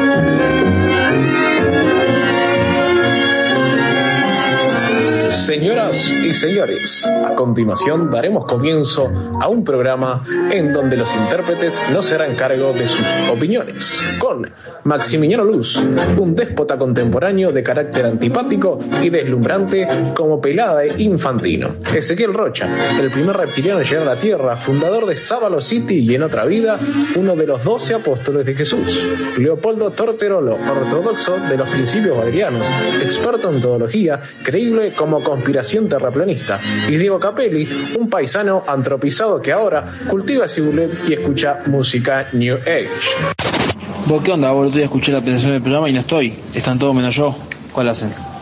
Thank you. Señoras y señores, a continuación daremos comienzo a un programa en donde los intérpretes no se harán cargo de sus opiniones, con Maximiliano Luz, un déspota contemporáneo de carácter antipático y deslumbrante como pelada e infantino. Ezequiel Rocha, el primer reptiliano en llegar a la Tierra, fundador de Sábalo City y en otra vida, uno de los doce apóstoles de Jesús. Leopoldo Torterolo, ortodoxo de los principios valerianos, experto en teología, creíble como conspiración terraplanista, y Diego Capelli, un paisano antropizado que ahora cultiva cibulet y escucha música New Age. ¿Vos qué onda? Vos ya escuché la presentación del programa y no estoy. Están todos menos yo. ¿Cuál hacen?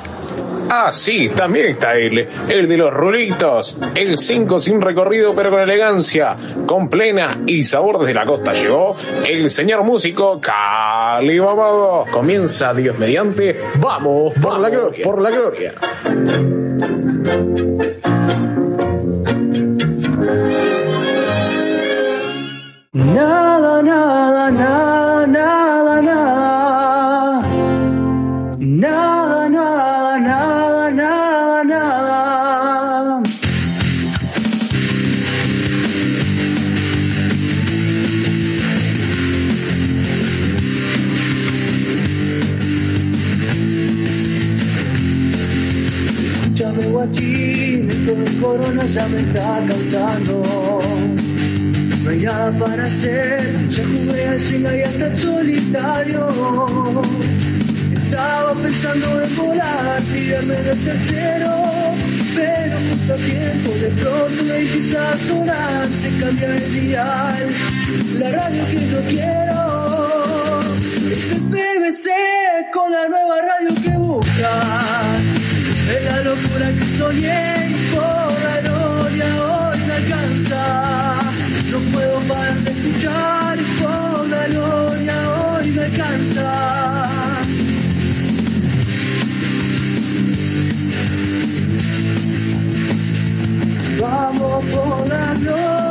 Ah, sí, también está él, el de los rulitos, el 5 sin recorrido pero con elegancia, con plena y sabor desde la costa llegó el señor músico Cali Mamado. Comienza Dios mediante, vamos por la gloria, por la gloria. Nada, nada, nada, nada, corona ya me está cansando. No hay nada para hacer, ya jugué al Jenga y hasta solitario. Estaba pensando en volar, tirarme del tercero, pero justo a tiempo de pronto empieza a sonar, se cambia el dial, la radio que yo quiero. Es el BBC con la nueva radio que buscas. Es la locura que soñé No puedo parar de escuchar y por la gloria hoy me alcanza. Vamos por la gloria.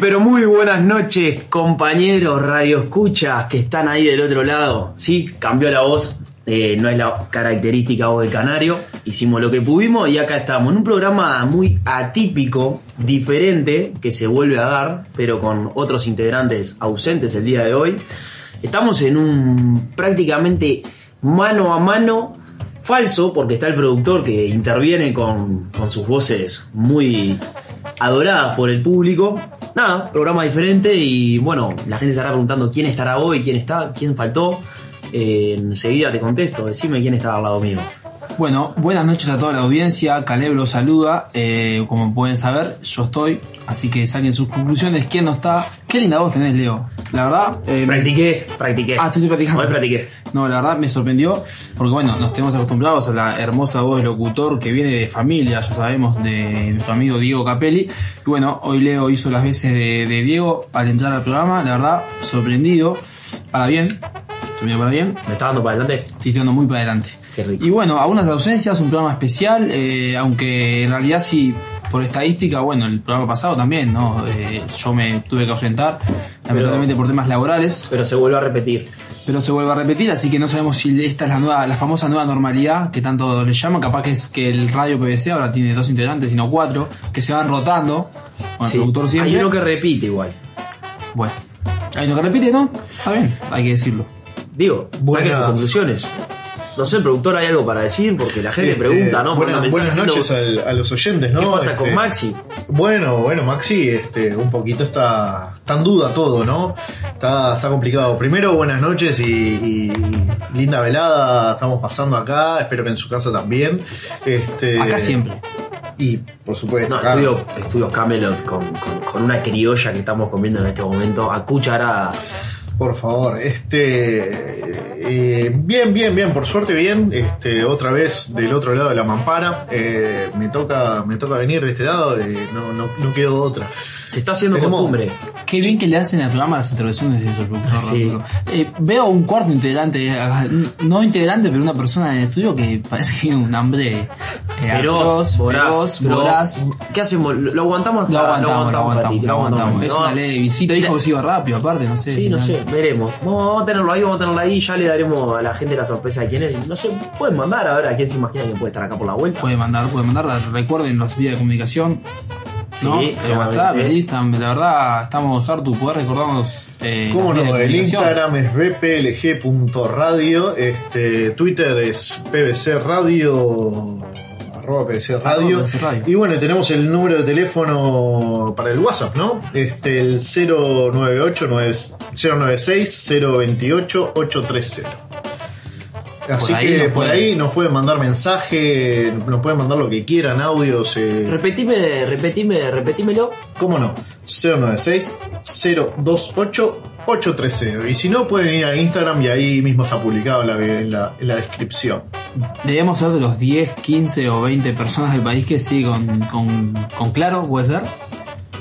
Pero muy buenas noches compañeros radio escuchas que están ahí del otro lado. Sí, cambió la voz, eh, no es la característica voz del canario. Hicimos lo que pudimos y acá estamos en un programa muy atípico, diferente, que se vuelve a dar, pero con otros integrantes ausentes el día de hoy. Estamos en un prácticamente mano a mano falso, porque está el productor que interviene con, con sus voces muy adoradas por el público. Nada, programa diferente y bueno, la gente estará preguntando quién estará hoy, quién está, quién faltó. Eh, enseguida te contesto, decime quién está al lado mío. Bueno, buenas noches a toda la audiencia. Caleb los saluda. Eh, como pueden saber, yo estoy. Así que saquen sus conclusiones. ¿Quién no está? Qué linda voz tenés, Leo. La verdad. eh, Practiqué, practiqué. Ah, estoy practicando. Hoy practiqué. No, la verdad me sorprendió. Porque bueno, nos tenemos acostumbrados a la hermosa voz del locutor que viene de familia, ya sabemos, de nuestro amigo Diego Capelli. Y bueno, hoy Leo hizo las veces de, de Diego al entrar al programa. La verdad, sorprendido. Para bien. Para bien. ¿Me está dando para adelante? Estoy tirando muy para adelante. Qué rico. Y bueno, algunas ausencias, un programa especial, eh, aunque en realidad sí, por estadística, bueno, el programa pasado también, ¿no? Eh, yo me tuve que ausentar, lamentablemente por temas laborales, Pero se vuelve a repetir. pero se vuelve a repetir, así que no sabemos si esta es la nueva, la famosa nueva normalidad que tanto le llaman, capaz que es que el radio PBC ahora tiene dos integrantes y no cuatro, que se van rotando, con Sí. el productor siempre. Hay uno que repite igual. Bueno, hay uno que repite, ¿no? Está bien, hay que decirlo. Digo, saque Buenas. sus conclusiones. No sé, productor, ¿hay algo para decir? Porque la gente Este, pregunta, ¿no? buenas, noches diciendo, al- a, los oyentes, ¿no? ¿Qué pasa Este, con Maxi? Bueno, bueno, Maxi, este, un poquito está, está en duda todo, ¿no? Está, está complicado. Primero, buenas noches y, y- y linda velada estamos pasando acá. Espero que en su casa también. Este, Acá siempre. Y, por supuesto, No, estudio, estudio Camelot con, con- con una criolla que estamos comiendo en este momento a cucharadas. Por favor, este eh, bien, bien, bien, por suerte bien, este otra vez del otro lado de la mampara, eh, me toca, me toca venir de este lado, eh, no, no, no quedó otra. Se está haciendo Tenemos- costumbre. Qué bien que le hacen al programa las intervenciones de su productor. Sí. Ramiro. Eh, veo un cuarto integrante, acá, no integrante, pero una persona en el estudio que parece que tiene un hambre eh, Feroz, voraz. ¿Qué hacemos? ¿Lo aguantamos? Lo aguantamos, lo aguantamos, lo aguantamos. Es una ley de visita. Dijo que se iba rápido, aparte, no sé. Sí, no sé, veremos. Vamos, a tenerlo ahí, vamos a tenerlo ahí. Ya le daremos a la gente la sorpresa de quién es. No sé, pueden mandar a ver a quién se imagina que puede estar acá por la vuelta. Puede mandar, puede mandar. Recuerden los vídeos de comunicación. ¿No? Sí, el. WhatsApp, el Instagram, la verdad, estamos Artu, ¿podés recordarnos eh, ¿Cómo no? El? Instagram es bplg.radio, este, Twitter es pbc radio, arroba pbc radio. Arroba PBC Radio. Y bueno, tenemos el número de teléfono para el WhatsApp, ¿no? Este, el 098 096 028 830. Así Por que por ahí nos pueden mandar mensaje, nos pueden mandar lo que quieran, audios. eh, Repetime, repetime, repetímelo. ¿Cómo no? 096-028-830. Y si no, pueden ir a Instagram y ahí mismo está publicado en la, en la, en la descripción. Debemos ser de los 10, 15 o 20 personas del país que sí con, con, con claro, puede ser.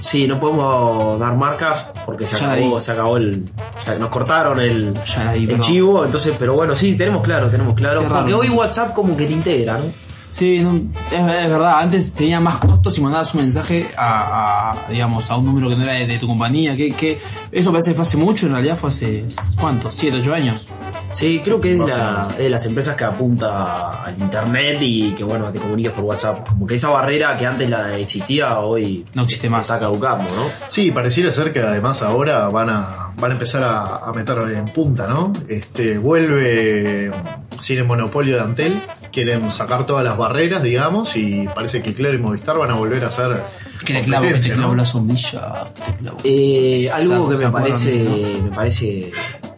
Sí, no podemos dar marcas porque se Ya acabó, se acabó el. O sea, nos cortaron el, Ya el chivo, entonces, pero bueno, sí, tenemos claro, tenemos claro. Qué porque raro. hoy WhatsApp como que te integra, ¿no? Sí, no, es, es verdad, antes tenía más costos si mandabas un mensaje a, a, digamos, a un número que no era de, de tu compañía, que, que eso parece que fue hace mucho, en realidad fue hace, ¿cuánto? 7, 8 años. Sí, creo que es de, la- es de las empresas que apunta al internet y que bueno, te comuniques por WhatsApp. Como que esa barrera que antes la existía hoy No existe más. está caducando, ¿no? Sí, pareciera ser que además ahora van a, van a empezar a, a meter en punta, ¿no? Este, vuelve Cine Monopolio de Antel, quieren sacar todas las barreras, digamos, y parece que Claro y Movistar van a volver a hacer Que le clavo, que te clavo ¿no? la sombrilla. que te clavo. Eh, algo que me parece, me parece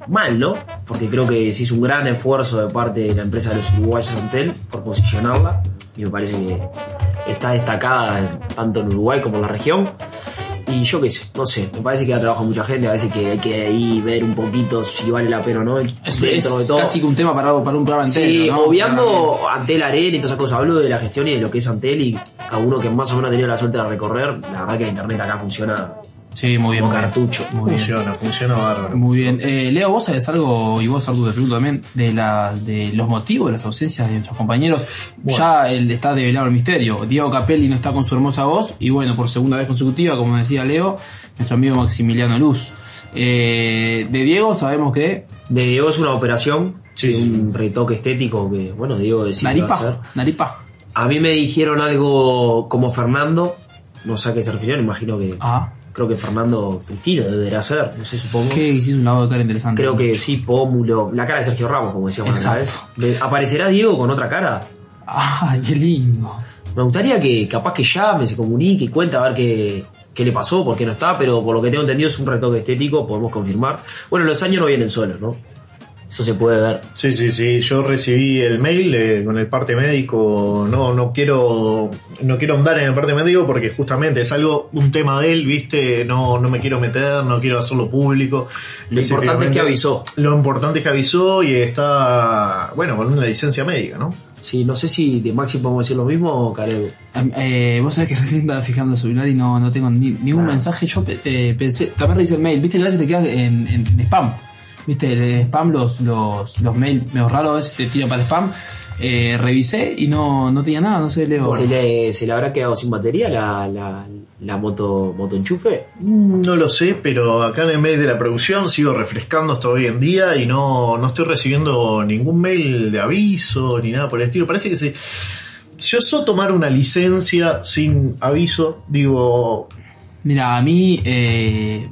mal, ¿no? Porque creo que se hizo un gran esfuerzo de parte de la empresa de los uruguayos Antel por posicionarla y me parece que está destacada tanto en Uruguay como en la región. Y yo qué sé, no sé, me parece que ha trabajado mucha gente, a veces que hay que ahí ver un poquito si vale la pena o no. Es, dentro de todo. casi que un tema para, para un programa entero. Sí, ¿no? obviando Antel Arena y todas esas cosas, hablo de la gestión y de lo que es Antel y a uno que más o menos ha tenido la suerte de recorrer, la verdad que el internet acá funciona Sí, muy bien. como cartucho. Muy bien. Funciona, funciona bárbaro. Muy bien. Eh, Leo, vos sabés algo, y vos, Arturo, te pregunto también, de, la, de los motivos de las ausencias de nuestros compañeros. Ya el, está develado el misterio. Diego Capelli no está con su hermosa voz, y bueno, por segunda vez consecutiva, como decía Leo, nuestro amigo Maximiliano Luz. Eh, de Diego sabemos que De Diego es una operación, Sí, un retoque estético que, bueno, Diego decidió hacer. Naripa, Naripa. A mí me dijeron algo como Fernando, no sé a qué se refirieron, imagino que. Ah, Creo que Fernando Cristina deberá ser, no sé, supongo. que hiciste un lavado de cara interesante. Creo que sí, Pómulo, la cara de Sergio Ramos, como decíamos la vez. ¿Aparecerá Diego con otra cara? Ay, qué lindo. Me gustaría que capaz que llame, se comunique y cuente a ver qué, qué le pasó, por qué no está, pero por lo que tengo entendido es un retoque estético, podemos confirmar. Bueno, los años no vienen solos, ¿no? Eso se puede ver. Sí, sí, sí. Yo recibí el mail eh, con el parte médico. No, no quiero, no quiero andar en el parte médico porque justamente es algo, un tema de él, viste. No, no me quiero meter, no quiero hacerlo público. Lo importante es que avisó. Lo importante es que avisó y está, bueno, con una licencia médica, ¿no? Sí, no sé si de Maxi podemos decir lo mismo o Caleb. Eh, vos sabés que recién estaba fijando el celular y no, no tengo ni, ni un Ah. mensaje. Yo eh, pensé, también revisé el mail. Viste que a veces te queda en, en- en spam. Viste, el spam, los, los, los mails medio raros a veces te tiran para spam. Eh, revisé y no, no tenía nada, no sé, Leo. ¿Se, le, ¿Se le habrá quedado sin batería la, la, la moto, moto enchufe? Mm, No lo sé, pero acá en el mail de la producción sigo refrescando hasta hoy en día y no, no estoy recibiendo ningún mail de aviso ni nada por el estilo. Parece que se, se osó tomar una licencia sin aviso. Digo, Mira, a mí, eh,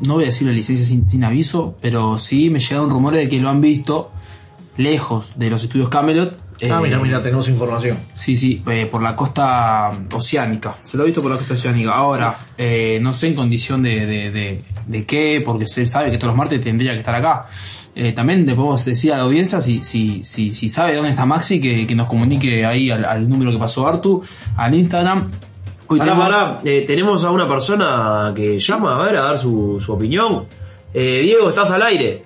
no voy a decir la licencia sin, sin aviso, pero sí me llegaron rumores de que lo han visto lejos de los estudios Camelot. ah, eh, mira, mira, tenemos información. Sí, sí, eh, por la costa oceánica. Se lo ha visto por la costa oceánica. Ahora, eh, no sé en condición de, de, de, de qué, porque se sabe que todos los martes tendría que estar acá. Eh, también le podemos decir a la audiencia si, si, si, si sabe dónde está Maxi, que, que nos comunique ahí al, al número que pasó Artu, al Instagram. Pará, pará, eh, tenemos a una persona que llama a ver a dar su, su opinión. Eh, Diego, ¿estás al aire?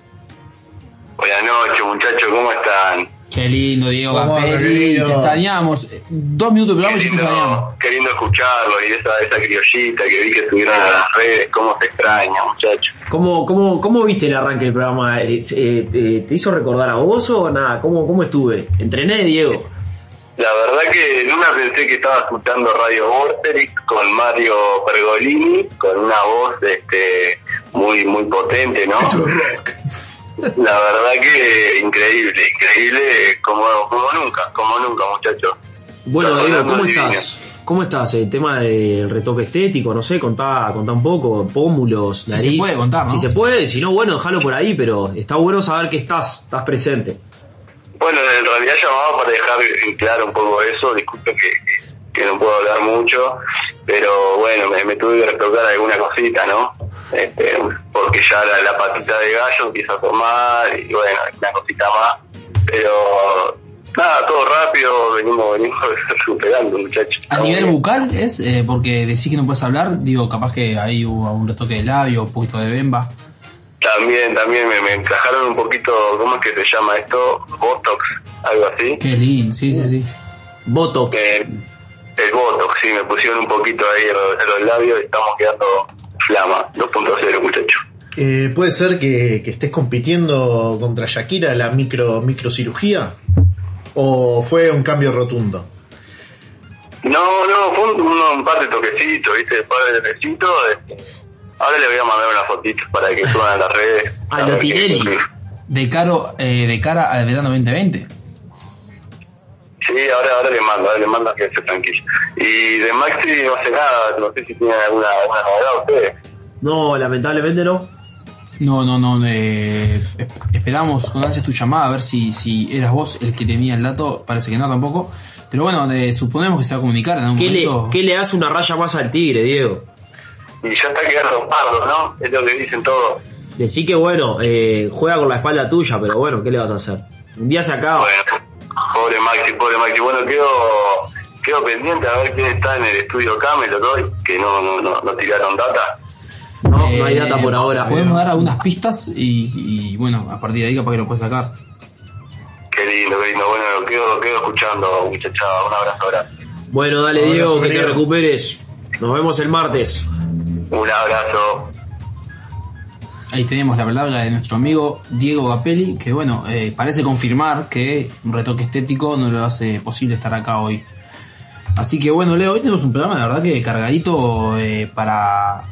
Buenas noches, muchachos, ¿cómo están? Qué lindo, Diego ¿Cómo anda, Capelli, querido? te extrañamos. Dos minutos de programa y te extrañamos. qué lindo escucharlo y esa, esa criollita que vi que subieron a las redes, cómo se extraña, muchachos. ¿Cómo, cómo, cómo viste el arranque del programa? Eh, ¿Te hizo recordar a vos o nada? ¿Cómo, cómo estuve? ¿Entrené, Diego? La verdad que nunca pensé que estaba escuchando Radio Vorterix con Mario Pergolini, con una voz este muy muy potente, ¿no? La verdad que increíble, increíble como, como nunca, como nunca, muchachos. Bueno, Diego, ¿cómo divino. estás? ¿Cómo estás? El tema del retoque estético, no sé, contá, contá un poco, pómulos, Si nariz. se puede contar, ¿no? Si se puede, si no, bueno, déjalo por ahí, pero está bueno saber que estás, estás presente. Bueno, en realidad llamaba para dejar en claro un poco eso, disculpe que, que- no puedo hablar mucho, pero bueno, me, me tuve que retocar alguna cosita, ¿no? Este, porque ya la, la patita de gallo empieza a formar y bueno, una cosita más, pero nada, todo rápido, venimos, venimos superando, muchachos. A nivel bucal es eh, porque decís que no puedes hablar, digo, capaz que ahí hubo un retoque de labio, un poquito de bemba. También, también me, me encajaron un poquito, ¿cómo es que se llama esto? Botox, algo así. Qué lindo, sí, sí, sí. Botox. Eh, el Botox, sí, me pusieron un poquito ahí en los, en los labios y estamos quedando flama 2.0, muchachos. Eh, ¿Puede ser que, que estés compitiendo contra Shakira la micro microcirugía? ¿O fue un cambio rotundo? No, no, fue un, un, un par de toquecitos, ¿viste? Un par de toquecitos. este. Ahora le voy a mandar unas fotitos para que suban a las redes. A ver lo Tinelli. De, caro, eh, de cara al verano 2020. Sí, ahora, ahora le mando, ahora le mando que esté tranquilo. Y de Maxi no sé nada, no sé si tienen alguna, alguna novedad ustedes. No, lamentablemente no. No, no, no. eh, es- esperamos con ansias tu llamada a ver si, si eras vos el que tenía el dato. Parece que no tampoco. Pero bueno, eh, suponemos que se va a comunicar en algún ¿Qué le, momento. ¿Qué le hace una raya más al tigre, Diego? Y ya está quedando pardo, ¿no? Es lo que dicen todos. Decí que bueno, eh, juega con la espalda tuya, pero bueno, ¿qué le vas a hacer? Un día se acaba. Bueno, pobre Maxi, pobre Maxi. Bueno, quedo, quedo pendiente a ver quién está en el estudio Camelo hoy, que no, no, no, no tiraron data. No, no hay Eh, data por ahora. Podemos dar algunas pistas y, y, bueno, a partir de ahí capaz que lo puedes sacar. Qué lindo, qué lindo. Bueno, quedo, quedo escuchando, muchachada. Un abrazo grande. Bueno, dale Abrazo, Diego, que te recuperes. Nos vemos el martes. Un abrazo. Ahí tenemos la palabra de nuestro amigo Diego Gapelli, que bueno, eh, parece confirmar que un retoque estético no lo hace posible estar acá hoy. Así que bueno, Leo, hoy tenemos un programa, la verdad que cargadito eh, para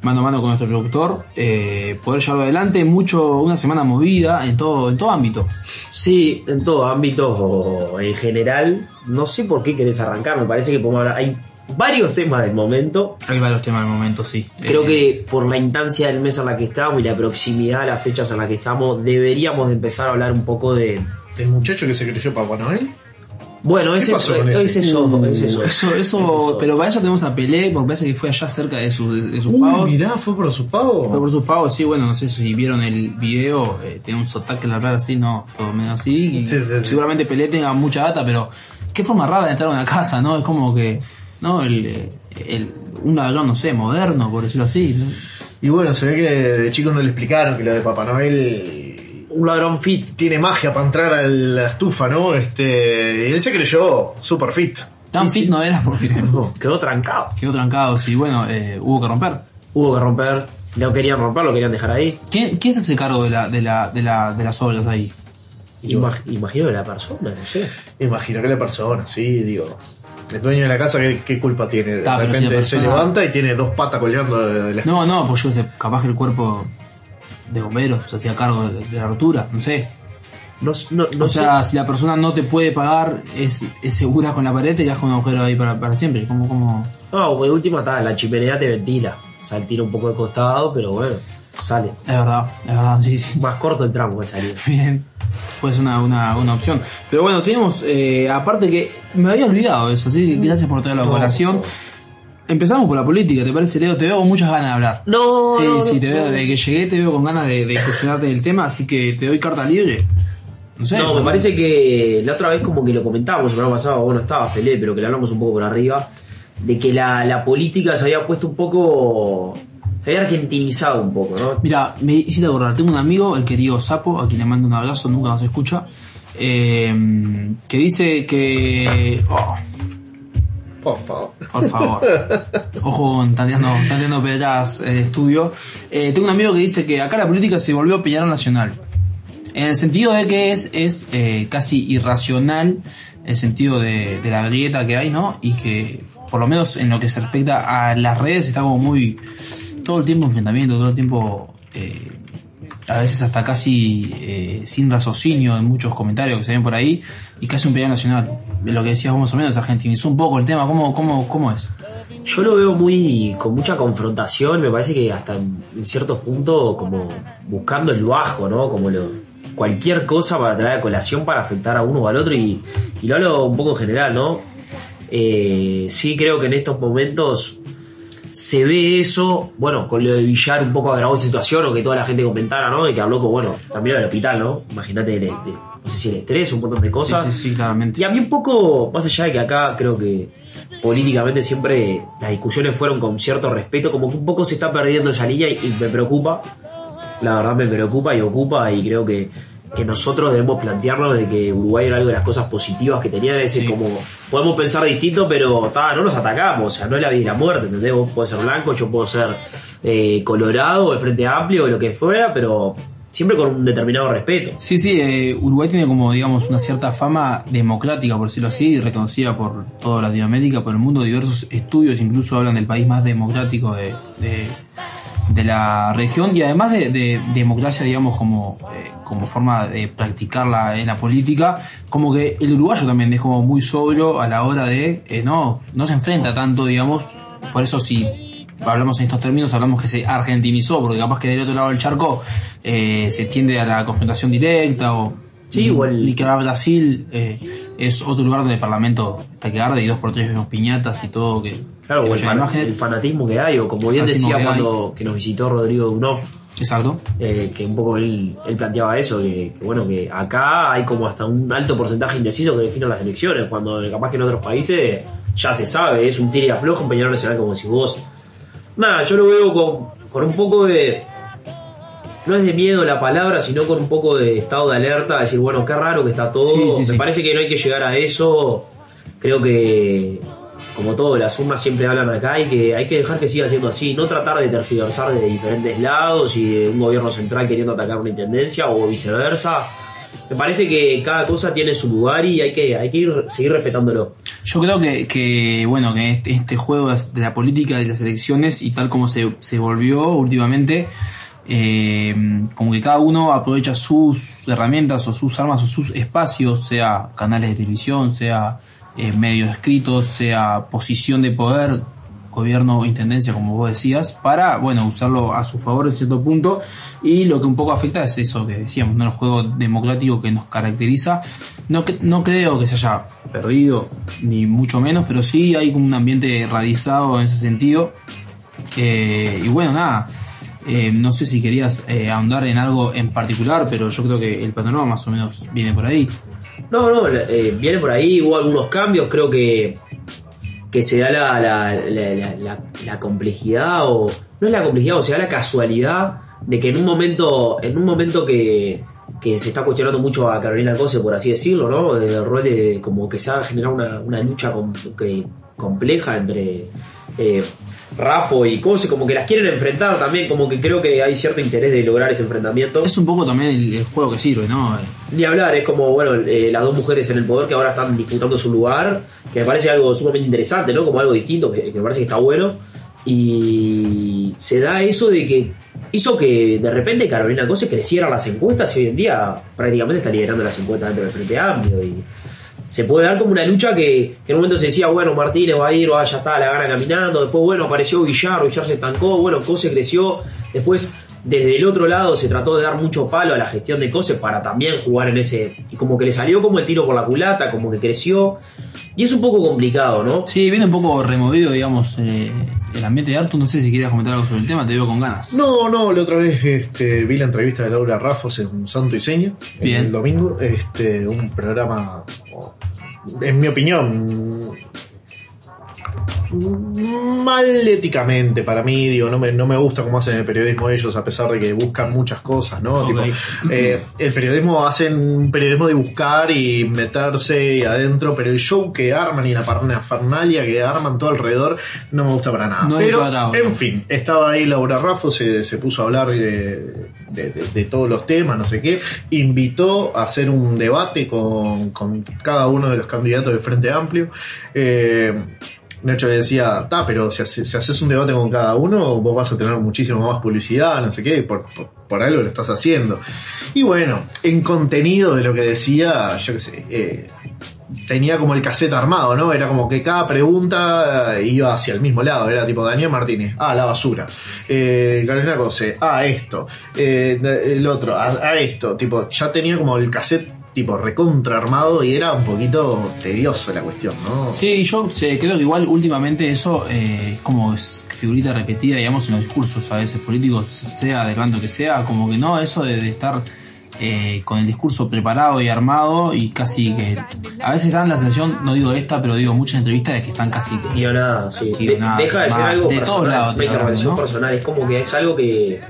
mano a mano con nuestro productor, eh, poder llevarlo adelante, mucho, una semana movida en todo, en todo ámbito. Sí, en todo ámbito o en general. No sé por qué querés arrancar, me parece que podemos hablar. Hay varios temas del momento. Hay varios temas del momento, sí. Creo Eh, que por la instancia del mes en la que estamos y la proximidad a las fechas en las que estamos, deberíamos de empezar a hablar un poco de. ¿El muchacho que se creyó Papá Noel? Bueno, es ¿Qué pasó eso, es eso, es eso. Uh, eso, eso, pero para eso tenemos a Pelé, porque parece que fue allá cerca de, su- de sus Uy, pagos. mirá, fue por sus pagos. Fue por sus pagos, sí, bueno, no sé si vieron el video, eh, tiene un sotaque la hablar así, no, todo medio así. y Sí, sí, sí. Seguramente Pelé tenga mucha data, pero qué forma rara de entrar a una casa, ¿no? Es como que, ¿no? El, el, un ladrón, no sé, moderno, por decirlo así. ¿no? Y bueno, se ve que de chico no le explicaron que lo de Papá Noel Un ladrón fit. tiene magia para entrar a la estufa, ¿no? Este, y él se creyó super fit. Tan fit no era porque No, quedó trancado. quedó trancado, sí, bueno, eh, hubo que romper. Hubo que romper. No querían romper, lo querían dejar ahí. ¿Quién, quién se hace cargo de, la, de, la, de, la, de las obras ahí? Imag- imagino de la persona, no sé. Imagino que la persona, sí, digo. El dueño de la casa, ¿qué, qué culpa tiene? De Ta, pero si repente se levanta y tiene dos patas colgando de, de la No, no, pues yo sé, capaz que el cuerpo de bomberos se hacía cargo de, de la rotura, no sé. No, no, no o sé. sea, si la persona no te puede pagar, es, es segura con la pared, te quedas con un agujero ahí para, para siempre. Como, como... No, de última está, la chimenea te ventila. O sea, tira un poco de costado, pero bueno, sale. Es verdad, es verdad, sí, sí. Más corto el tramo que salir. Bien, pues una, una, una opción. Pero bueno, tenemos, eh, aparte que me había olvidado eso, así que gracias por toda la colación. Empezamos por la política, ¿te parece, Leo? Te veo con muchas ganas de hablar. No, Sí, no, sí, no, te veo, no. desde que llegué te veo con ganas de, de incursionarte del tema, así que te doy carta libre. No sé. No, me parece que la otra vez como que lo comentábamos el programa pasado, bueno, estaba Pelé, pero que le hablamos un poco por arriba, de que la, la política se había puesto un poco se había argentinizado un poco, ¿no? Mira, me hiciste acordar, tengo un amigo, el querido Sapo, a quien le mando un abrazo, nunca nos escucha, eh, que dice que... oh, Por favor. por favor. Ojo con tanteando, tanteando pedras en el estudio. Eh, tengo un amigo que dice que acá la política se volvió peñarol nacional. En el sentido de que es, es eh, casi irracional el sentido de, de la grieta que hay, ¿no? Y que, por lo menos en lo que se respecta a las redes, está como muy... Todo el tiempo enfrentamiento, todo el tiempo... eh, a veces hasta casi eh, sin raciocinio en muchos comentarios que se ven por ahí y casi un peleado nacional. Lo que decías vos más o menos, argentinizó un poco el tema, ¿cómo, cómo, cómo es? Yo lo veo muy con mucha confrontación, me parece que hasta en, en ciertos puntos como buscando el bajo, ¿no? Como lo, cualquier cosa para traer a colación para afectar a uno o al otro y, y lo hablo un poco en general, ¿no? Eh, sí creo que en estos momentos se ve eso, bueno, con lo de Villar un poco agravó esa situación o que toda la gente comentara, ¿no? De que habló con, bueno, también al hospital, ¿no? Imagínate, el- el- no sé si el estrés, un montón de cosas. Sí, sí, sí, claramente. Y a mí un poco, más allá de que acá creo que políticamente siempre las discusiones fueron con cierto respeto, como que un poco se está perdiendo esa línea y, y me preocupa. La verdad me preocupa y ocupa y creo que, que nosotros debemos plantearnos de que Uruguay era algo de las cosas positivas que tenía, es decir, Sí. como podemos pensar distinto, pero ta, no nos atacamos, o sea, no es la vida y la muerte, ¿entendés? Vos podés ser blanco, yo puedo ser eh, colorado, el frente amplio, o lo que fuera, pero siempre con un determinado respeto. Sí, sí, eh, Uruguay tiene como, digamos, una cierta fama democrática, por decirlo así, reconocida por toda Latinoamérica, por el mundo. Diversos estudios incluso hablan del país más democrático de, de, la región y además de, de democracia, digamos, como, eh, como forma de practicarla en la política, como que el uruguayo también es como muy sobrio a la hora de, eh, no, no se enfrenta tanto, digamos, por eso si hablamos en estos términos, hablamos que se argentinizó, porque capaz que del otro lado del charco eh, se tiende a la confrontación directa o Sí, o el- ni que va a Brasil eh, es otro lugar donde el parlamento está que arde y dos por tres vemos piñatas y todo que, Claro, que o el, fan- fanatismo que hay, o como bien decía que hay. cuando que nos visitó Rodrigo Dunó, Exacto. eh, que un poco él, él planteaba eso, que, que bueno, que acá hay como hasta un alto porcentaje indeciso que definen las elecciones, cuando capaz que en otros países ya se sabe, es un tira y aflojo, un Peñarol Nacional como si vos. Nada, yo lo veo con, con un poco de. No es de miedo la palabra, sino con un poco de estado de alerta, decir, bueno, qué raro que está todo. Sí, sí, Me sí. parece que no hay que llegar a eso. Creo que, como todo, las urnas siempre hablan acá y que hay que dejar que siga siendo así. No tratar de tergiversar de diferentes lados y de un gobierno central queriendo atacar una intendencia o viceversa. Me parece que cada cosa tiene su lugar y hay que, hay que ir, seguir respetándolo. Yo creo que, que bueno, que este, este juego de la política de las elecciones y tal como se, se volvió últimamente, eh, como que cada uno aprovecha sus herramientas o sus armas o sus espacios, sea canales de televisión, sea eh, medios escritos, sea posición de poder, gobierno o intendencia, como vos decías, para, bueno, usarlo a su favor en cierto punto. Y lo que un poco afecta es eso que decíamos, ¿no? El juego democrático que nos caracteriza. No, no creo que se haya perdido, ni mucho menos, pero sí hay como un ambiente radizado en ese sentido. Eh, y bueno, nada. eh, no sé si querías eh, ahondar en algo en particular, pero yo creo que el panorama más o menos viene por ahí. No, no, eh, viene por ahí, hubo algunos cambios, creo que, que se da la, la, la, la- complejidad, o no es la complejidad, o se da la casualidad de que en un momento, en un momento que, que se está cuestionando mucho a Carolina Cose, por así decirlo, ¿no? De rol de, como que se ha generado una, una lucha com- que- compleja entre eh, Rafo y Cose, como que las quieren enfrentar también, como que creo que hay cierto interés de lograr ese enfrentamiento. Es un poco también el, el juego que sirve, ¿no? Ni hablar, es como, bueno, eh, las dos mujeres en el poder que ahora están disputando su lugar, que me parece algo sumamente interesante, ¿no? Como algo distinto, que, me parece que está bueno. Y se da eso de que hizo que de repente Carolina Cose creciera las encuestas y hoy en día prácticamente está liderando las encuestas dentro del Frente Amplio. Y se puede dar como una lucha que, que en un momento se decía, bueno, Martínez va a ir, va, ya está, la gana caminando. Después, bueno, apareció Villar, Villar se estancó, bueno, Cose creció. Después, desde el otro lado, se trató de dar mucho palo a la gestión de Cose para también jugar en ese. Y como que le salió como el tiro por la culata, como que creció. Y es un poco complicado, ¿no? Sí, viene un poco removido, digamos, eh, el ambiente de Artu. No sé si querías comentar algo sobre el tema, te veo con ganas. No, no, la otra vez este, vi la entrevista de Laura Rafos en Santo y Seña, Bien. el domingo. Este, un programa, en mi opinión, mal éticamente para mí, digo, no me, no me gusta cómo hacen el periodismo ellos, a pesar de que buscan muchas cosas, ¿no? Tipo, eh, el periodismo hacen un periodismo de buscar y meterse adentro, pero el show que arman y la parafernalia que arman todo alrededor no me gusta para nada. No pero, en fin, estaba ahí Laura Raffo, se, se puso a hablar de, de- de- de todos los temas, no sé qué, invitó a hacer un debate con, con cada uno de los candidatos del Frente Amplio. Eh, Nacho decía, ta, pero si, si haces un debate con cada uno, vos vas a tener muchísimo más publicidad, no sé qué, por, por, algo lo estás haciendo. Y bueno, en contenido de lo que decía, yo qué sé, eh, tenía como el cassette armado, ¿no? Era como que cada pregunta eh, iba hacia el mismo lado. Era tipo Daniel Martínez, ah, la basura. Eh, Carolina Cose, ah, esto. Eh, el otro, a, a esto. Tipo, ya tenía como el cassette tipo recontra armado y era un poquito tedioso la cuestión, ¿no? Sí, yo sé, creo que igual últimamente eso eh, es como es figurita repetida, digamos, en los discursos a veces políticos, sea del bando que sea, como que no, eso de, de estar eh, con el discurso preparado y armado y casi que a veces dan la sensación, no digo esta, pero digo muchas entrevistas de que están casi que... Sí. De- deja de ser algo de personal, todos lados, intervención ¿no? personal. Es como que es algo que,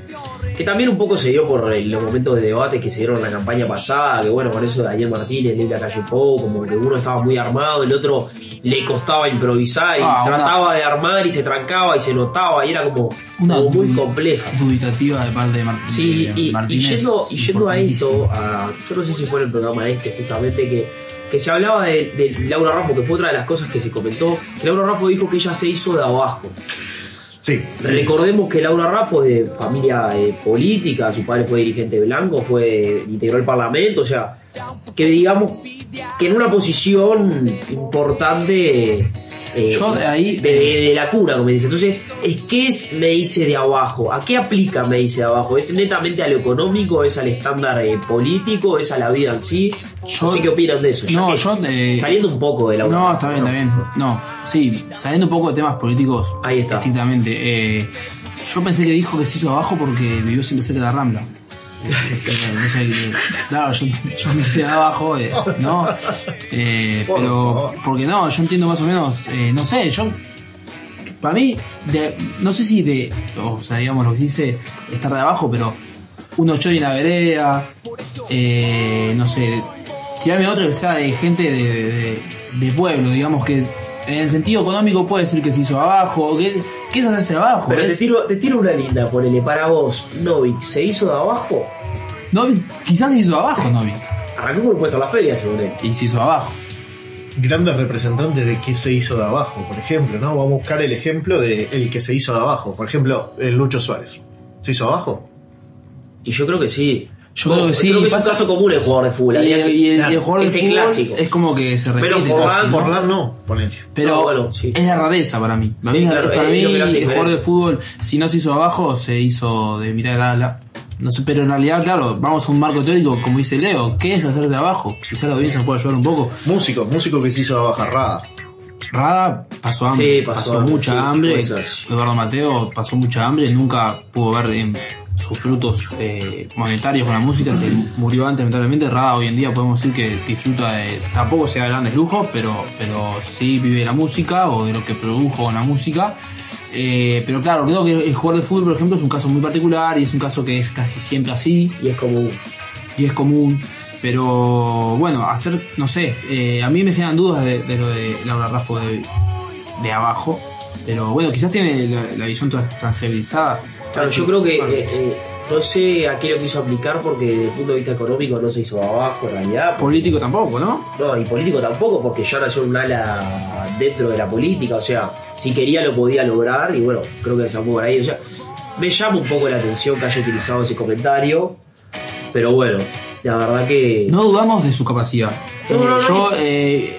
que también un poco se dio por el- los momentos de debate que se dieron en la campaña pasada, que bueno, con eso de Daniel Martínez, Lilia Calle Pou, como que uno estaba muy armado, el otro le costaba improvisar y Ah, una- trataba de armar y se trancaba y se notaba y era como, Una como muy compleja. dubitativa de parte de, Martín Sí, de y, y Martínez, yendo, y yendo a esto, a- yo no sé si fue en el programa este justamente que, que se hablaba de, de Laura Raffo, que fue otra de las cosas que se comentó, Laura Raffo dijo que ella se hizo de abajo. Sí. Recordemos que Laura Raffo es de familia eh, política, su padre fue dirigente blanco, fue integró el parlamento, o sea, que digamos que en una posición importante eh, Yo de ahí- de, de- la cura, como dice. Entonces, es ¿qué es me hice de abajo? ¿A qué aplica me hice de abajo? ¿Es netamente a lo económico? ¿Es al estándar eh, político? ¿Es a la vida en sí? Yo- no sé qué opinan de eso. ya No, yo... eh, saliendo un poco de la No, está bien, está bien. No, sí, saliendo un poco de temas políticos. Ahí está. Estrictamente. eh, yo pensé que dijo que se hizo abajo porque vivió siempre cerca de la Rambla. No sé, claro, yo, yo me hice abajo, eh, ¿no? Eh, pero, porque no, yo entiendo más o menos, eh, no sé, yo. Para mí, de- no sé si de. O sea, digamos, lo que dice estar de abajo, pero. Uno chori en la vereda, eh, no sé, tirarme otro que sea de gente de, de- de pueblo, digamos que en el sentido económico puede decir que se hizo abajo, o que, que es hacerse abajo. Pero te tiro, te tiro una linda, ponele, para vos, Novik, ¿se hizo de abajo? Novik, quizás se hizo abajo Novik, Arrancó por puesto a la feria, según él. y se hizo abajo. Grandes representantes de qué se hizo de abajo, por ejemplo, ¿no? Vamos a buscar el ejemplo de el que se hizo de abajo. Por ejemplo, el Lucho Suárez. ¿Se hizo abajo? Y yo creo que sí. Yo creo que sí, Creo que es un pasa- caso común el jugador de fútbol. Y, el- que- y el, y el claro, jugador de ese fútbol clásico. es como que se repite. Pero Forlán- ¿no? Forlán no, ponete. Pero No, bueno, sí. es la rareza para mí. Para Sí, mí, claro, para es mí lo que lo hace el jugador de fútbol, si no se hizo abajo, se hizo de mitad de ala. No sé, pero en realidad, claro, vamos a un marco teórico, como dice Leo, ¿qué es hacerse de abajo? Quizás la audiencia pueda ayudar un poco. Músico, músico que se hizo abajo, Rada. Rada pasó hambre, Sí, pasó pasó, hambre, mucha sí, hambre. puede ser. Eduardo Mateo pasó mucha hambre, nunca pudo ver en sus frutos eh, monetarios con la música, se murió antes lamentablemente. Rada hoy en día podemos decir que disfruta de, tampoco sea de grandes lujos, pero, pero sí vive de la música o de lo que produjo con la música. Eh, pero claro, creo que el jugador de fútbol, por ejemplo, es un caso muy particular y es un caso que es casi siempre así Y es como. y es común. Pero bueno, hacer, no sé, eh, a mí me generan dudas de, de lo de Laura Raffo de, de abajo. Pero bueno, quizás tiene la, la visión toda extranjerizada. Claro, yo creo que. eh, eh, no sé a qué lo quiso aplicar porque desde el punto de vista económico no se hizo abajo en realidad. Político tampoco, ¿no? No, y político tampoco, porque ya nació un ala dentro de la política, o sea, si quería lo podía lograr, y bueno, creo que se por ahí. O sea, me llama un poco la atención que haya utilizado ese comentario, pero bueno, la verdad que. No dudamos de su capacidad. No, no, no. yo, eh,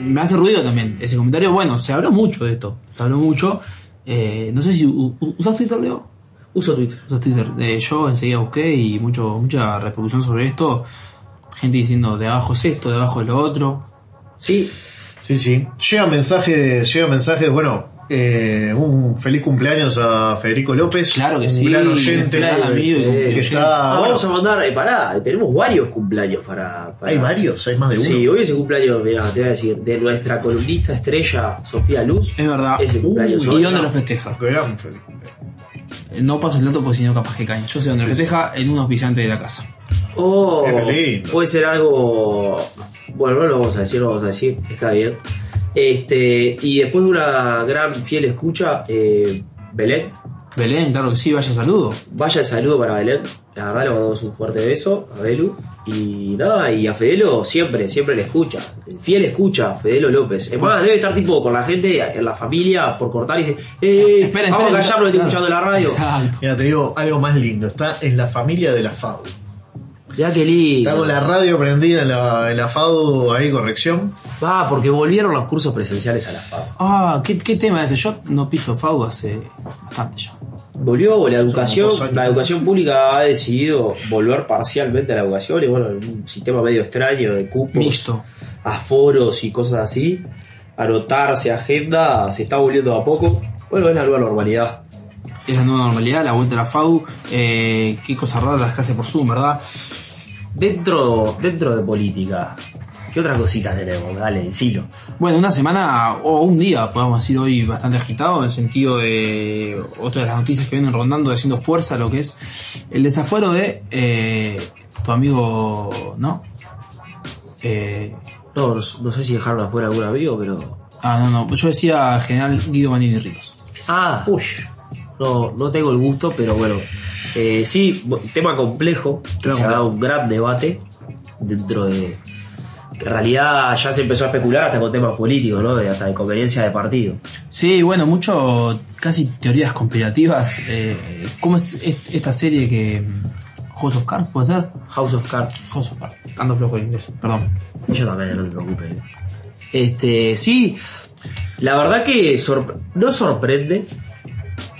me hace ruido también ese comentario. Bueno, se habló mucho de esto. Se habló mucho. Eh, no sé si usas Twitter, Leo. Uso Twitter. Usas Twitter. Eh, yo enseguida busqué y mucho, mucha repercusión sobre esto. Gente diciendo de abajo es esto, de abajo es lo otro. Sí, Sí, sí. Llega mensajes, llega mensajes, bueno, eh, un feliz cumpleaños a Federico López. Claro que un sí, gran un oyente. gran amigo y cumpleaños. que está- Ah, vamos a mandar, eh, pará, tenemos varios cumpleaños para. para- Hay varios, hay más de uno. Sí, hoy es el cumpleaños, mira, te voy a decir, de nuestra columnista estrella, Sofía Luz. Es verdad. Ese cumpleaños Uy, hoy. ¿Y dónde lo festeja? Gran feliz cumpleaños. No paso el dato porque si no capaz que caen. Yo sé dónde lo festeja en un auspiciante de la casa. Oh, lindo. puede ser algo. Bueno, no lo vamos a decir, no lo vamos a decir, está bien. Este, y después de una gran fiel escucha, eh, Belén, Belén, claro que sí, vaya saludo. vaya el saludo para Belén. La verdad, le mandamos un fuerte beso a Belu. Y nada, y a Fedelo siempre, siempre le escucha. Fiel escucha, Fedelo López. Es más, debe estar tipo con la gente en la familia por cortar y dice, eh, Esperen, vamos esperen, a callarnos, estoy escuchando la radio. Exacto. Mira, te digo algo más lindo. Está en la familia de la FADU. Ya qué lindo. Está con la radio prendida en la, en la FADU, ahí corrección. Va, porque volvieron los cursos presenciales a la FAD. Ah, ¿qué, qué tema es ese? Yo no piso FAU hace bastante ya. Volvió la educación, la educación pública ha decidido volver parcialmente a la educación y bueno, en un sistema medio extraño de cupos, Mixto. aforos y cosas así, anotarse, agenda, se está volviendo a poco. Bueno, es la nueva normalidad. Es la nueva normalidad, la vuelta a la FAU. Eh, qué cosas raras las clases por Zoom, ¿verdad? Dentro, dentro de política, ¿qué otras cositas tenemos? Dale, decilo. Bueno, una semana o un día, podemos decir hoy, bastante agitado, en el sentido de otra de las noticias que vienen rondando, haciendo fuerza lo que es el desafuero de eh, tu amigo, ¿no? Eh, No, no, no sé si dejaron afuera algún amigo, pero. ah, no, no, yo decía general Guido Manini Ríos. Ah, uy. No, no tengo el gusto, pero bueno. Eh, sí, tema complejo. Claro. se ha dado un gran debate dentro de. En realidad ya se empezó a especular hasta con temas políticos, ¿no? De- hasta de conveniencia de partido. Sí, bueno, mucho, casi teorías conspirativas. Eh, ¿Cómo es est- esta serie que... mm, House of Cards, ¿puede ser? House of Cards. House of Cards. Ando flojo en inglés, perdón. Yo también, no te preocupes. Este, sí, la verdad que sorpre- no sorprende,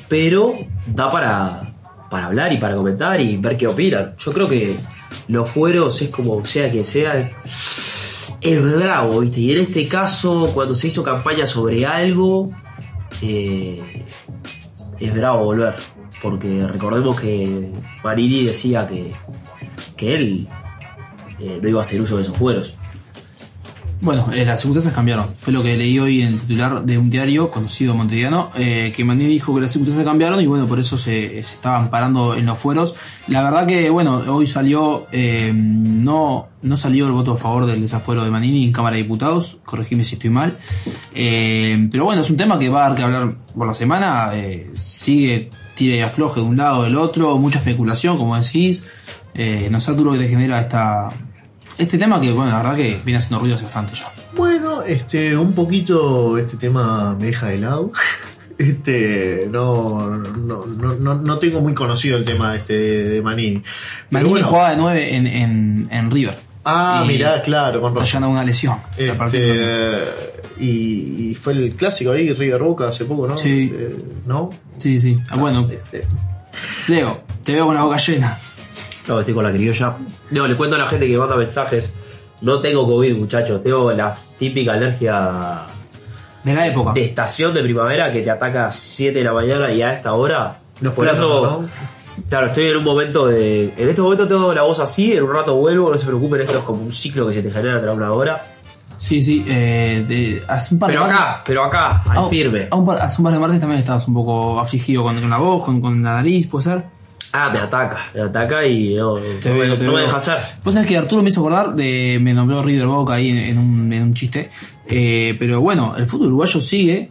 pero da para, para hablar y para comentar y ver qué opinan. Yo creo que los fueros es como sea que sea, es bravo, ¿viste? Y en este caso, cuando se hizo campaña sobre algo, eh, es bravo volver. Porque recordemos que Marini decía que, que él eh, no iba a hacer uso de esos fueros. Bueno, eh, las circunstancias cambiaron. Fue lo que leí hoy en el titular de un diario conocido montevideano, eh, que Manini dijo que las circunstancias cambiaron y bueno, por eso se, se estaban parando en los fueros. La verdad que, bueno, hoy salió, eh, no, no salió el voto a favor del desafuero de Manini en Cámara de Diputados, corregime si estoy mal. Eh, pero bueno, es un tema que va a dar que hablar por la semana, eh, sigue, tira y afloje de un lado o del otro, mucha especulación, como decís. No sé, Arturo, que te genera esta, este tema que, bueno, la verdad que viene haciendo ruido hace bastante ya. Bueno, este, un poquito este tema me deja de lado. Este, no, no, no, no, no tengo muy conocido el tema este de Manini. Manini bueno. jugaba de 9 en, en, en River. Ah, mirá, claro, con Está llegando una lesión. Este, y, y fue el clásico ahí, River Boca hace poco, ¿no? Sí. Eh, ¿No? Sí, sí. Ah, bueno, Este, Leo, te veo con la boca llena. No, estoy con la criolla. No, le cuento a la gente que manda mensajes. No tengo COVID, muchachos. Tengo la típica alergia De la época. de estación de primavera que te ataca a 7 de la mañana y a esta hora. Los por eso, claro, estoy en un momento de. En este momento tengo la voz así, en un rato vuelvo, no se preocupen, esto es como un ciclo que se te genera tras una hora. Sí, sí. Eh, de- hace un par de Pero martes- acá, pero acá, al Ah, firme. ah, un par- hace un par de martes también estabas un poco afligido con, con la voz, con, con la nariz, ¿puede ser? Ah, me ataca, me ataca y no, Te no, veo, me, no me deja hacer. Vos sabés que Arturo me hizo acordar de. Me nombró River Boca ahí en, en un, en un chiste. Eh, pero bueno, el fútbol uruguayo sigue.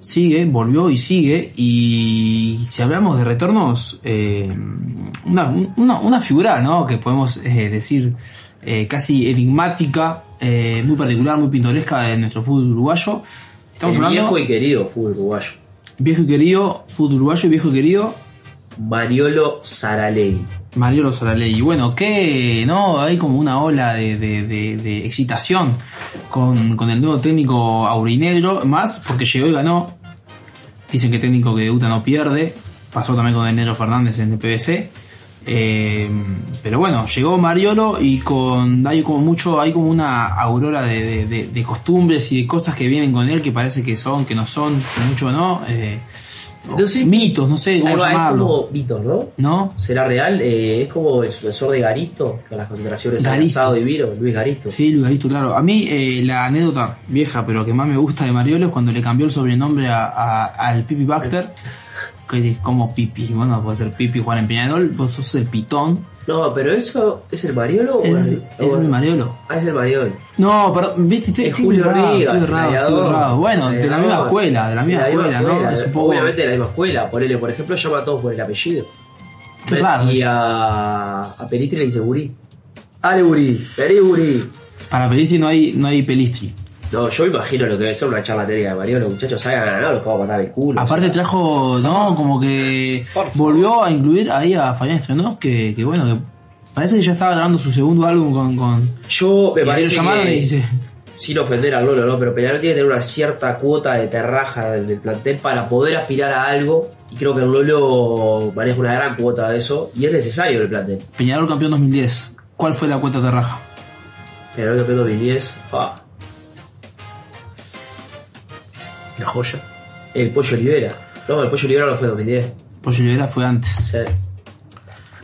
Sigue, volvió y sigue. Y si hablamos de retornos, eh, una, una, una figura, ¿no? Que podemos eh, decir eh, casi enigmática, muy particular, muy pintoresca de nuestro fútbol uruguayo. Estamos El hablando. viejo y querido fútbol uruguayo. viejo y querido, fútbol uruguayo y viejo y querido. Mariolo Saralegui. Mariolo Solaley. Y bueno, que no hay como una ola de, de- de- excitación con, con el nuevo técnico aurinegro, más porque llegó y ganó. Dicen que técnico que debuta no pierde. Pasó también con el Negro Fernández en el PBC. Eh, pero bueno, llegó Mariolo y con hay como mucho, hay como una aurora de- de costumbres y de cosas que vienen con él que parece que son, que no son, que mucho no. eh, Sé. mitos, no sé cómo Algo- es llamarlo. como mitos, ¿no? ¿No? ¿Será real? Eh, es como el sucesor de Garisto, con las concentraciones de Garisto. Asado y Viro, Luis Garisto. Sí, Lugarito, claro. A mí eh, la anécdota vieja, pero que más me gusta de Mariolo es cuando le cambió el sobrenombre a- a- al Pipi Baxter. Que como Pipi, bueno, puede ser Pipi Juan en Peñarol, vos sos el pitón. No, pero eso es el Mariolo o es, el- o es mi Mariolo. Ah, es el Mariolo. No, perdón, viste, estoy, Es estoy Julio errado, Rivas, estoy errado, estoy errado. Bueno, de la misma escuela, de la misma De escuela, ¿no? Es un poco. Obviamente de la misma escuela. Ponele, por ejemplo, llama a todos por el apellido. Qué raro Y a, a Pelistri le dice Gurí. Ale Gurí, Gurí. Para Pelistri no hay, no hay Pelistri. No, yo imagino lo que debe ser una charla técnica de Mariolo. Muchachos, salgan a ganar, los vamos a matar el culo. Aparte o sea. trajo, ¿no? Como que volvió a incluir ahí a Fabián Stronov, que, que bueno, que parece que ya estaba grabando su segundo álbum con. con Yo me parece que, y dice, sin ofender al Lolo, ¿no? Pero Peñarol tiene que tener una cierta cuota de terraja del, plantel para poder aspirar a algo. Y creo que el Lolo maneja una gran cuota de eso. Y es necesario el plantel. Peñarol campeón 2010. ¿Cuál fue la cuenta de raja? Peñarol campeón 2010. fa, La joya. El Pollo Olivera. No, el Pollo Olivera no fue 2010. Pollo Olivera fue antes. Sí.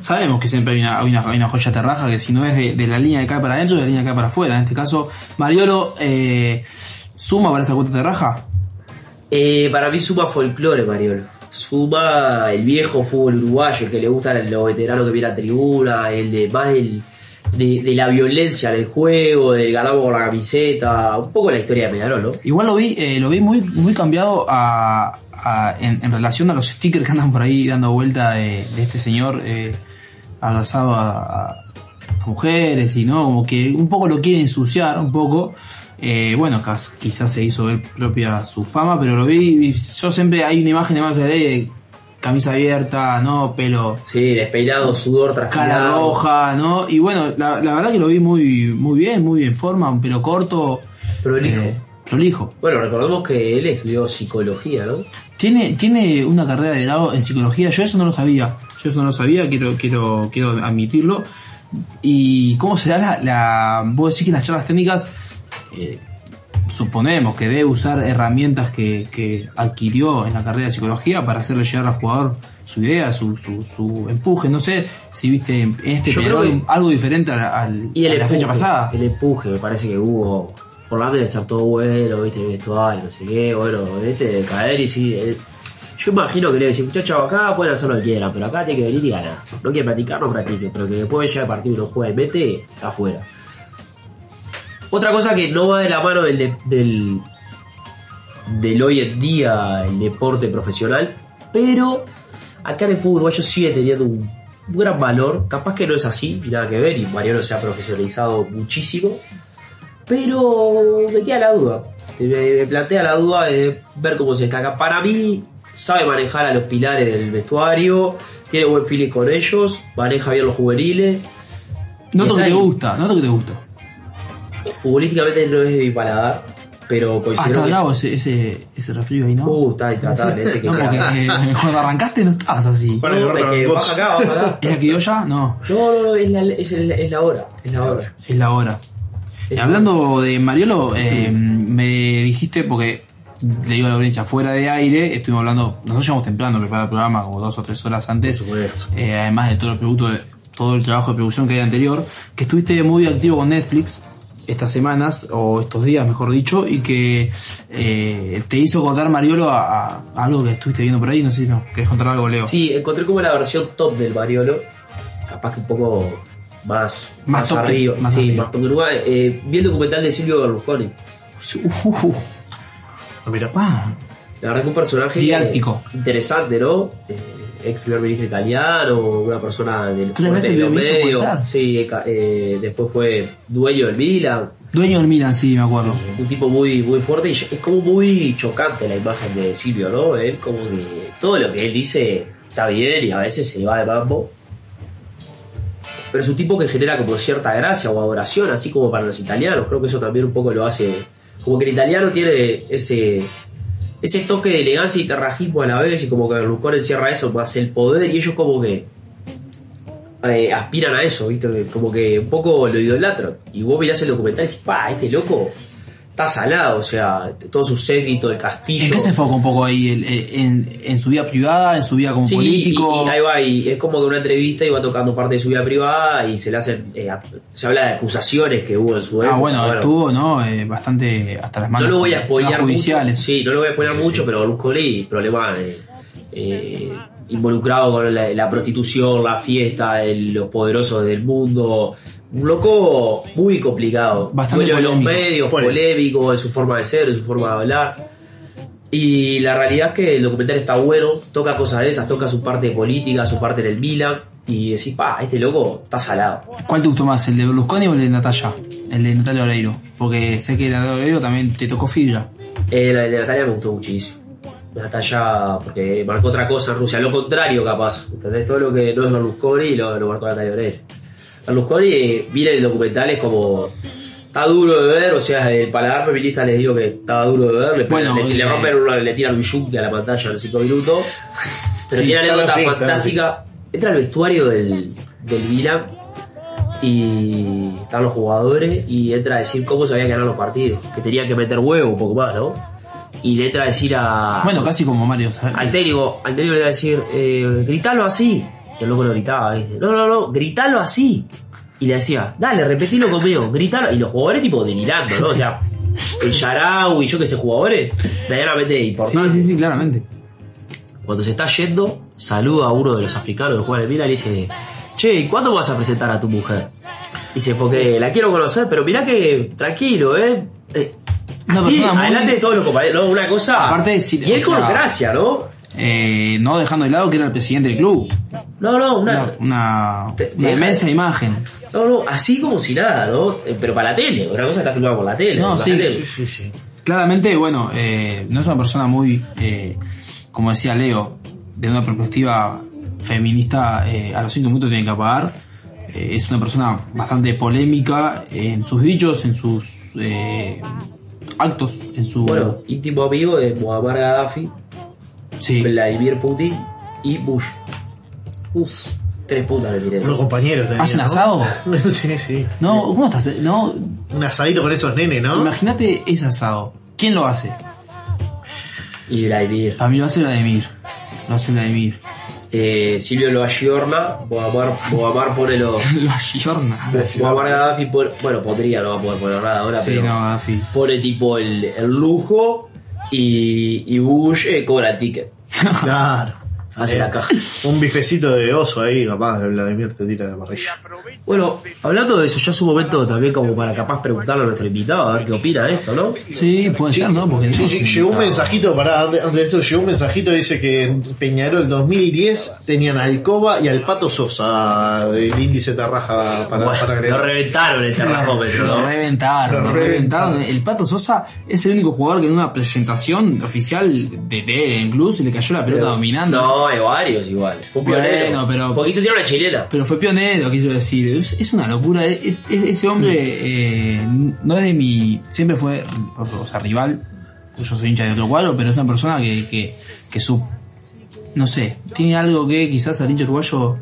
Sabemos que siempre hay una, hay una, hay una joya terraja que si no es de, de la línea de acá para adentro, de la línea de acá para afuera. En este caso, Mariolo eh, suma para esa cuenta de raja. Eh, para mí suma folclore, Mariolo. Suma el viejo fútbol uruguayo, el que le gusta los veteranos que vienen a tribuna, el de más del, de, de la violencia del juego, del ganamos con la camiseta, un poco la historia de Peñarol, ¿no? Igual lo vi, eh, lo vi muy, muy cambiado a, en, relación a los stickers que andan por ahí dando vuelta de, de este señor eh, abrazado a, mujeres y no, como que un poco lo quiere ensuciar, un poco. Eh, bueno, quizás se hizo él propia su fama, pero lo vi, yo siempre hay una imagen de Sarelli de camisa abierta, no, pelo Sí, despeinado, sudor, cara transpirado. roja, ¿no? Y bueno, la, la verdad que lo vi muy, muy bien, muy en forma, un pelo corto, Prolijo. eh, prolijo. Bueno, recordemos que él estudió psicología, ¿no? Tiene, tiene una carrera de grado en psicología, yo eso no lo sabía, yo eso no lo sabía, quiero, quiero, quiero admitirlo. ¿Y cómo será la, la vos decís que las charlas técnicas, eh, suponemos que debe usar herramientas que, que adquirió en la carrera de psicología para hacerle llegar al jugador su idea, su, su, su empuje, no sé si viste en este que- algo diferente al, al- Y el a la empuje, fecha pasada. El empuje, me parece que hubo. Por la de ser todo bueno, viste, el vestuario, no sé qué, bueno, este de caer y sí. eh, yo imagino que le decir, muchachos, acá pueden hacer lo que quieran, pero acá tiene que venir y ganar. No quiere practicar, no practique, pero que después llega el partido y no juega y mete, está afuera. Otra cosa que no va de la mano del, de- del, del hoy en día, el deporte profesional, pero acá en el fútbol uruguayo sigue teniendo un, gran valor. Capaz que no es así, nada que ver, y Mariano se ha profesionalizado muchísimo, pero me queda la duda. Me, me plantea la duda de ver cómo se destaca. Para mí, sabe manejar a los pilares del vestuario, tiene buen feeling con ellos, maneja bien los juveniles. Noto que te gusta, noto que te gusta. Futbolísticamente no es de mi paladar, pero Ah, considero está que. bravo ese, ese, ese refrío ahí, ¿no? Uh, está intratable ese que no, porque eh, cuando arrancaste no estabas así. Para No, que es que vos. baja acá, baja acá. ¿Es la ya? No, No, no, no, es la, es, el- es la hora. Es la hora. es la hora. Es Eh, hablando de Mariolo, eh, me dijiste, porque le digo a la audiencia, fuera de aire, estuvimos hablando, nosotros llegamos temprano a preparar el programa, como dos o tres horas antes, supuesto. eh, además de todo el producto, de- todo el trabajo de producción que hay anterior, que estuviste muy activo con Netflix estas semanas, o estos días mejor dicho, y que eh, te hizo acordar Mariolo a, a algo que estuviste viendo por ahí, no sé si no, querés contar algo, Leo. Sí, encontré como la versión top del Mariolo. Capaz que un poco más, Más más, top que- arriba. más sí, arriba. más top de Uruguay. Eh, vi el documental de Silvio Berlusconi. Uh, mira. ah, La verdad que un personaje Didáctico. eh, interesante, ¿no? Eh, ex primer ministro italiano, una persona del veces de los medios. Sí, eh, eh, después fue dueño del Milan. dueño del Milan, sí, me acuerdo. Un tipo muy, muy fuerte y es como muy chocante la imagen de Silvio, ¿no? Él como que todo lo que él dice está bien y a veces se le va de mambo. Pero es un tipo que genera como cierta gracia o adoración, así como para los italianos. Creo que eso también un poco lo hace. Como que el italiano tiene ese, ese toque de elegancia y terrajismo a la vez, y como que Berlusconi encierra eso, más el poder, y ellos como que eh, aspiran a eso, ¿viste? Como que un poco lo idolatran. Y vos mirás el documental y decís, pa, este loco está salado, o sea, todo su séquito, el castillo. ¿En qué se enfoca un poco ahí? ¿El- el- en, en su vida privada, en su vida como Sí, político? Y, y ahí va, y es como que una entrevista y va tocando parte de su vida privada y se le hacen, eh, se habla de acusaciones que hubo en su época. ah, bueno, estuvo, ¿no? Eh, bastante hasta las No manos. lo voy a spoilear mucho. judiciales. Sí, no lo voy a spoilear mucho, pero Berlusconi, problemas eh, eh, involucrado con la, la prostitución, la fiesta, el- los poderosos del mundo. Un loco muy complicado. Bastante Dueño de los polémico. medios, Polémico. polémico en su forma de ser, en su forma de hablar. Y la realidad es que el documental está bueno, toca cosas de esas, toca su parte política, su parte en el Milan. Y decís, pa, este loco está salado. ¿Cuál te gustó más, el de Berlusconi o el de Natalia? El de Natalia Oreiro. Porque sé que el de Natalia Oreiro también te tocó fibra. Eh, la de Natalia me gustó muchísimo. Natalia, porque marcó otra cosa en Rusia, lo contrario capaz. ¿Entendés? Todo lo que no es Berlusconi lo, lo marcó Natalia Oreiro. Berlusconi, eh, mira el documental, es como. Está duro de ver, o sea, el paladar feminista les digo que estaba duro de ver, le, Bueno, le, le eh, rompen le tiran un yunque a la pantalla en los 5 minutos. Pero Sí, tiene anécdota sí, fantástica. Entra al vestuario del, del Milan y están los jugadores y entra a decir cómo se habían ganado los partidos, que tenía que meter huevo un poco más, ¿no? Y le entra a decir a, Bueno, casi como Mario. al técnico, al técnico le va a decir, eh, gritalo así. Y el loco lo gritaba, ¿viste? No, no, no, gritalo así. Y le decía, dale, repetilo conmigo, gritalo. Y los jugadores tipo delirando, ¿no? O sea, el Yaraui, yo que sé, jugadores, Sí, importantes. sí, sí, claramente. Cuando se está yendo, saluda a uno de los africanos que juega en el Milan y le dice, che, ¿y cuándo vas a presentar a tu mujer? Dice, porque la quiero conocer, pero mirá que tranquilo, ¿eh? Eh, Una persona muy- adelante de todos los compañeros, ¿no? Una cosa... Aparte, sí, y él con sea- gracia, ¿no? Eh, no dejando de lado que era el presidente del club. No, no, Una, una... una, Te- te una deja- inmensa imagen. No, no, así como si nada, ¿no? Eh, Pero para la tele, una cosa está filmada por la tele. No, sí. imagínate. Sí, sí, sí. Claramente, bueno, eh, no es una persona muy, eh, como decía Leo, de una perspectiva feminista, eh, a los cinco minutos tiene que apagar. Eh, es una persona bastante polémica en sus dichos, en sus eh, actos, en su... Bueno, íntimo amigo de Muammar Gaddafi, sí. Vladimir Putin y Bush. Uf, tres puntas le tiré. Unos compañeros también, ¿Hacen ¿no? asado? sí, sí. No, ¿cómo estás? No, Un asadito con esos nenes, ¿no? imagínate ese asado. ¿Quién lo hace? Y Vladimir. Para mí lo hace Vladimir. Lo hace Vladimir. Eh, Silvio lo ayorna, Muammar, Muammar pone los... lo ayorna. Muammar Gaddafi pone, bueno, podría, no va a poder poner nada ahora, Sí, pero no, Gaddafi. pone tipo el, el lujo y, y Bush eh, cobra ticket. Claro. Hace Eh, la caja. Un bifecito de oso ahí, capaz, de Vladimir te tira de la parrilla. Bueno, hablando de eso, ya es un momento también como para capaz preguntarle a nuestro invitado a ver qué opina de esto, ¿no? Sí, puede ser, ¿no? Porque Sí, sí, llegó un mensajito, para antes de esto, llegó un mensajito dice que en Peñarol 2010 tenían al Coba y al Pato Sosa del índice Tarraja para, para Lo agregar. reventaron el terrajómetro, Lo ¿no? reventaron, Lo lo reventaron. El Pato Sosa es el único jugador que en una presentación oficial de, de incluso le cayó la pelota Pero- dominando. No, hay varios igual. Fue un pionero. Bueno, pero- Porque hizo tirar una chilena. Pero fue pionero, quiso decir. Es, es una locura. Es- es- ese hombre eh, no es de mi. Siempre fue o sea, rival. Yo soy hincha de otro cuadro, pero es una persona que, que, que su. No sé, tiene algo que quizás al hincha uruguayo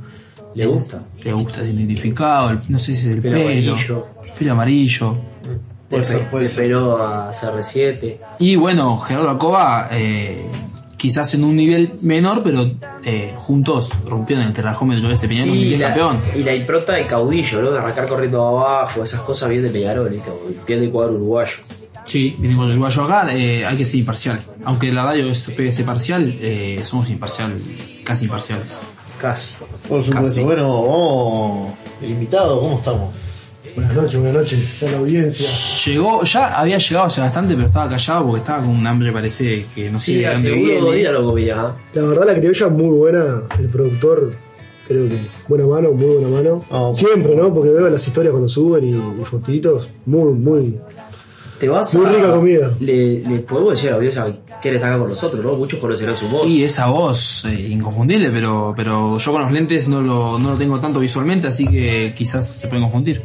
Le gusta. le gusta, es identificado. el- no sé si es el Pelo pelo. amarillo. Pelo amarillo. Puede ser, puede Le ser. peló a CR7. Y bueno, Gerardo Alcoba, eh, quizás en un nivel menor, pero eh, juntos rompieron el terrajómetro ese Peñarol Sí, y la, campeón. y la impronta de caudillo, ¿no? De arrancar corriendo abajo, esas cosas bien de Peñarol, ¿viste? Como El pie de cuadro uruguayo. Sí, viene con el uruguayo acá, eh, hay que ser imparcial. Aunque la radio es PVC parcial, eh, somos imparcial, casi imparciales. Casi. Por supuesto. Casi. Bueno, vamos. El invitado, ¿cómo estamos? Buenas noches, buenas noches a la audiencia. Llegó, ya había llegado hace bastante, pero estaba callado porque estaba con un hambre, parece que no sé Sí, de hace dónde uno viene. días lo comía. ¿ah? La verdad la criolla es muy buena, el productor creo que buena mano, muy buena mano. Ah, Siempre, ¿no? Porque veo las historias cuando suben y, y fotitos, muy, muy... Te vas Muy a- rica comida. Le, le podemos decir a la audiencia que él está acá con nosotros, ¿no? Muchos conocerán su voz. Y esa voz, eh, inconfundible, pero, pero yo con los lentes no lo, no lo tengo tanto visualmente, así que quizás se pueden confundir.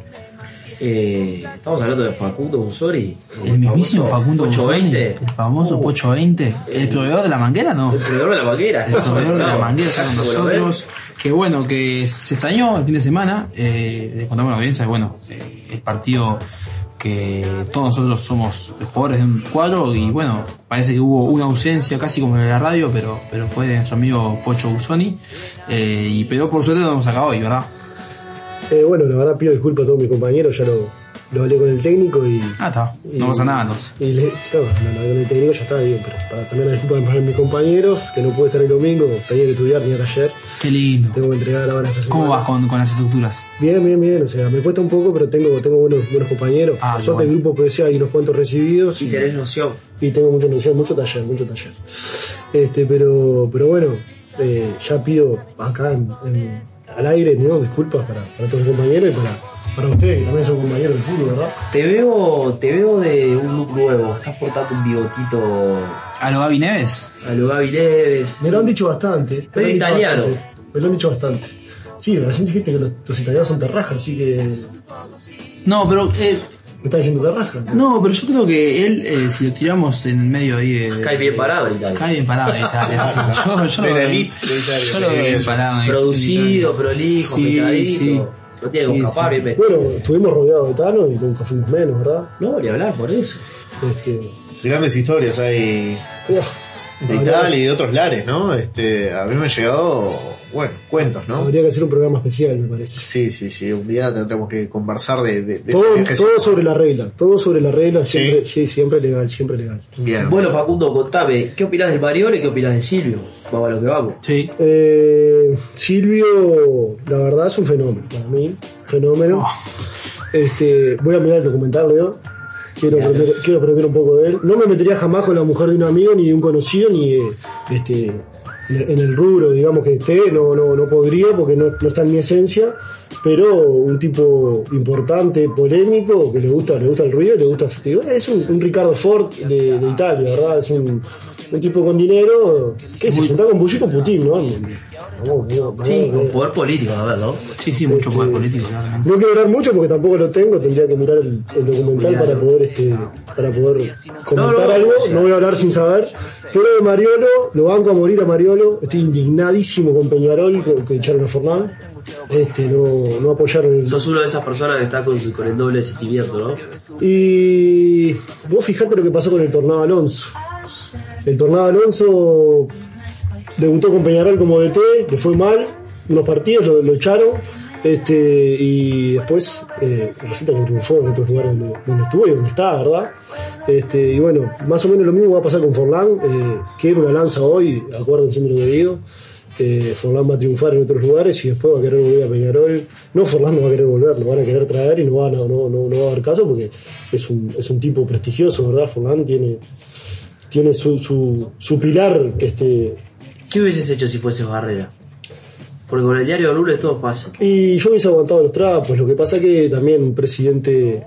Eh, estamos hablando de Facundo Busori. El mismísimo Facundo Busoni, 820. el famoso Uh, Pocho 20, el proveedor de la manguera, ¿no? El proveedor de la vaquera. El proveedor de la manguera está con nosotros. Que bueno, que se extrañó el fin de semana. Eh, le contamos a la audiencia, bueno, eh, el partido que todos nosotros somos jugadores de un cuadro y bueno, parece que hubo una ausencia casi como en la radio, pero, pero fue de nuestro amigo Pocho Busoni. Eh, y pero por suerte lo hemos sacado hoy, ¿verdad? Eh, bueno, la verdad pido disculpas a todos mis compañeros, ya lo, lo hablé con el técnico y. Ah, está. y- No pasa nada entonces. Y le, no, no, no, con el técnico ya está, digo, pero para también disculpas para mis compañeros, que no pude estar el domingo, tenía que estudiar, ni ayer, Qué lindo. tengo que entregar ahora esta ¿Cómo semana. vas con, con las estructuras? Bien, bien, bien, o sea, me cuesta un poco, pero tengo, tengo buenos, buenos compañeros. Ah, Por suerte bueno. el grupo PSA hay unos cuantos recibidos Y tenés noción. y tengo mucha noción, mucho taller, mucho taller. Este, pero, pero bueno, eh, ya pido acá en, en- al aire, ¿no? disculpas para, para todos los compañeros y para, para ustedes, que también son compañeros del fútbol, ¿verdad? Te veo, te veo de un look nuevo. Estás portando un bigotito ¿A lo Gaby Neves? a lo Gaby Neves. Me lo han dicho bastante. Me lo han dicho italiano. bastante, Me lo han dicho bastante. Sí, recién dijiste que los, los italianos son terrajas, así que. No, pero eh, ¿Me estás diciendo terraja? no, pero yo creo que él, eh, si lo tiramos en el medio ahí de, Cae bien parado en Italia. Cae bien parado en Italia. Yo, yo lo veo- elite de Italia. Yo lo veo bien parado. en- Producido, prolijo, Sí. No tiene que Sí, escapar, sí. bien. Bueno, estuvimos rodeados de Tano y nunca fuimos menos, ¿verdad? No, ni hablar por eso. Este. Grandes historias hay uah, de Italia y de otros lares, ¿no? Este, a mí me han llegado, bueno, cuentos, ¿no? Habría que hacer un programa especial, me parece. Sí, sí, sí. Un día tendremos que conversar de, de, de Todo, sobre la regla, todo sobre la regla, Sí. siempre, sí, siempre legal, siempre legal. Bien. Bueno, Facundo, contame, ¿qué opinás de Mariole y qué opinás de Silvio? Vamos a lo que vamos. Sí. Eh, Silvio, la verdad es un fenómeno para mí, fenómeno. Este, voy a mirar el documental, Leo. Quiero aprender, quiero aprender un poco de él. No me metería jamás con la mujer de un amigo, ni de un conocido, ni de, este, en el rubro, digamos que esté, no, no, no podría porque no, no está en mi esencia, pero un tipo importante, polémico, que le gusta, le gusta el ruido, le gusta, es un, un Ricardo Ford de, de Italia, ¿verdad? Es un, un tipo con dinero que se junta con con Putin, ¿no? Sí, con poder político, a ver, ¿no? Sí, sí, mucho Este, poder político, claramente. No quiero hablar mucho porque tampoco lo tengo, tendría que mirar el, el documental para poder este para poder comentar no, algo, no, voy a hablar sin saber. Pero de Mariolo, lo banco a morir a Mariolo, estoy indignadísimo con Peñarol, que, que echaron a Forlán, este, no, no apoyaron el... Sos una de esas personas que está con, con el doble sentimiento, ¿no? Y vos fijate lo que pasó con el Tornado Alonso. El Tornado Alonso debutó con Peñarol como DT, le fue mal, unos partidos lo, lo echaron, este, y después eh, resulta que triunfó en otros lugares donde, estuvo y donde está, ¿verdad? Este, y bueno, más o menos lo mismo va a pasar con Forlán, eh, que era una lanza hoy, acuérdense de lo que digo. Eh, Forlán va a triunfar en otros lugares y después va a querer volver a Peñarol. No, Forlán no va a querer volver, lo van a querer traer y no va, no, no, no, no va a dar caso porque es un, es un tipo prestigioso, ¿verdad? Forlán tiene, tiene su, su, su pilar este, ¿Qué hubieses hecho si fueses Barrera? Porque con el diario de lunes es todo fácil. Y yo hubiese aguantado los trapos. Lo que pasa que también un presidente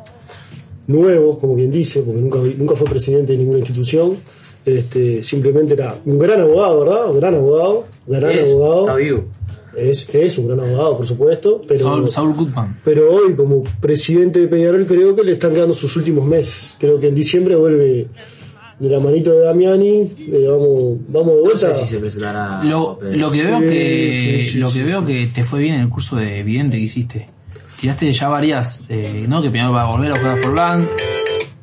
nuevo, como quien dice, porque nunca, nunca fue presidente de ninguna institución, este, simplemente era un gran abogado, ¿verdad? Un gran abogado, gran Es, abogado. está vivo. Es, es un gran abogado, por supuesto, pero, Saul, Saul Goodman. pero hoy como presidente de Peñarol creo que le están quedando sus últimos meses. Creo que en diciembre vuelve de la manito de Damiani, eh, vamos, vamos de No vuelta. sé si se presentará. Lo, lo que veo Sí, que sí, sí, lo sí, que veo sí. que te fue bien en el curso de evidente que hiciste. Tiraste ya varias, eh, no que primero va a volver a jugar a Forlán.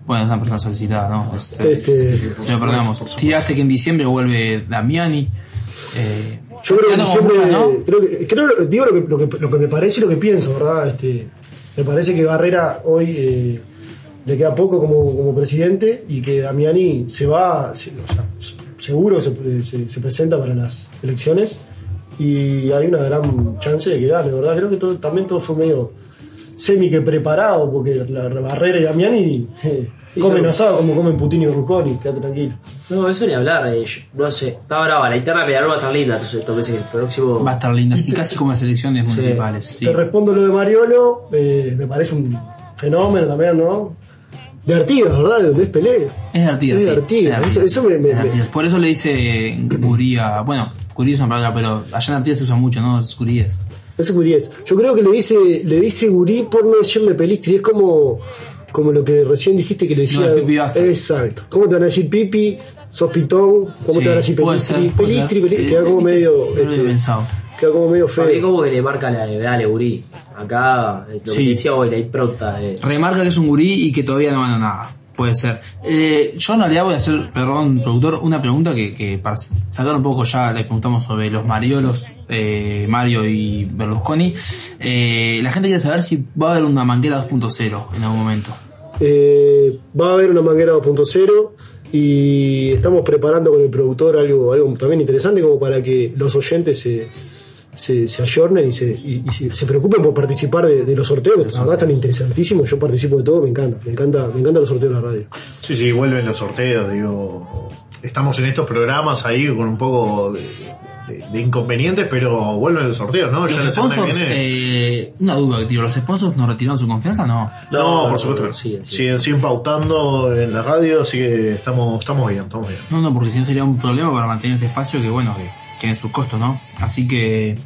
Bueno, es una persona solicitada, ¿no? Es- Este, se lo perdonamos. Tiraste que en diciembre vuelve Damiani. Eh, Yo creo que diciembre, muchas, ¿no? creo que, creo, digo lo que, lo, que, lo que me parece y lo que pienso, ¿verdad? Este, me parece que Barrera hoy eh, le queda poco como, como presidente y que Damiani se va, se- o sea, seguro se, se, se presenta para las elecciones y hay una gran chance de que gane, ¿verdad? Creo que todo, también todo fue medio semi que preparado porque la, la Barrera y Damiani eh, Sí, comen asado como comen Putin y Ruconi, quédate tranquilo. No, eso ni hablar. eh, yo- no sé. Está brava. La interna Peñarol va a estar linda. Entonces, meses que el próximo. Va a estar linda, así casi como las elecciones municipales. Sí. Te respondo lo de Mariolo, eh, me parece un fenómeno también, ¿no? De Artigas, ¿verdad? De donde es Pelé. Es de Artigas. Es de sí, Artigas, es eso- eso me- me- Es de Artigas. Por eso le dice Curía. Bueno, Curía es una palabra, pero allá en Artigas se usa mucho, ¿no? Es Curíes. Gurí es. Yo creo que le dice, le dice Gurí por no decirme Pelistri. Es como, como lo que recién dijiste que le decía. No. Exacto. ¿Cómo te van a decir Pipi? ¿Sos pitón? ¿Cómo Sí, te van a decir Pelistri? ser, Pelistri. Pelistri. Queda como medio. No lo había este, pensado. Queda como medio Para mí feo. como que le marca la edad a Gurí. Acá, eh, lo Sí. que decía hoy, la impronta de... Remarca que es un gurí y que todavía no gana nada. Puede ser. Eh, yo en realidad voy a hacer, perdón, productor, una pregunta que, que para sacar un poco ya le preguntamos sobre los Mariolos, eh, Mario y Berlusconi. Eh, la gente quiere saber si va a haber una manguera 2.0 en algún momento. Eh, va a haber una manguera 2.0 y estamos preparando con el productor algo, algo también interesante como para que los oyentes se, se, se ayornen y, se, y, y se, se preocupen por participar de, de los sorteos, que la verdad están interesantísimos, yo participo de todo, me encanta, me encanta, me encantan los sorteos de la radio. Sí, sí, vuelven los sorteos, digo. Estamos en estos programas ahí con un poco de, de- de inconvenientes, pero vuelven los sorteos, ¿no? Ya Los que sponsors, viene. eh, una duda que tiro, ¿los sponsors nos retiraron su confianza? No. no, no, por supuesto. no, siguen. siguen, siguen pautando en la radio, así que estamos, estamos bien, estamos bien. No, no, porque si no sería un problema para mantener este espacio que, bueno, que tiene sus costos, ¿no? Así que,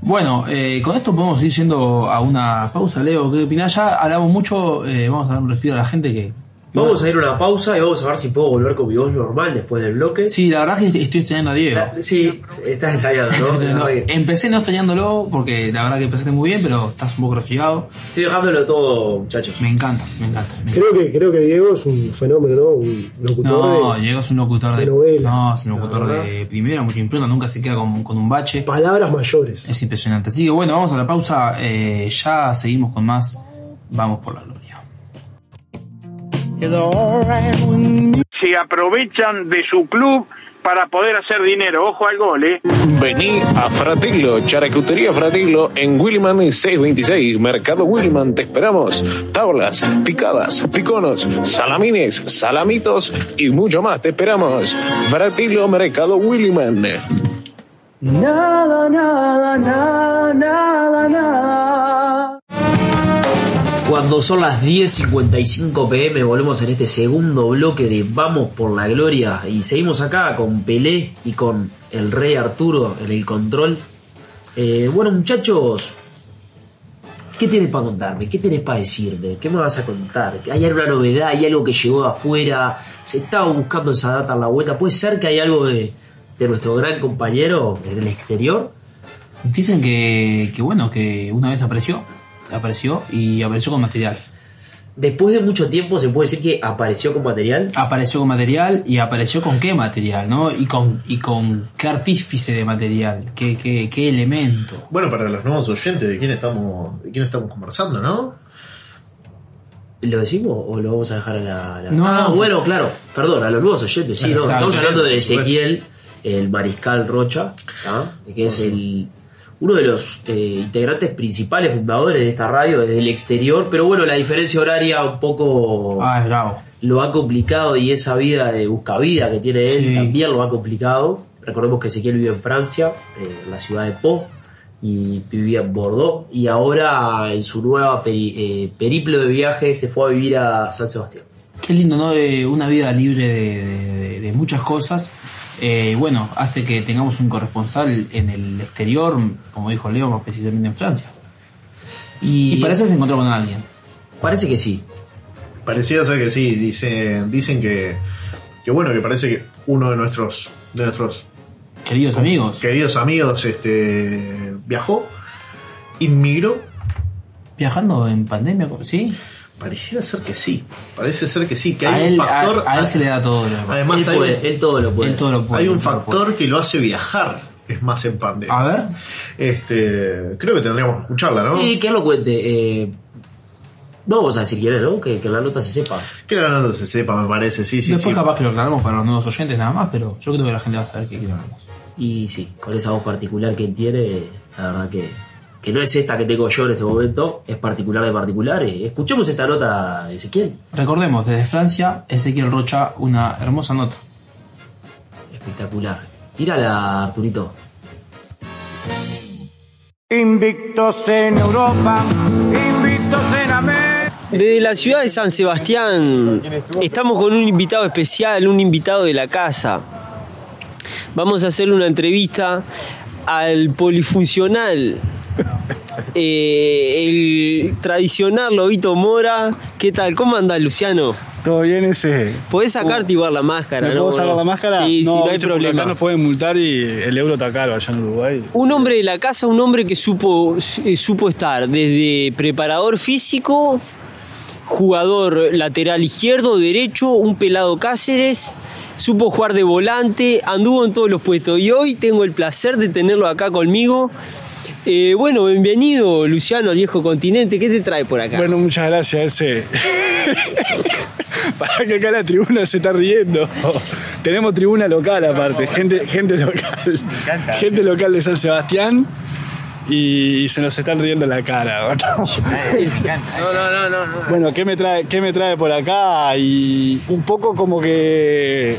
bueno, eh, con esto podemos ir yendo a una pausa, Leo. ¿Qué opinás? Ya hablamos mucho, eh, vamos a dar un respiro a la gente que... Vamos a ir a una pausa y vamos a ver si puedo volver con mi voz normal después del bloque. Sí, la verdad que estoy extrañando a Diego. Sí, estás ¿no? extrañando- Estoy- Empecé no extrañándolo porque la verdad que empezaste muy bien, pero estás un poco resfriado. Estoy dejándolo todo, muchachos. Me encanta, me encanta. me encanta. Creo que, creo que Diego es un fenómeno, ¿no? Un locutor No, de Diego es un locutor de, de novela. No, es un locutor de primera, mucha impronta, nunca se queda con, con un bache. palabras mayores. Es impresionante. Así que bueno, vamos a la pausa. eh, ya seguimos con más. Vamos por la gloria. Se aprovechan de su club para poder hacer dinero. Ojo al gol, ¿eh? Vení a Fratello, Characutería Fratello en Williman 626, Mercado Williman, te esperamos. Tablas, picadas, piconos, salamines, salamitos y mucho más, te esperamos. Fratello, Mercado Williman. Nada, nada, Son las 10.55 pm volvemos en este segundo bloque de Vamos por la Gloria y seguimos acá con Pelé y con el Rey Arturo en el control. Eh, bueno muchachos, ¿qué tienes para contarme? ¿Qué tenés para decirme? ¿Qué me vas a contar? ¿Hay alguna novedad? ¿Hay algo que llegó de afuera? ¿Se estaba buscando esa data en la vuelta? ¿Puede ser que hay algo de, de nuestro gran compañero en el exterior? Dicen que bueno, que una vez apareció, apareció y apareció con material. Después de mucho tiempo se puede decir que apareció con material. Apareció con material y apareció con qué material, ¿no? Y con, y con qué artífice de material, qué, qué, qué elemento. Bueno, para los nuevos oyentes, ¿de quién estamos, de quién estamos conversando, no? ¿Lo decimos o lo vamos a dejar a la.? la- No, Ah, no. bueno, claro, perdón, a los nuevos oyentes, sí, no. Exacto. Estamos hablando de Ezequiel, el mariscal Rocha, ¿ah? que es el uno de los eh, integrantes principales, fundadores de esta radio desde el exterior, pero bueno, la diferencia horaria un poco Ah, es bravo. lo ha complicado y esa vida de buscavida que tiene él Sí. también lo ha complicado. Recordemos que Ezequiel vive en Francia, eh, en la ciudad de Po, y vivía en Bordeaux, y ahora en su nueva peri- eh, periplo de viaje se fue a vivir a San Sebastián. Qué lindo, ¿no? De una vida libre de, de- de- de muchas cosas. Eh, bueno, hace que tengamos un corresponsal en el exterior, como dijo Leo, más precisamente en Francia. Y, Y parece que se encontró con alguien. parece que sí. Pareciera ser que sí, dicen, dicen que, que bueno, que parece que uno de nuestros, de nuestros Queridos amigos, queridos amigos este, viajó, inmigró. viajando en pandemia, ¿sí? Pareciera ser que sí, parece ser que sí, que A hay él, un factor. a, a él se le da todo. lo demás. Además, él, hay, puede, él todo lo puede. Él todo lo puede. hay un lo factor que lo hace viajar, es más en pandemia. A ver, Este, creo que tendríamos que escucharla, ¿no? Sí, que él lo cuente. eh, no vamos a decir quién es, ¿no? Que, que la nota se sepa. Que la nota se sepa, me parece, sí, sí, después sí. capaz que lo aclaramos para los nuevos oyentes nada más, pero yo creo que la gente va a saber que quién hablamos. Y sí, con esa voz particular que él tiene, la verdad que, que no es esta que tengo yo en este momento, es particular de particular. Eh, Escuchemos esta nota de Ezequiel. Recordemos, desde Francia, Ezequiel Rocha, una hermosa nota. Espectacular. Tírala, Arturito. Invictos en Europa, invictos en América. Desde la ciudad de San Sebastián estamos con un invitado especial, un invitado de la casa. Vamos a hacerle una entrevista al polifuncional eh, el tradicional Lobito Mora. ¿Qué tal? ¿Cómo anda Luciano? ¿Todo bien ese? Podés sacarte igual la máscara, ¿Me ¿no? puedo sacar la máscara? Sí, sí, no, hay problema. Acá nos pueden multar y el euro está caro allá en Uruguay. Un hombre de la casa, un hombre que supo, eh, supo estar desde preparador físico, jugador lateral izquierdo, derecho, un pelado Cáceres, supo jugar de volante, anduvo en todos los puestos y hoy tengo el placer de tenerlo acá conmigo. Eh, bueno, bienvenido Luciano al viejo continente, ¿qué te trae por acá? Bueno, muchas gracias ese. Para que acá la tribuna se está riendo. Tenemos tribuna local aparte, gente, gente local. Gente local de San Sebastián y se nos están riendo en la cara. ¿no? No, no, no, no, no. Bueno, ¿qué me trae, qué me trae por acá? Y un poco como que.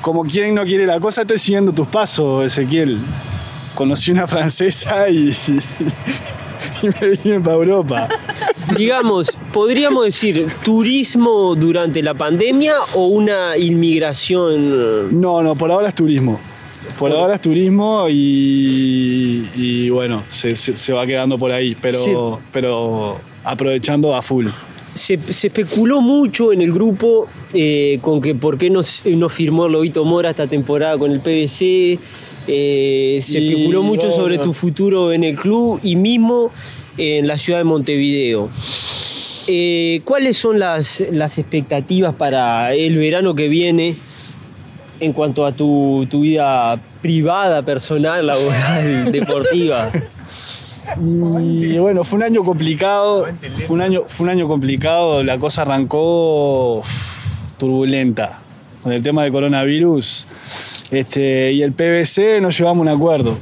Como quien no quiere la cosa, estoy siguiendo tus pasos, Ezequiel. Conocí una francesa y. y me vine para Europa. Digamos, podríamos decir turismo durante la pandemia o una inmigración. No, no, por ahora es turismo. Por ahora es turismo y, y bueno, se, se- se va quedando por ahí, pero, Sí. pero aprovechando a full. Se, se especuló mucho en el grupo eh, con que por qué no, no firmó Lobito Mora esta temporada con el PBC. Eh, se Y especuló mucho sobre tu futuro en el club y mismo en la ciudad de Montevideo. Eh, ¿Cuáles son las, las expectativas para el verano que viene en cuanto a tu, tu vida privada, personal, laboral, deportiva? Y bueno, fue un año complicado, fue un año, fue un año complicado, la cosa arrancó turbulenta con el tema del coronavirus este, y el PBC no llegamos a un acuerdo.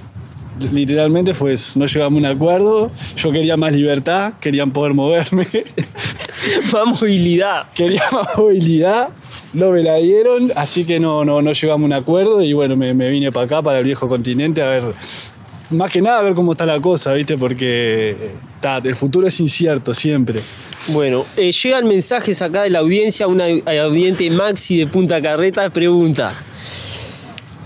Literalmente fue eso, no llegamos a un acuerdo, yo quería más libertad, querían poder moverme, Más movilidad. quería más movilidad, no me la dieron, así que no, no, no llegamos a un acuerdo y bueno, me, me vine para acá, para el viejo continente, a ver, más que nada a ver cómo está la cosa, ¿viste? Porque ta, el futuro es incierto siempre. Bueno, eh, llegan mensajes acá de la audiencia, una audiente Maxi de Punta Carreta pregunta,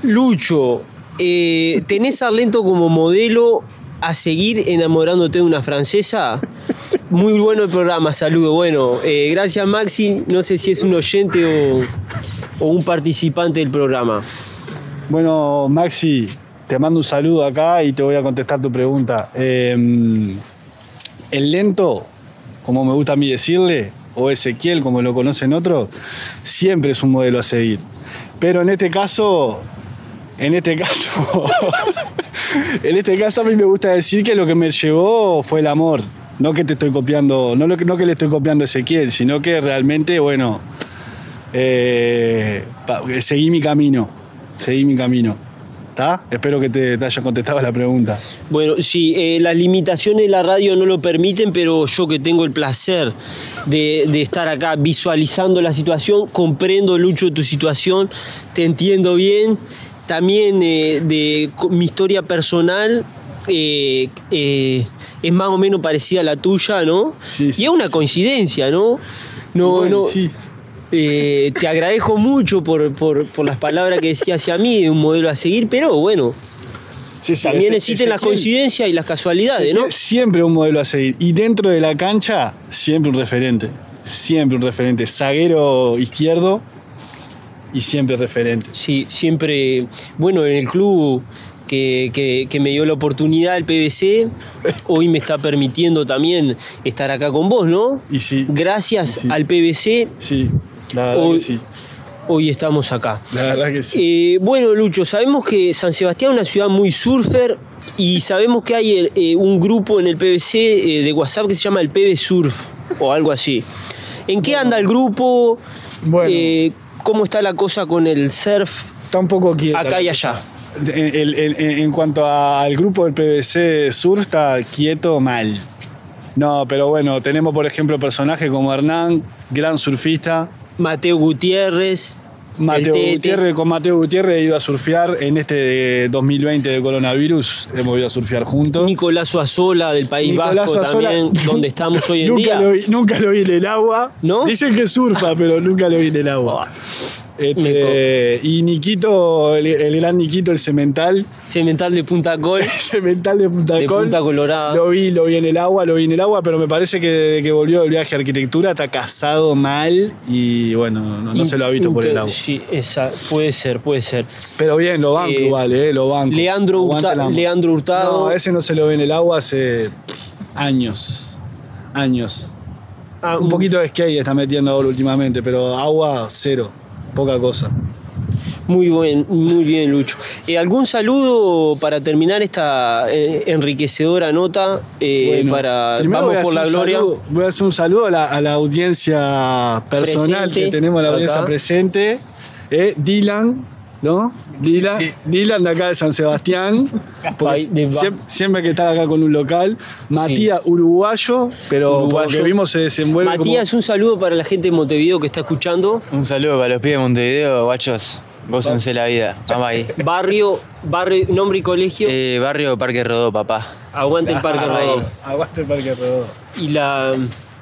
Lucho, eh, ¿tenés a Lento como modelo a seguir enamorándote de una francesa? Muy bueno el programa, saludo. Bueno, eh, gracias Maxi, no sé si es un oyente o, un participante del programa. Bueno, Maxi, te mando un saludo acá y te voy a contestar tu pregunta. Eh, el lento, como me gusta a mí decirle, o Ezequiel, como lo conocen otros, siempre es un modelo a seguir. Pero en este caso, en este caso, en este caso a mí me gusta decir que lo que me llevó fue el amor. No que te estoy copiando, no, no que le estoy copiando a Ezequiel, sino que realmente, bueno, eh, pa- seguí mi camino. Seguí mi camino. ¿Está? Espero que te, te haya contestado la pregunta. Bueno, sí, eh, las limitaciones de la radio no lo permiten, pero yo que tengo el placer de, de estar acá visualizando la situación, comprendo, Lucho, tu situación, te entiendo bien. También eh, de mi historia personal eh, eh, es más o menos parecida a la tuya, ¿no? Sí, sí, y es una coincidencia, ¿no? No, Bueno, no, sí. eh, te agradezco mucho por, por- por las palabras que decías hacia mí, de un modelo a seguir, pero bueno, también existen las coincidencias y las casualidades, ¿no? Siempre un modelo a seguir. Y dentro de la cancha, siempre un referente. Siempre un referente. Zaguero izquierdo y siempre referente. Sí, siempre, bueno, en el club que, que- que me dio la oportunidad, el PBC, hoy me está permitiendo también estar acá con vos, ¿no? Y sí, Gracias Sí. al PBC, sí, la verdad Hoy- que sí. hoy estamos acá. La verdad que sí. Eh, bueno, Lucho, sabemos que San Sebastián es una ciudad muy surfer y sabemos que hay eh, un grupo en el PBC eh, de WhatsApp que se llama el PB Surf o algo así. ¿En qué anda el grupo? Bueno. ¿Cómo está la cosa con el surf Está un poco quieta. acá y allá? En, en- cuanto al grupo del PVC Sur, está quieto mal. No, pero bueno, tenemos por ejemplo personajes como Hernán, gran surfista. Mateo Gutiérrez. Mateo. Gutiérrez, con Mateo Gutiérrez he ido a surfear en este 2020 de coronavirus, hemos ido a surfear juntos. Nicolás Suazola del País Nicolás Vasco también, donde estamos hoy en nunca día. Lo vi, nunca lo vi en el agua. ¿No? Dicen que surfa, pero nunca lo vi en el agua. Este, y Niquito, el, el gran Niquito, el cemental. Cemental de Punta Col. cemental de Punta De Col. Punta Colorada. Lo vi, lo vi en el agua, lo vi en el agua, pero me parece que desde que volvió del viaje a arquitectura está casado mal y bueno, no, no se lo ha visto por el agua. Sí, esa, puede ser, puede ser. Pero bien, lo banco Eh, igual, eh, lo banco. Leandro, Hurta- Leandro Hurtado. No, ese no se lo ve en el agua hace años. Años. Ah, Un poquito de skate está metiendo ahora últimamente, pero agua cero. Poca cosa. Muy buen, muy bien, Lucho. Eh, ¿Algún saludo para terminar esta eh, enriquecedora nota? Eh, Bueno, para Vamos por la gloria. saludo- voy a hacer un saludo a la, a la audiencia personal Presente, que tenemos, a la audiencia acá. presente. Eh, Dylan, ¿no? Dylan, Dylan de acá de San Sebastián. porque siempre, que está acá con un local. Matías, uruguayo, pero por Uruguayo. lo que vimos se desenvuelve como- Matías, un saludo para la gente de Montevideo que está escuchando. Un saludo para los pibes de Montevideo, guachos. Gócense la vida. Vamos ahí. Barrio, barrio, nombre y colegio. Eh, barrio Parque Rodó, papá. Aguante el Parque Rodó. Aguante el Parque Rodó. Y la,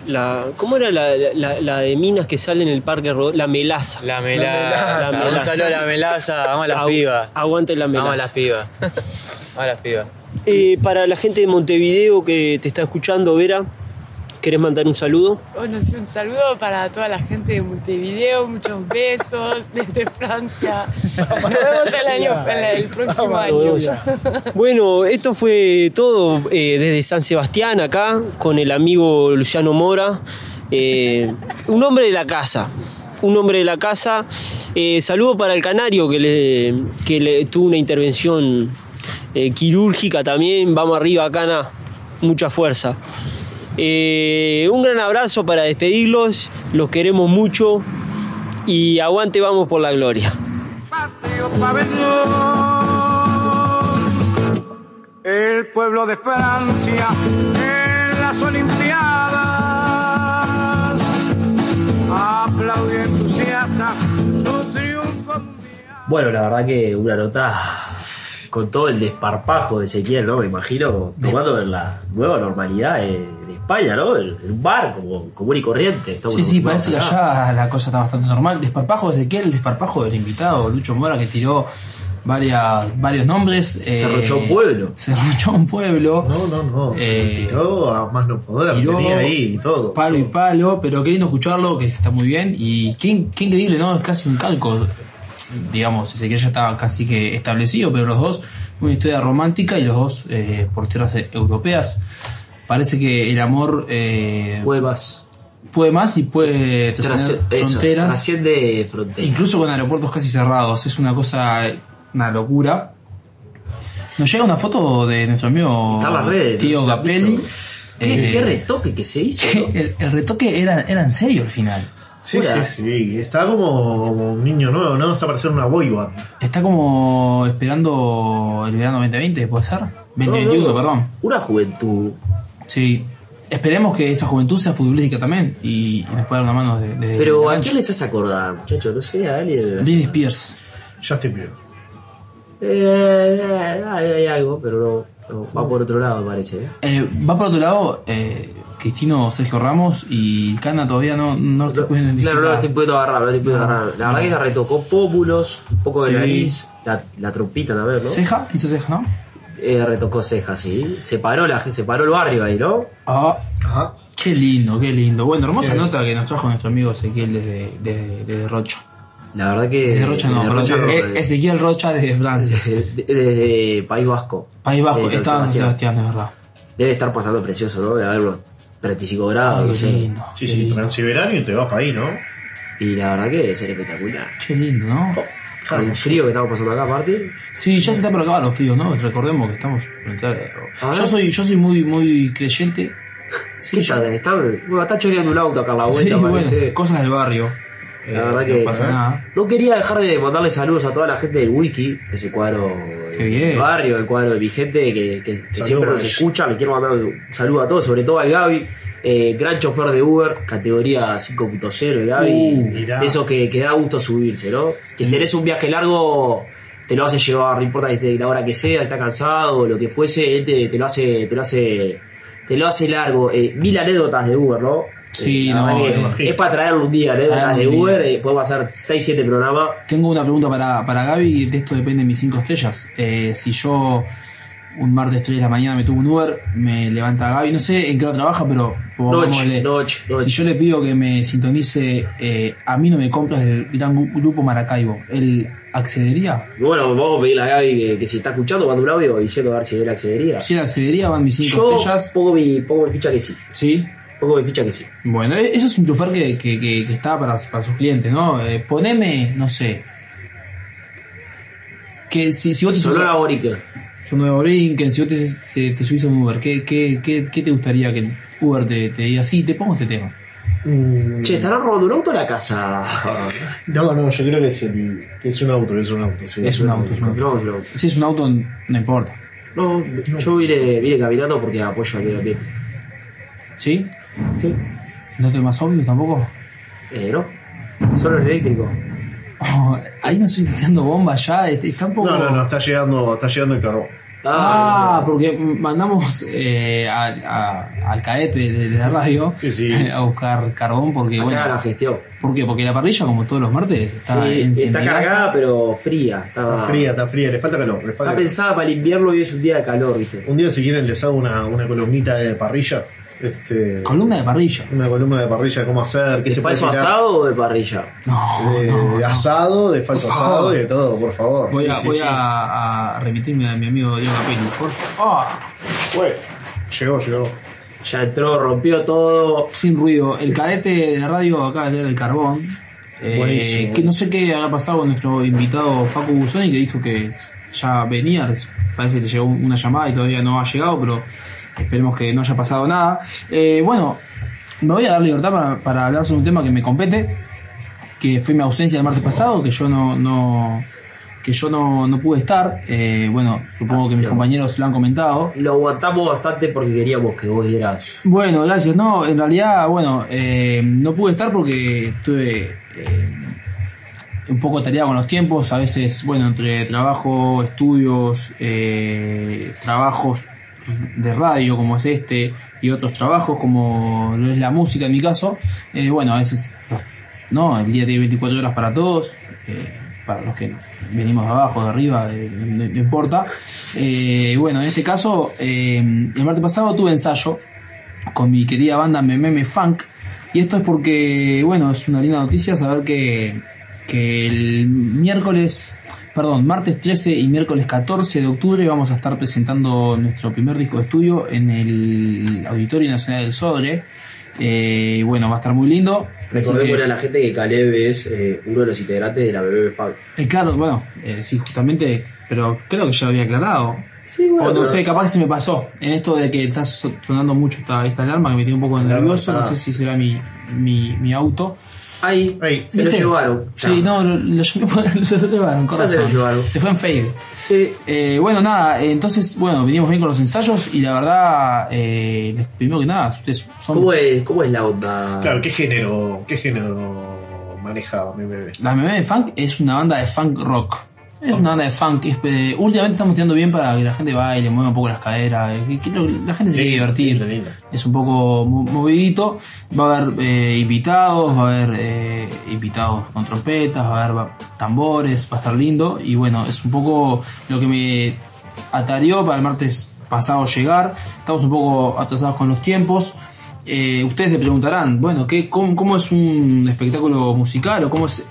la. ¿Cómo era la, la- la de minas que sale en el Parque Rodó? La melaza. La melaza. La Un melaza. saludo a la melaza. Vamos a las Agu- pibas. Aguante la melaza. Vamos a las pibas. Vamos a las pibas. Eh, para la gente de Montevideo que te está escuchando, Vera, ¿querés mandar un saludo? Bueno, sí, un saludo para toda la gente de Montevideo, muchos besos desde Francia. Nos vemos el, año, el, el próximo año. Bueno, esto fue todo eh, desde San Sebastián acá con el amigo Luciano Mora, eh, un hombre de la casa, un hombre de la casa. Eh, saludo para el canario que le, que le tuvo una intervención eh, quirúrgica también. Vamos arriba, Cana, mucha fuerza. Eh, un gran abrazo para despedirlos, los queremos mucho y aguante, vamos por la gloria. El pueblo de Francia en las Olimpiadas aplaudió entusiasta su triunfo. Bueno, la verdad que una nota con todo el desparpajo de Ezequiel, ¿no? Me imagino tomando la nueva normalidad de, de España, ¿no? El, el bar como común y corriente. Estamos Sí, sí, parece que allá la cosa está bastante normal. Desparpajo de Ezequiel, desparpajo del invitado, Lucho Mora, que tiró varias, varios nombres. eh, Cerruchó un pueblo. Cerruchó un pueblo. No, no, no. Eh, tiró a más no poder. tiró tenía ahí y todo. Palo y palo, pero qué lindo escucharlo, que está muy bien. Y qué, qué increíble, ¿no? Es casi un calco. Digamos, Ezequiel ya estaba casi que establecido, pero los dos, una historia romántica y los dos eh, por tierras eh, europeas. Parece que el amor. Eh, puede más. Puede más y puede trascender Trasce- eso, fronteras. Trasciende fronteras. Incluso con aeropuertos casi cerrados. Es una cosa, una locura. Nos llega una foto de nuestro amigo redes, Tío. Capelli. ¿Qué, Eh, qué retoque que se hizo? ¿no? el, el retoque era, era en serio al final. Sí, sí, sí. Está como, como un niño nuevo, ¿no? Está para ser una boy band. Está como esperando el verano 2020, ¿puede ser? 2021, No, no. perdón. Una juventud. Sí. Esperemos que esa juventud sea futbolística también y, y nos pueda dar una mano de, de Pero de ¿a quién les hace acordar, muchachos? No sé, a alguien. Britney Spears. Justin Bieber. Eh, eh, hay, hay algo, pero no, no, va por otro lado, me parece. ¿eh? Eh, va por otro lado, eh, Cristino Sergio Ramos y Cana todavía no, no lo estoy pudiendo identificar. Claro, no lo estoy pudiendo agarrar, no lo estoy pudiendo No, agarrar. La no. verdad que retocó pómulos, un poco de Sí. nariz, la, la trompita también, ¿no? ¿Ceja? ¿Hizo ceja, no? Eh, retocó cejas, sí. Separó, la, separó el barrio ahí, ¿no? Ah, qué lindo, qué lindo. Bueno, hermosa nota que nos trajo nuestro amigo Ezequiel desde, desde, desde Rocha. La verdad que. Desde Rocha no. Rocha no, Eh, de- Ezequiel Rocha desde Francia. Desde, desde País Vasco. País Vasco, De San estaba en San Sebastián, de verdad. Debe estar pasando precioso, ¿no? Debe haber unos 35 grados, no qué sé. lindo. Sí, sí, transiberiano y te vas para ahí, ¿no? Y la verdad que debe ser espectacular. Qué lindo, ¿no? Con el frío que estamos pasando acá, aparte. Sí, ya se está por acabar los fríos, ¿no? Recordemos que estamos Ah. Yo soy, yo soy muy, muy creyente. Sí, ¿Qué yo- tal? Está, bueno, está choreando un auto acá a la Sí, vuelta, bueno, parece. cosas del barrio. Eh, La verdad que no pasa nada. No quería dejar de mandarle saludos a toda la gente del wiki, ese cuadro Qué bien. del barrio, el cuadro de mi gente que, que- que siempre nos escucha. Le quiero mandar un saludo a todos, sobre todo al Gaby, eh, gran chofer de Uber, categoría 5.0 el Gaby. Uh, eso que, que da gusto subirse, ¿no? Que si tenés un viaje largo, te lo hace llevar, no importa que esté la hora que sea, está cansado, lo que fuese, él te, te lo hace, te lo hace, te lo hace largo. Eh, mil anécdotas de Uber, ¿no? Sí, Eh, no, es para traerlo un día. Traerlo Las de. Uber, eh, podemos hacer 6-7 programas. Tengo una pregunta para, para Gaby y de esto depende de mis cinco estrellas. Eh, si yo un martes 3 de la mañana me tuvo un Uber, me levanta Gaby, no sé en qué hora trabaja, pero pongámosle, noche, noche. si yo le pido que me sintonice eh, A mí no me compras del gran grupo Maracaibo, ¿él accedería? Y bueno, vamos a pedirle a Gaby que, que si está escuchando, manda un audio diciendo a ver si él accedería. Si él accedería, van mis cinco Yo estrellas. pongo mi, pongo mi ficha que sí. Sí. Pongo mi ficha que sí. Bueno, e- eso es un chofer que, que, que- que está para, para sus clientes, ¿no? Eh, poneme, no sé. Que si, si vos te Sonora Borica. Sonora Borinquen, si vos te, se- te subís a un Uber, ¿qué, qué, qué, qué te gustaría que Uber te, te diga? Sí, te pongo este tema. Che, ¿estarán robando un auto a la casa? No, no, yo creo que es, el, que es un auto, que es un auto. sí. Es un auto, es un auto. Confirmamos el auto. Si es un auto, no importa. No, yo vine, vine caminando porque apoyo al medio ambiente. ¿Sí? Sí. ¿No te más obvio tampoco? Eh, no. Solo el eléctrico. Oh, ahí no estoy tirando bombas ya, est- está un poco... No, no, no, está llegando, está llegando el carbón. Ah, porque mandamos eh, a- a- al caete de, de la radio a buscar carbón porque, Acá bueno... la gestión. ¿Por qué? Porque la parrilla, como todos los martes, está Sí, está cargada, pero fría. Está, Está fría, está fría, le falta calor. Le falta Está pensada para el invierno y es un día de calor, ¿viste? Un día si quieren les hago una, una columnita de parrilla. Este, Columna de parrilla. Una columna de parrilla, cómo hacer, qué ¿De se puede falso tirar. asado o de parrilla? No, de asado, de falso asado y de todo, por favor. Voy, Sí, a, sí, voy sí. A, a remitirme a mi amigo Diego Capelli. Por favor. Bueno, llegó, llegó. Ya entró, rompió todo. Sin ruido. El cadete de radio acaba de tener el carbón. Eh, que no sé qué habrá pasado con nuestro invitado Facu Busoni que dijo que ya venía. Parece que le llegó una llamada y todavía no ha llegado, pero esperemos que no haya pasado nada. Eh, bueno, me voy a dar libertad para, para hablar sobre un tema que me compete, que fue mi ausencia el martes pasado, que yo no, no que yo no, no pude estar. Eh, bueno, supongo que mis compañeros lo han comentado. Lo aguantamos bastante porque queríamos que vos dieras. Bueno, gracias. No, en realidad, bueno, eh, no pude estar porque estuve eh, un poco tareado con los tiempos. A veces, bueno, entre trabajo, estudios, eh, trabajos de radio como es este y otros trabajos como es la música en mi caso, eh, bueno, a veces, no, el día tiene 24 horas para todos. eh, para los que venimos de abajo, de arriba, no, importa. Eh, bueno, en este caso, el martes pasado tuve ensayo con mi querida banda Mememe Funk. Y esto es porque, bueno, es una linda noticia saber que, que el miércoles, perdón, martes 13 y miércoles 14 de octubre vamos a estar presentando nuestro primer disco de estudio en el Auditorio Nacional del Sodre. Eh, bueno, va a estar muy lindo. Recordemos que- a la gente que Caleb es eh, uno de los integrantes de la BB Fab. eh, claro, bueno, eh, sí, justamente, pero creo que ya lo había aclarado. bueno, o no pero- sé, capaz que se me pasó. En esto de que está so- sonando mucho esta, esta alarma que me tiene un poco nervioso, no sé si será mi, mi, mi auto. Ahí, se lo llevaron. Sí, no, lo, lo, se lo llevaron, con se lo llevaron. Se fue en fade. Sí. Eh, bueno, nada, entonces, bueno, venimos bien con los ensayos y la verdad, eh, les- primero que nada, ustedes son... ¿Cómo es, ¿Cómo es la onda? Claro, ¿qué género, qué género maneja bebé? La Meme de Funk es una banda de funk rock. Es una banda de funk. eh, últimamente estamos tirando bien para que la gente baile, mueva un poco las caderas. eh, que- la gente se quiere divertir. Es un poco mo- movidito. Va a haber eh, invitados, va a haber invitados con trompetas, va a haber va- tambores, va a estar lindo. Y bueno, es un poco lo que me atareó para el martes pasado llegar. Estamos un poco atrasados con los tiempos. Ustedes se preguntarán, bueno, ¿qué, cómo, cómo es un espectáculo musical o cómo es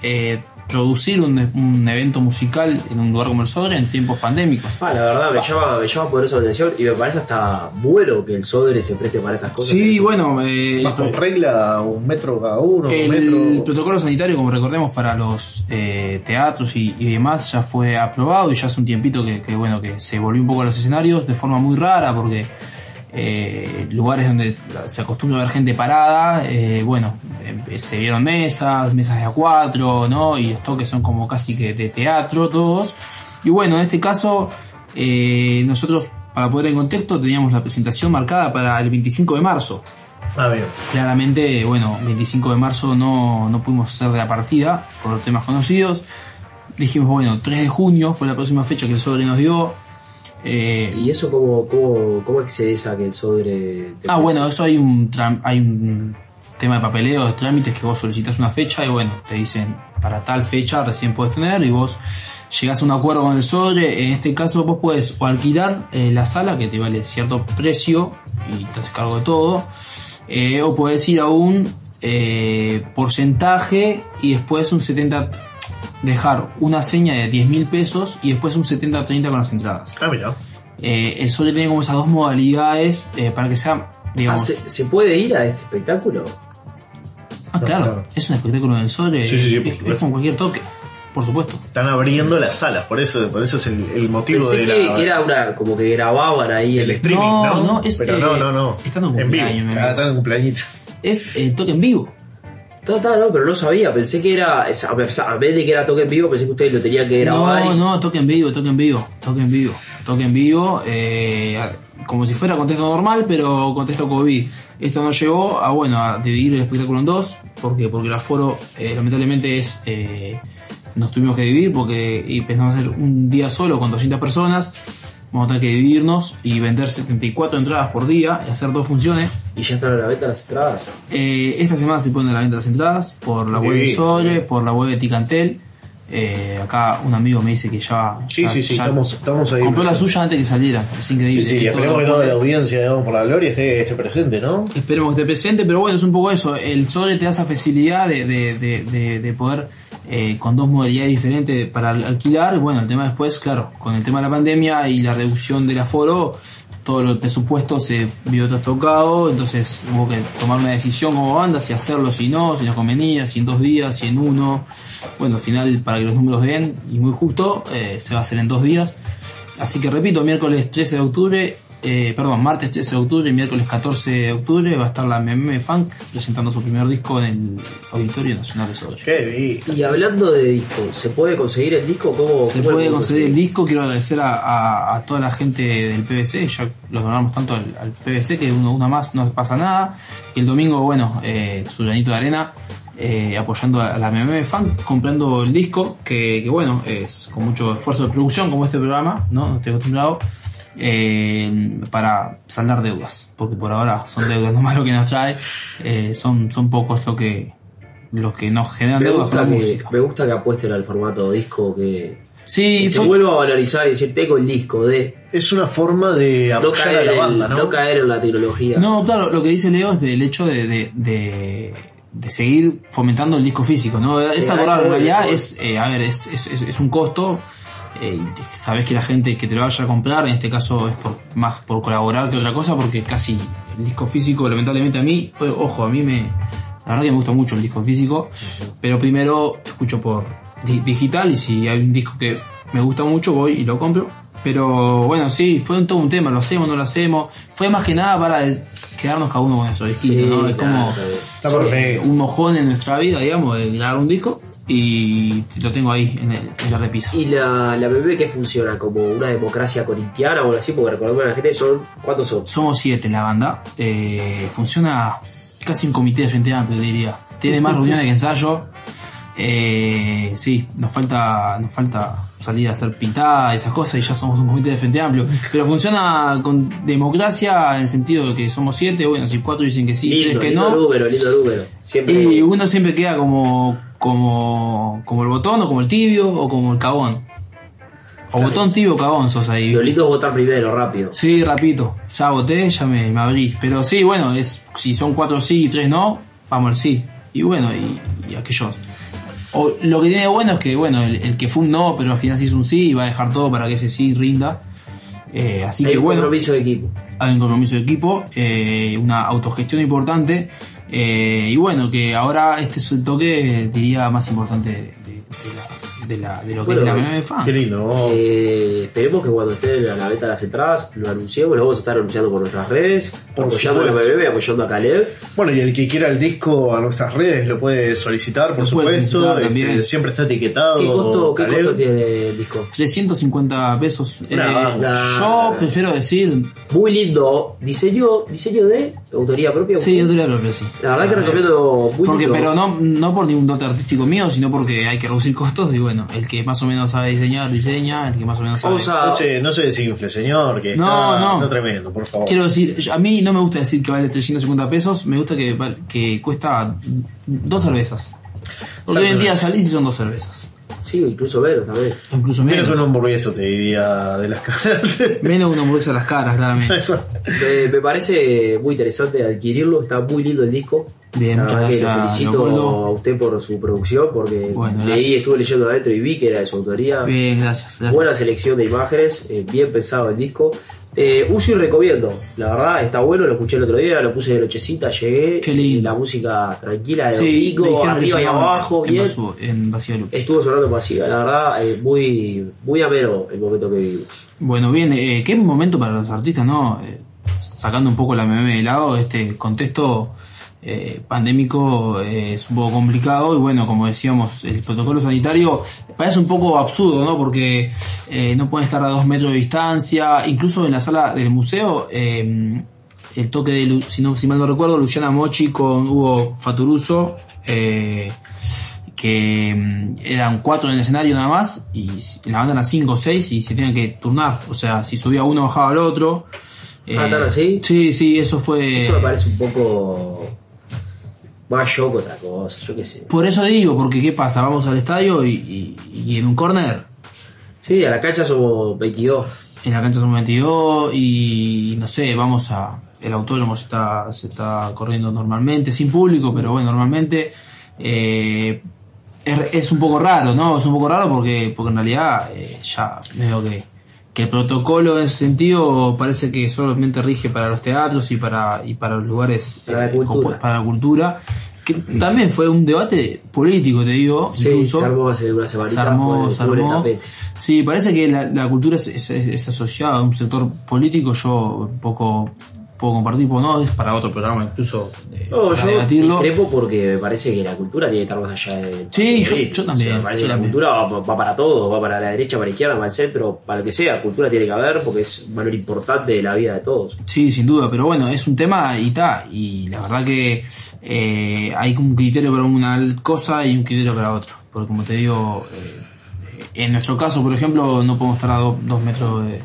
producir un, un evento musical en un lugar como el Sodre en tiempos pandémicos? Ah, la verdad, me llama, me llama la atención y me parece hasta bueno que el Sodre se preste para estas cosas. Sí, bueno, eh, Bajo regla, un metro cada uno, un El metro. protocolo sanitario, como recordemos, para los eh, teatros y, y demás ya fue aprobado y ya hace un tiempito que, que, bueno que se volvió un poco a los escenarios de forma muy rara porque eh, lugares donde se acostumbra a ver gente parada, eh, bueno, eh, se vieron mesas, mesas de a cuatro, ¿no? Y los toques son como casi que de teatro todos. Y bueno, en este caso, eh, nosotros, para poner en contexto, teníamos la presentación marcada para el 25 de marzo. Ah, bien. Claramente, bueno, 25 de marzo no, no pudimos hacer de la partida por los temas conocidos. Dijimos, bueno, 3 de junio fue la próxima fecha que el sobre nos dio. Eh, ¿Y eso cómo, cómo, cómo accedes a que el Sodre... te- ah, bueno, eso hay un, hay un tema de papeleo, de trámites, que vos solicitas una fecha y bueno, te dicen para tal fecha recién puedes tener y vos llegás a un acuerdo con el sobre. En este caso vos puedes o alquilar eh, la sala que te vale cierto precio y te haces cargo de todo, eh, o puedes ir a un porcentaje y después un 70 dejar una seña de 10 mil pesos y después un 70-30 con las entradas. Ah, mira. Eh, el Sole tiene como esas dos modalidades eh, para que sea, digamos. Ah, ¿se, se puede ir a este espectáculo? Ah, claro, es un espectáculo del Sole. Sí, sí, sí, por es, como cualquier toque, por supuesto. Están abriendo las salas, por eso, por eso es el, el motivo Pensé de que, la. que era una, como que grababan ahí el streaming, No, ¿no? no, es, Pero eh, no, no, no. está en un en vivo. cumpleaños, Ah, está en cumpleañito. Es el toque en vivo. Está, no, pero no sabía, pensé que era, a vez de que era toque en vivo, pensé que ustedes lo tenían que grabar. No, y- no, toque en vivo, toque en vivo, toque en vivo, toque en vivo, eh, como si fuera contexto normal, pero contexto COVID. Esto nos llevó a, bueno, a dividir el espectáculo en dos, porque porque el aforo, eh, lamentablemente, es, eh, nos tuvimos que dividir porque y pensamos hacer un día solo con 200 personas, vamos a tener que dividirnos y vender 74 entradas por día y hacer dos funciones. ¿Y ya están a la venta las entradas? Eh, esta semana se ponen a la venta las entradas por la web de Sole, por la web de Ticantel. Eh, acá un amigo me dice que ya, Sí, ya- sí, sí, ya estamos, estamos ahí. compró la suya antes que saliera. Es increíble. Sí, sí, Eh, esperemos que toda la audiencia, digamos, por la gloria esté, esté presente, ¿no? Esperemos que esté presente, pero bueno, es un poco eso. El Sole te da esa facilidad de, de, de, de- de poder, eh, con dos modalidades diferentes para al- alquilar. Bueno, el tema después, claro, con el tema de la pandemia y la reducción del aforo, todo el presupuesto se vio trastocado, entonces hubo que tomar una decisión como banda, si hacerlo, si no, si nos convenía, si en dos días, si en uno. Bueno, al final, para que los números den, y muy justo, eh, se va a hacer en dos días. Así que repito, miércoles 13 de octubre, eh, perdón, martes 13 de octubre y miércoles 14 de octubre va a estar la MM Funk presentando su primer disco en el Auditorio Nacional de Sodre. Qué bien. Y hablando de disco, ¿se puede conseguir el disco? ¿Cómo, Se cómo lo puede conseguir el disco, quiero agradecer a, a- a toda la gente del PBC, ya los donamos tanto al, al PBC que uno, una más no pasa nada. Y el domingo, bueno, eh, su granito de arena, eh, apoyando a la MM Fan, comprando el disco, que, que bueno, es con mucho esfuerzo de producción como este programa, ¿no? No estoy acostumbrado. Eh, para saldar deudas, porque por ahora son deudas nomás lo que nos trae, eh, son, son pocos lo que, los que nos generan Me deudas gusta, que, música. me gusta que apuesten al formato disco, que, Sí, que se vuelva a valorizar y decir, tengo el disco de... Es una forma de No apoyar caer, a la en- banda, ¿no? no caer en la tecnología. No, claro, lo que dice Leo es del hecho de, de, de, de seguir fomentando el disco físico, ¿no? Es eso en realidad es, eh, a ver, es, es, es- es un costo, eh, sabes que la gente que te lo vaya a comprar, en este caso es por, más por colaborar que otra cosa, porque casi el disco físico, lamentablemente a mí, o- ojo, a mí me, la verdad que me gusta mucho el disco físico, pero primero escucho por di- digital y si hay un disco que me gusta mucho voy y lo compro. Pero bueno, sí, fue un, todo un tema, lo hacemos, no lo hacemos. Fue más que nada para quedarnos cada uno con nuestro destino, Sí, ¿no? Es claro, como un mojón en nuestra vida, digamos, de grabar un disco y lo tengo ahí en, el, en la repisa. ¿Y la, la BB qué funciona? ¿Como una democracia corintiana o algo así? Porque recordemos que la gente son... ¿Cuántos son? Somos siete en la banda. Eh, funciona casi un comité de frente amplio, diría. Tiene más reuniones que ensayo. Eh, sí, nos falta, nos falta salir a hacer pintada, esas cosas, y ya somos un comité de frente amplio. Pero funciona con democracia en el sentido de que somos siete, bueno, si cuatro dicen que sí, lindo, tres que lindo no. número, lindo número. Siempre... Y uno siempre queda como, como, como el botón, o como el tibio, o como el cabón. O botón tibio o cabón sos ahí. Lo lindo es votar primero, rápido. Sí, rapidito. Ya voté, ya me, me abrí. Pero sí, bueno, es si son cuatro sí y tres no, vamos al sí. Y bueno, y, y aquellos. O, lo que tiene bueno es que, bueno, el, el que fue un no, pero al final sí es un sí y va a dejar todo para que ese sí rinda. Eh, así Hay que un bueno. compromiso de equipo. Hay un compromiso de equipo, eh, una autogestión importante. Eh, y bueno, que ahora este es el toque, diría, más importante de, de- de la- de la- de lo que Bueno, es la Fan. Qué lindo. Eh, esperemos que cuando esté a la venta las entradas lo anunciemos, lo vamos a estar anunciando por nuestras redes, Por apoyando a la supuesto. BB, apoyando a Caleb. Bueno, y el que quiera el disco a nuestras redes lo puede solicitar, por Lo supuesto. solicitar Este, también. siempre está etiquetado. ¿Qué costo, qué Caleb. costo tiene el disco? 350 pesos. Eh, Nah, yo prefiero decir Muy lindo, diseño, diseño de autoría propia. Sí, autoría propia, sí. La verdad que recomiendo muy Porque, pero no, no por ningún dote artístico mío, sino porque hay que reducir costos y bueno, el que más o menos sabe diseñar, diseña, el que más o menos sabe... No se, no se desinfle, señor, que No, está, no. está tremendo, por favor. Quiero decir, a mí no me gusta decir que vale 350 pesos, me gusta que, val- que cuesta dos cervezas. Porque hoy en día salís y son dos cervezas. Sí, incluso menos también. Incluso Menos menos. que un hamburgueso te diría de las caras. Menos que una hamburguesa a las caras, claramente. Me, me parece muy interesante adquirirlo, está muy lindo el disco. Bien, La muchas verdad que lo gracias, felicito Leopoldo. a usted por su producción, porque Bueno, leí, gracias. estuve leyendo adentro y vi que era de su autoría. Bien, gracias. gracias. Buena selección de imágenes, eh, bien pensado el disco. Eh, uso y recomiendo, la verdad está bueno, lo escuché el otro día, lo puse de nochecita, llegué, y la música tranquila de Sí, domingo, arriba y abajo, en, bien. vaso- en. Estuvo sonando pasiva, la verdad, eh, muy, muy ameno el momento que vivimos. Bueno, bien, eh, qué momento para los artistas, ¿no? Eh, sacando un poco la meme de lado, este contexto eh, pandémico eh, es un poco complicado y bueno, como decíamos, el protocolo sanitario parece un poco absurdo, ¿no? Porque eh, no pueden estar a dos metros de distancia, incluso en la sala del museo, eh, el toque de, si, no, si mal no recuerdo, Luciana Mochi con Hugo Faturuso, eh, que mm, eran cuatro en el escenario nada más y s- la banda eran cinco o seis y se tenían que turnar, o sea, si subía uno bajaba el otro. Ah, ¿tan así? Sí, sí, eso fue... Eso me parece un poco más shock que otra cosa, yo qué sé. Por eso digo, porque ¿qué pasa? Vamos al estadio y, y- y en un corner. Sí, a la cancha somos 22. En la cancha somos 22 y no sé, vamos a... El autódromo se está, se está corriendo normalmente, sin público, pero bueno, normalmente eh, es, es un poco raro, ¿no? Es un poco raro porque, porque en realidad eh, ya veo que, que el protocolo en ese sentido parece que solamente rige para los teatros y para, y para los lugares Para la eh, cultura. compu- para la cultura. Que también fue un debate político, te digo. Sí, incluso. se armó hace una semanita, Se armó, se armó. Sí, parece que la, la cultura es- es- es asociada a un sector político. Yo un poco puedo compartir, pues no, es para otro programa incluso de, No, para yo debatirlo. discrepo porque me parece que la cultura tiene que estar más allá de. Sí, yo- también, me parece yo que la cultura va, va para todo, va para la derecha, para la izquierda, para el centro, para lo que sea. Cultura tiene que haber porque es un valor importante de la vida de todos. Sí, sin duda, pero bueno, es un tema y está. Y la verdad que eh, hay un criterio para una cosa y un criterio para otro. Porque como te digo, eh, en nuestro caso, por ejemplo, no podemos estar a do- dos metros de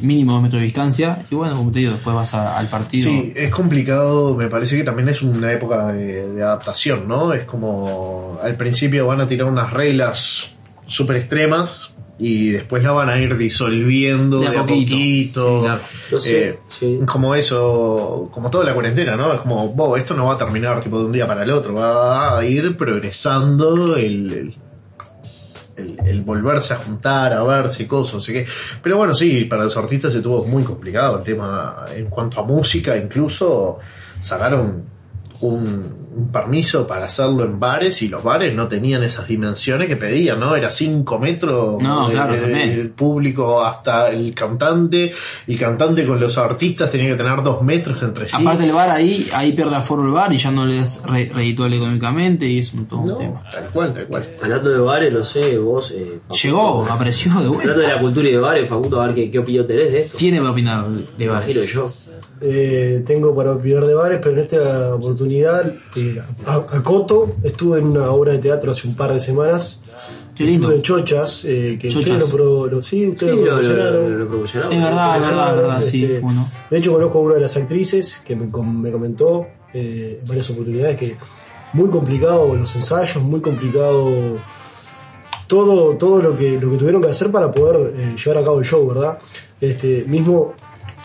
mínimo dos metros de distancia. Y bueno, como te digo, después vas a- al partido. Sí, es complicado, me parece que también es una época de, de adaptación, ¿no? Es como al principio van a tirar unas reglas súper extremas y después la van a ir disolviendo de, De a a poquito. poquito. Sí, claro. Yo Eh, sí. Como eso, como toda la cuarentena, ¿no? Es como, "Bo, esto no va a terminar tipo de un día para el otro, va a ir progresando el, el, el- volverse a juntar, a verse, cosas, no sé qué. Pero bueno, sí, para los artistas se tuvo muy complicado el tema en cuanto a música, incluso sacaron un, un permiso para hacerlo en bares y los bares no tenían esas dimensiones que pedían, ¿no? Era 5 metros No, de- claro, de- también. del público hasta el cantante, y cantante con los artistas tenía que tener 2 metros entre sí. Aparte el bar ahí, ahí pierde aforo el bar y ya no le es re- redituable económicamente y es un, todo un tema. Tal cual, tal cual. Hablando de bares, no sé, vos. eh, Facundo, Llegó, apareció de Hablando de vuelta. la cultura y de bares, Facundo, a ver qué, qué opinión tenés de esto. Tiene que opinar de Me imagino bares. yo. Eh, tengo para opinar de bares, pero en esta oportunidad eh, a- acoto, estuve en una obra de teatro hace un par de semanas. Qué lindo. de Chochas, eh, que Chochas. ustedes lo, pro- lo- sí, ustedes Sí, lo lo, lo, promocionaron. lo- lo promocionamos. Es verdad, es verdad, es verdad, sí. Este, Bueno. De hecho, conozco a una de las actrices que me, com- me comentó eh, en varias oportunidades que muy complicado los ensayos, muy complicado todo, todo lo que lo que tuvieron que hacer para poder eh, llevar a cabo el show, ¿verdad? Este mismo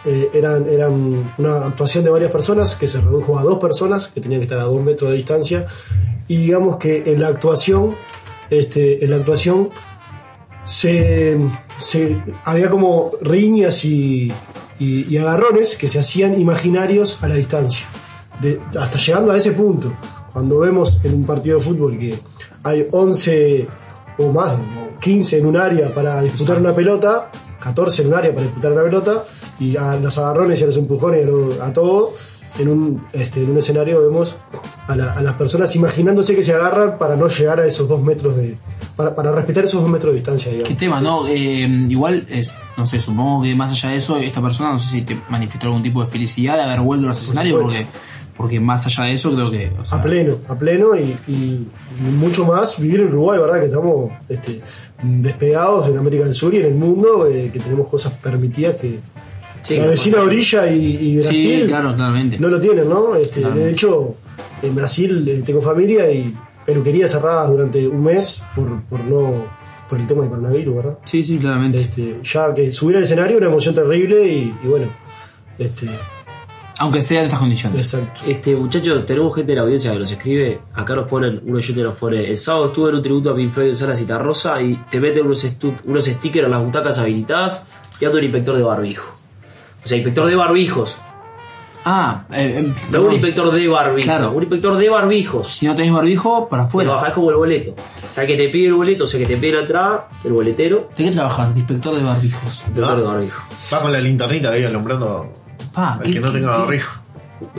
eh, eran, eran una actuación de varias personas que se redujo a dos personas que tenían que estar a dos metros de distancia y digamos que en la actuación, este, en la actuación se, se- había como riñas y, y- y agarrones que se hacían imaginarios a la distancia, hasta llegando a ese punto. Cuando vemos en un partido de fútbol que hay 11 o más, o 15 en un área para disputar una pelota, 14 en un área para disputar una pelota, y a los agarrones y a los empujones a, lo- a todo, en un, este, en un escenario vemos a, la- a las personas imaginándose que se agarran para no llegar a esos dos metros de. para, para respetar esos dos metros de distancia, digamos. Qué tema, ¿no? Eh, igual, es, no sé, supongo que más allá de eso, esta persona no sé si te manifestó algún tipo de felicidad de haber vuelto a los escenarios, porque, porque más allá de eso creo que... o sea, A pleno, a pleno y, y mucho más vivir en Uruguay, ¿verdad? Que estamos este, despegados en América del Sur y en el mundo, eh, que tenemos cosas permitidas que Sí, la vecina orilla y, y Brasil Sí, claro, claramente. no lo tienen, ¿no? Este, Claro. De hecho, en Brasil eh, tengo familia y peluquerías cerradas durante un mes por, por no por el tema del coronavirus, ¿verdad? Sí, sí, claramente. Este, ya que subir al escenario es una emoción terrible y, y bueno, este, Aunque sea en estas condiciones. exacto. Este, muchachos, tenemos gente de la audiencia que nos escribe. Acá nos ponen, uno oyente nos pone: El sábado estuve en un tributo a Pink Floyd en Sala Citarrosa y te meten unos, estu- unos stickers en las butacas habilitadas y ando un inspector de barbijo. O sea, inspector de barbijos. Ah, eh, eh, un inspector de barbijos. Claro. Un inspector de barbijos. Si no tenés barbijo, para afuera. bajás como el boleto. O sea, que te pide el boleto, o sea, que te pide la entrada, el boletero, ¿De qué trabajas? De inspector de barbijos. inspector de barbijo. Va con la linternita ahí alumbrando Ah, al ¿qué- que no qué- tenga qué- barrijo.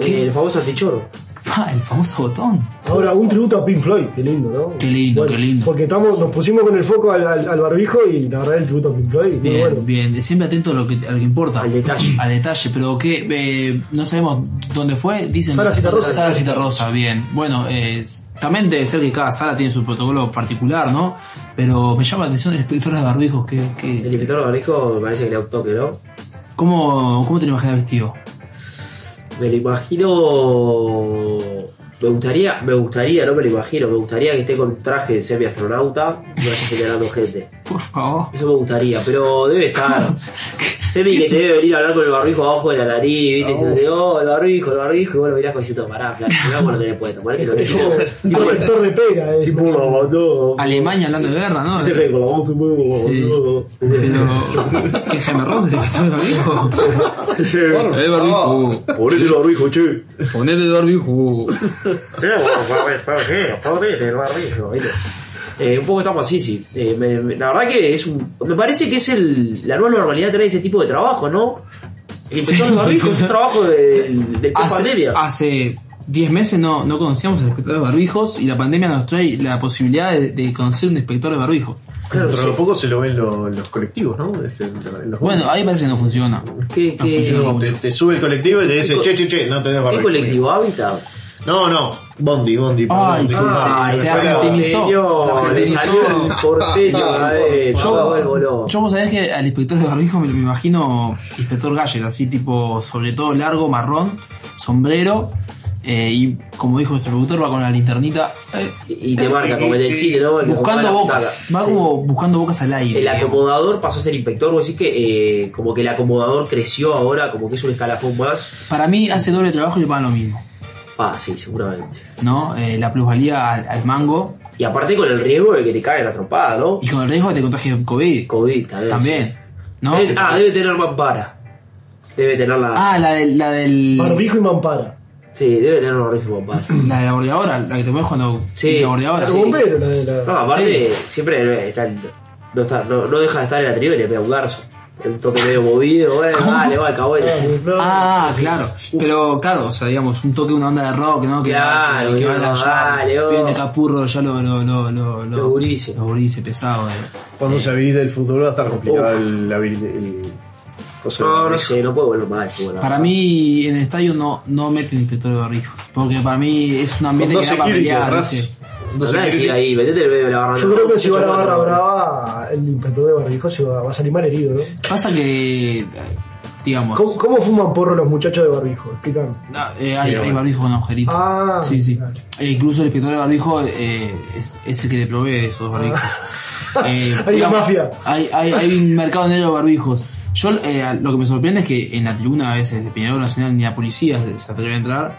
Eh, el famoso antichoro. Ah, el famoso botón. Ahora, un tributo a Pink Floyd, qué lindo, ¿no? Qué lindo, qué lindo. Porque estamos, nos pusimos con el foco al, al- al barbijo y la verdad el tributo a Pink Floyd, muy Bien, bueno. bien, siempre atento a lo que, a lo que importa. Al detalle. Al detalle, pero que eh, no sabemos dónde fue, dicen. Sala Citarrosa. Sala Citarrosa, bien. Bueno, eh, también debe ser que cada sala tiene su protocolo particular, ¿no? Pero me llama la atención el inspector de barbijos, que, El inspector de barbijo me parece que le da un toque, ¿no? ¿cómo, ¿cómo te lo imaginas vestido? Me lo imagino. Me gustaría, me gustaría, no me lo imagino, me gustaría que esté con traje de semi-astronauta y vaya señalando gente. Por favor. Eso me gustaría, pero debe estar. Semi que te debe venir a hablar con el barbijo abajo de la nariz, ¿viste? Y dice, oh, el barbijo, el barbijo, y bueno, mirás con diciendo, pará, mirá cómo no tenés puesto, que Es tenés como un protector de pega, es. Lo. Alemania hablando de guerra, ¿no? Que con la voz un poco. Pero, ¿qué Jaime Ross el inspector de barbijo? Sí. El barbijo. Ponete el barbijo, che. Ponete el barbijo. Sí, ponete el barbijo, ¿viste? Eh, un poco estamos así, sí. Eh, me- me- la verdad que es un. Me parece que es el, la nueva normalidad traer ese tipo de trabajo, ¿no? El inspector de barbijo es un trabajo del, Hace, pandemia. hace 10 meses no, no conocíamos al inspector de barbijos y la pandemia nos trae la posibilidad de, de conocer un inspector de barbijos. Claro, Dentro sí. de poco se lo ven lo- los colectivos, ¿no? Este, los- Bueno, ahí parece que no funciona. ¿Qué, No qué- funciona te, sube el colectivo y te dice, che, che, che, no tenés ¿Qué barrijo. colectivo hábitat? No, no, Bondi, Bondi. Ay, sí, sí, Se se argentinizó. Se le argentinizó. salió el porteño a ver, Yo- vos sabés que al inspector de barbijo me, me imagino inspector Gallet, así tipo, sobre todo largo, marrón, sombrero, eh, y como dijo nuestro productor, va con la linternita eh, Y te marca como el del cine, ¿no? El buscando bocas, va Sí. como buscando bocas al aire. El digamos. acomodador pasó a ser inspector, vos decís que eh, como que el acomodador creció ahora, como que es un escalafón más. Para mí hace doble trabajo y le pagan lo mismo, Ah, sí, seguramente. ¿no? Eh, la plusvalía al, al mango Y aparte con el riesgo de que te caiga la trompada, ¿no? y con el riesgo de que te contagie COVID. COVID, tal vez. También, ¿no? Debe- ah, debe tener mampara. Debe tener la. Ah, la del, la del. Barbijo y mampara. Sí, debe tener los riesgos mampara. La de la bordeadora, la que te pones cuando. Sí. La bordeadora. El Sí. bombero, la de la. No, aparte, siempre está, no, está, no, no deja de estar en la tribuna y le pega un garzo. Un toque medio movido, bueno, dale, va, acabó. Ah, claro. Pero claro, o sea, digamos, un toque, una onda de rock, ¿no? Que, Claro, que, que va oh. Viene Capurro, ya lo. Lo, lo, lo, Los gurises. Los gurises pesados. eh. Cuando se habilite el futuro va a estar complicado el, habilite- el de No, no sé, no puedo volver más. bueno. Para mí, en el estadio no, no meten inspector de barrijo. Porque para mí es un ambiente que da para pelear. No security. decir ahí, metete el medio de la barra. Yo creo que si va a la barra brava, el inspector de barbijo se va, va a salir mal herido, ¿no? Pasa que. Digamos. ¿Cómo, cómo fuman porro los muchachos de barbijo? Explícame. no, eh, hay, hay barbijos con agujeritos. Ah, Sí, sí. E incluso el inspector de barbijo eh, es, es el que te provee esos barbijos. Eh, Hay una mafia. Hay, hay, hay un mercado negro de barbijos. Yo eh, lo que me sorprende es que en la tribuna a veces de Peñarol Nacional ni la policía se, se atreve a entrar.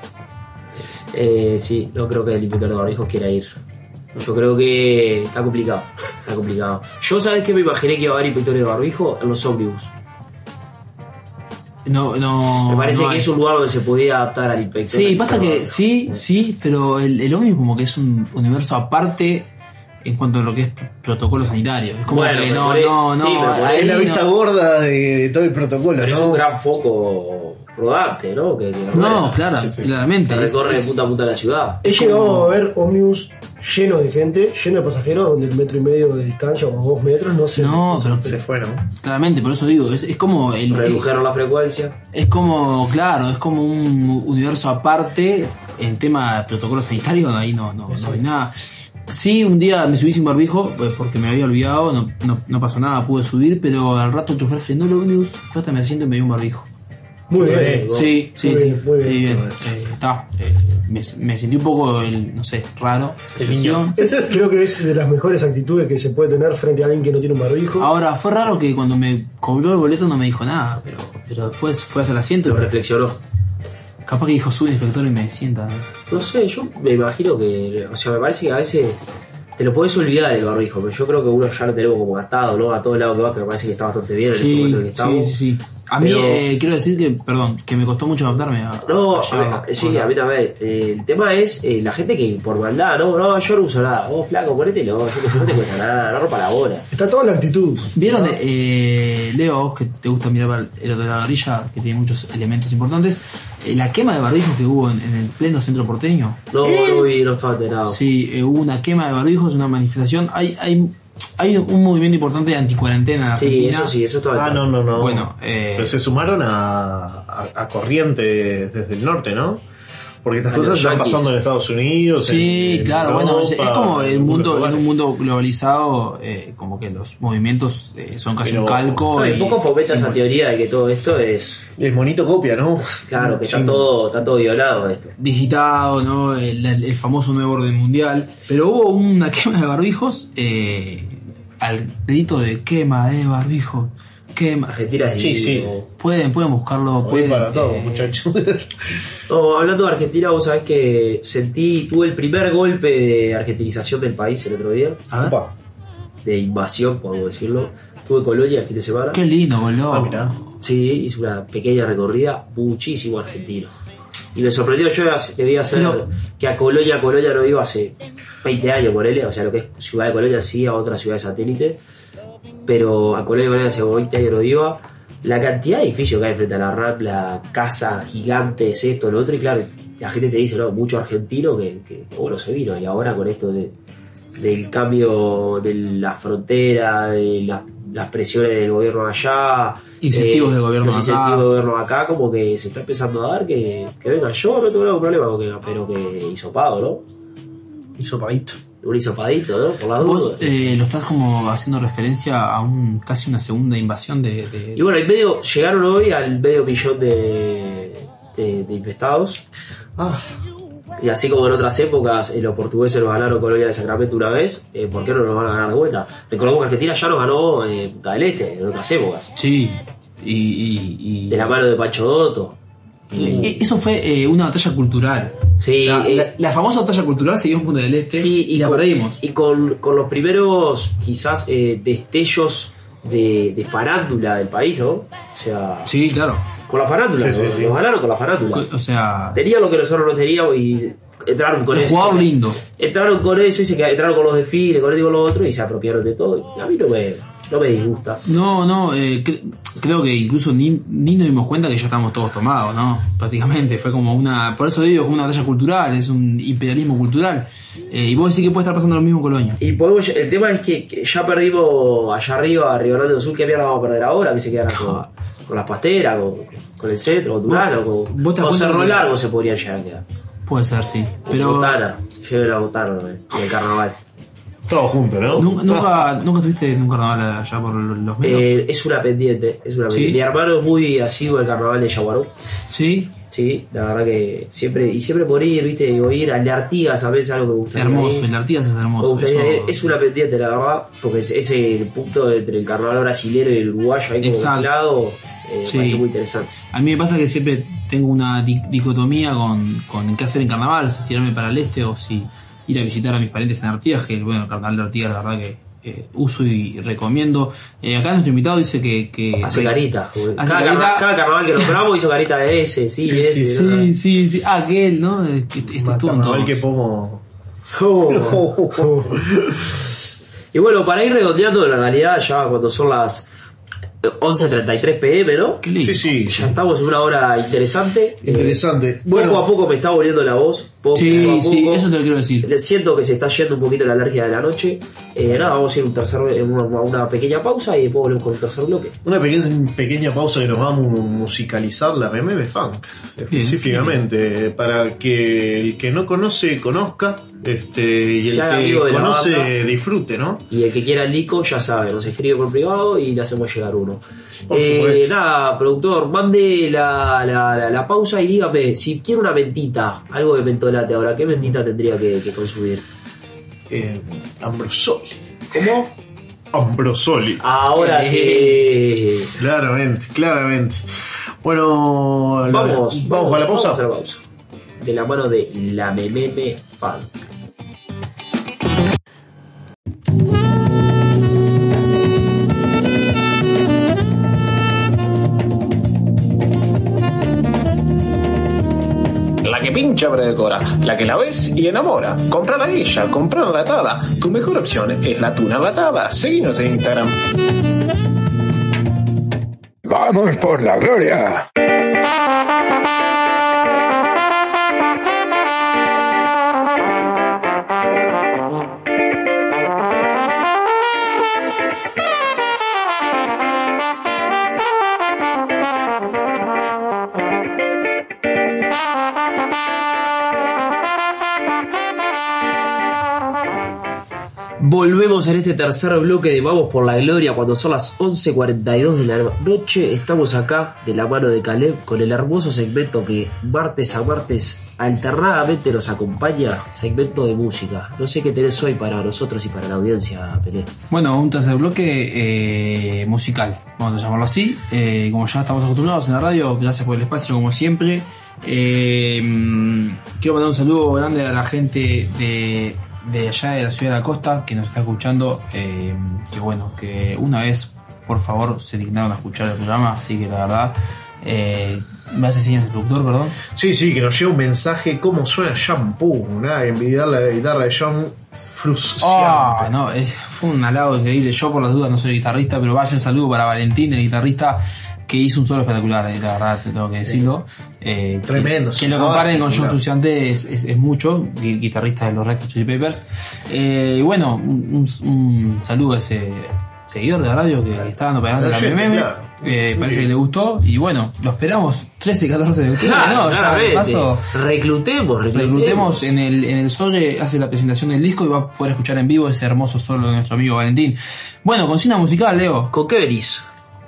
Eh, sí, no creo que el inspector de barbijos quiera ir. Yo creo que está complicado. Está complicado. Yo, ¿sabes qué me imaginé que iba a haber inspectores de barbijo? En los ómnibus. No, no. Me parece no que hay. es un lugar donde se podía adaptar al inspector. Sí, pasa que sí, sí, pero el, el ómnibus como que es un universo aparte en cuanto a lo que es protocolo sanitario. Es como Bueno, que no, no, no, sí, pero por ahí ahí Es la vista no. gorda de, de todo el protocolo, Pero es ¿no? un gran foco rodante, ¿no? Que, que No, claro, claramente. Que recorre es- de punta a punta la ciudad. He llegado a ver ómnibus llenos de gente, llenos de pasajeros, donde el metro y medio de distancia o dos metros no se. No, pero Se fue, ¿no? claramente, por eso digo, es, es como el, Redujeron la frecuencia. Es como, claro, es como un universo aparte en tema de protocolo sanitario, ahí no, no, no hay nada. Sí, un día me subí sin barbijo eh, porque me había olvidado, no, no, no pasó nada, pude subir, pero al rato el chofer frenó el ómnibus, fue hasta mi asiento y me dio un barbijo. Muy bien. Sí, sí, Muy sí. bien, muy bien. Sí, bien. Eh, está, eh, me, me sentí un poco, el, no sé, raro. situación. Esa creo que es de las mejores actitudes que se puede tener frente a alguien que no tiene un barbijo. Ahora, fue raro que cuando me cobró el boleto no me dijo nada, pero, pero después fue hasta el asiento y Lo reflexionó. capaz que dijo sube inspector y me sienta. No sé, yo me imagino que. O sea, me parece que a veces te lo podés olvidar el barbijo, pero yo creo que uno ya lo tenemos como gastado, ¿no? A todos lados que va, que me parece que está bastante bien en este momento en el que Sí, estamos. sí, sí, sí. A mí, Pero- eh, quiero decir que, perdón, que me costó mucho adaptarme a. No, a a sí, a mí también. Eh, el tema es eh, la gente que por maldad, no, no, yo no uso nada. Vos, flaco, ponételo, yo que sé, no te cuesta nada, no rompa la bola. Está toda la actitud. ¿Vieron, eh, Leo, vos que te gusta mirar para el otro de la guerrilla, que tiene muchos elementos importantes, la quema de barbijos que hubo en, en el pleno centro porteño? No, no vi, no estaba enterado. Sí, eh, hubo una quema de barbijos, una manifestación. Hay, hay, hay un movimiento importante de anticuarentena en Sí, eso sí, eso estaba Ah, no, no, no. Bueno, eh, Pero se sumaron a, a, a corriente desde el norte, ¿no? Porque estas cosas están pasando en Estados Unidos. Sí, en- en claro, bueno, es, es Europa, como en un mundo, en un globalizado, eh, como que los movimientos eh, son casi Pero- un calco. No, y y- poco sí, esa teoría de que todo esto es. El monito copia, ¿no? Claro, que está todo, está todo violado esto. digitado, ¿no? El, el famoso nuevo orden mundial. Pero hubo una quema de barbijos eh, al grito de quema de barbijos. Quema. Argentina es Sí, sí. Pueden, pueden buscarlo. Hoy Pueden, para todos, eh, muchachos. No, hablando de Argentina, vos sabés que sentí, tuve el primer golpe de argentinización del país el otro día, a. Opa. de invasión, podemos decirlo. Tuve Colonia el fin de semana. Qué lindo, boludo. Ah, mirá. Sí, hice una pequeña recorrida, muchísimo argentino. Y me sorprendió, yo debía hacer que a Colonia, Colonia no iba hace 20 años por él, o sea, lo que es ciudad de Colonia sí, a otra ciudad de satélite, pero a Colonia, Colonia hace como 20 años no iba. La cantidad de edificios que hay frente a la Rambla, casas gigantes, esto, lo otro, y claro, la gente te dice, no, mucho argentino que, que, que, bueno, se vino, y ahora con esto de, del cambio de la frontera, de la- las presiones del gobierno allá, Incentivos del gobierno los acá. incentivos del gobierno acá, como que se está empezando a dar que, que venga yo, no tengo ningún problema que pero que hisopado, ¿no? Hizo paguito. Un hisopadito, ¿no? Por las Vos dudas. eh, lo estás como haciendo referencia a un casi una segunda invasión de. de- Y bueno, en medio, llegaron hoy al medio millón de, de, de infestados. Ah, Y así como en otras épocas eh, los portugueses nos ganaron Colonia de Sacramento una vez, eh, ¿por qué no nos van a ganar de vuelta? Recordemos que Argentina ya nos ganó eh, del Este en otras épocas. Sí. Y, y- y- De la mano de Pancho Dotto. Eh, Eso fue eh, una batalla cultural. Sí, La, eh, la- la famosa batalla cultural se dio en Punta del Este Sí, y la con, perdimos. Y con, con los primeros, quizás, eh, destellos de, de farándula del país, ¿no? O sea, Sí, claro. con la farándula, Sí, sí, nos, sí. nos ganaron con la farándula. O sea, Tenían lo que nosotros no teníamos y entraron con eso. jugador lindo. Entraron con eso y se quedaron, entraron con los desfiles, con con lo otro y se apropiaron de todo. A mí no me, no me disgusta. No, no, eh, cre- creo que incluso ni, ni nos dimos cuenta que ya estábamos todos tomados, ¿no? Prácticamente, fue como una, por eso digo, como una batalla cultural, es un imperialismo cultural. Eh, y vos decís que puede estar pasando lo mismo en Colonia. Y podemos, el tema es que, que ya perdimos allá arriba, Río Grande do Sur, que mierda vamos a perder ahora, que se quedan con, con las pasteras, con, con el centro, con Durano, con, vos te das con Cerro Largo se podrían llegar a quedar. Puede ser, sí. Pero, Botana, lleven la botana eh, y el carnaval. Todos juntos, ¿no? nunca, nunca, nunca estuviste en un carnaval allá por los medios. Eh, es una pendiente, es una ¿Sí? pendiente. Mi hermano es muy asiduo del carnaval de Yaguarú. sí, Sí, la verdad que siempre, y siempre por ir, viste, digo, ir al de Artigas a veces algo que me gustaría hermoso, ir. el Artigas es hermoso. eso-. Es una pendiente, la verdad, porque es, es el punto entre el carnaval brasilero y el uruguayo ahí como Exacto. Eh, me Sí. parece muy interesante. A mí me pasa que siempre tengo una di- dicotomía con, con qué hacer en carnaval, si tirarme para el este o si ir a visitar a mis parientes en Artigas, que bueno, el carnaval de Artigas la verdad que eh, uso y recomiendo. Eh, acá nuestro invitado dice que... que Hace carita. Hace cada, carita. carna- cada carnaval que nombramos hizo carita de ese, sí, Sí, ese. sí, ¿no? Sí, sí, sí. Ah, aquel, ¿no? Este, este carnaval que pomo. Oh. Y bueno, para ir redondeando, la realidad ya cuando son las 11.33 pm, ¿no? Sí, sí. Ya estamos en una hora interesante. Interesante. Eh, Bueno. poco a poco me está volviendo la voz. Poco Sí, a sí, poco. eso te lo quiero decir. Siento que se está yendo un poquito la alergia de la noche. Eh, nada, vamos a ir a un tercer, una, una pequeña pausa y después volvemos con el tercer bloque. Una pequeña, pequeña pausa que nos va a mu- musicalizar la MM Funk, específicamente, para que el que no conoce conozca este, y el que conoce banda. disfrute, ¿no? Y el que quiera el disco ya sabe, nos escribe por privado y le hacemos llegar uno. Eh, nada, productor, mande la, la, la- la pausa y dígame, si quiero una mentita, algo de ahora, ¿qué mentita tendría que, que consumir? Eh, Ambrosoli. ¿Cómo? Ambrosoli. Ahora sí. Claramente, claramente. Bueno, la- Vamos, vamos, para la pausa. vamos a la pausa. De la mano de la Mememe Fan. Pero decora, la que la ves y enamora. Comprala ella, comprala latada. Tu mejor opción es la tuna latada. Seguinos en Instagram. Vamos por la gloria. Volvemos en este tercer bloque de Vamos por la Gloria cuando son las 11.42 de la noche. Estamos acá de la mano de Caleb con el hermoso segmento que martes a martes alternadamente nos acompaña, segmento de música. No sé qué tenés hoy para nosotros y para la audiencia, Pelé. Bueno, un tercer bloque eh, musical, vamos a llamarlo así. Eh, como ya estamos acostumbrados en la radio, gracias por el espacio como siempre. Eh, mm, quiero mandar un saludo grande a la gente de, de allá de la ciudad de la costa que nos está escuchando. eh, que bueno, que una vez por favor se dignaron a escuchar el programa, así que la verdad, eh, me hace señas el productor, perdón. Sí, sí, que nos llega un mensaje, ¿cómo suena Shampoo? Nada, envidiar la guitarra de John. Ah, no, es- fue un halago increíble. Yo por las dudas no soy guitarrista, pero vaya saludo para Valentín, el guitarrista que hizo un solo espectacular, eh, la verdad, te tengo que decirlo. Eh, que- Tremendo, Que, lo sonaba comparen con John. Fruciante es, es, es mucho, gui- guitarrista de los Red Hot Chili Peppers. Eh, y bueno, un, saludo a ese seguidor de la radio que está dando para adelante la claro. Eh, parece que le gustó. Y bueno, lo esperamos 13 y 14 de octubre. Claro, no, ya de paso. Reclutemos, reclutemos. Reclutemos en el, en el Solle, hace la presentación del disco y va a poder escuchar en vivo ese hermoso solo de nuestro amigo Valentín. Bueno, consigna musical, Leo. ¿Con qué venís?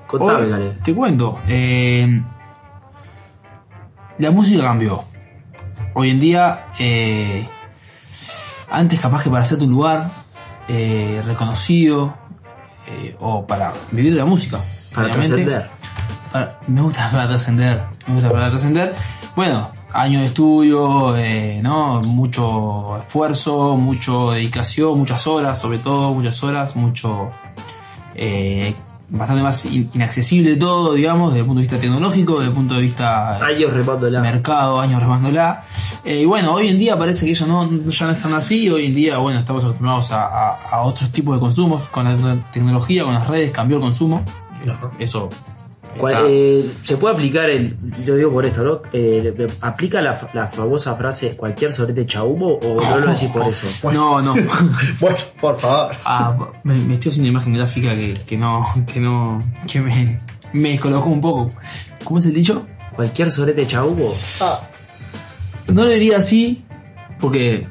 Contame, Gale. Te cuento. eh, la música cambió. Hoy en día, eh, antes capaz que para hacerte un lugar eh, reconocido eh, o para vivir de la música. Para trascender. Me gusta para trascender. Me gusta para trascender. Bueno, años de estudio, eh, ¿no? Mucho esfuerzo, mucho dedicación, muchas horas, sobre todo, muchas horas, mucho. Bastante más in- inaccesible todo, digamos, desde el punto de vista tecnológico, desde el punto de vista. Años remándola. Mercado, años remándola. Eh, y bueno, hoy en día parece que eso no, ya no es tan así. Hoy en día, bueno, estamos acostumbrados a, a- a otros tipos de consumos. Con la tecnología, con las redes, cambió el consumo. Eso. ¿Cuál- está- eh, se puede aplicar el. Yo digo por esto, ¿no? Eh, ¿Aplica la, la famosa frase cualquier sorete chahumo o no lo decís por eso? No, no. bueno, por favor. Ah, me, me estoy haciendo una imagen gráfica que, que no, que no, que me, me descolocó un poco. ¿Cómo es el dicho? ¿Cualquier sorete chahumo? No le diría así, porque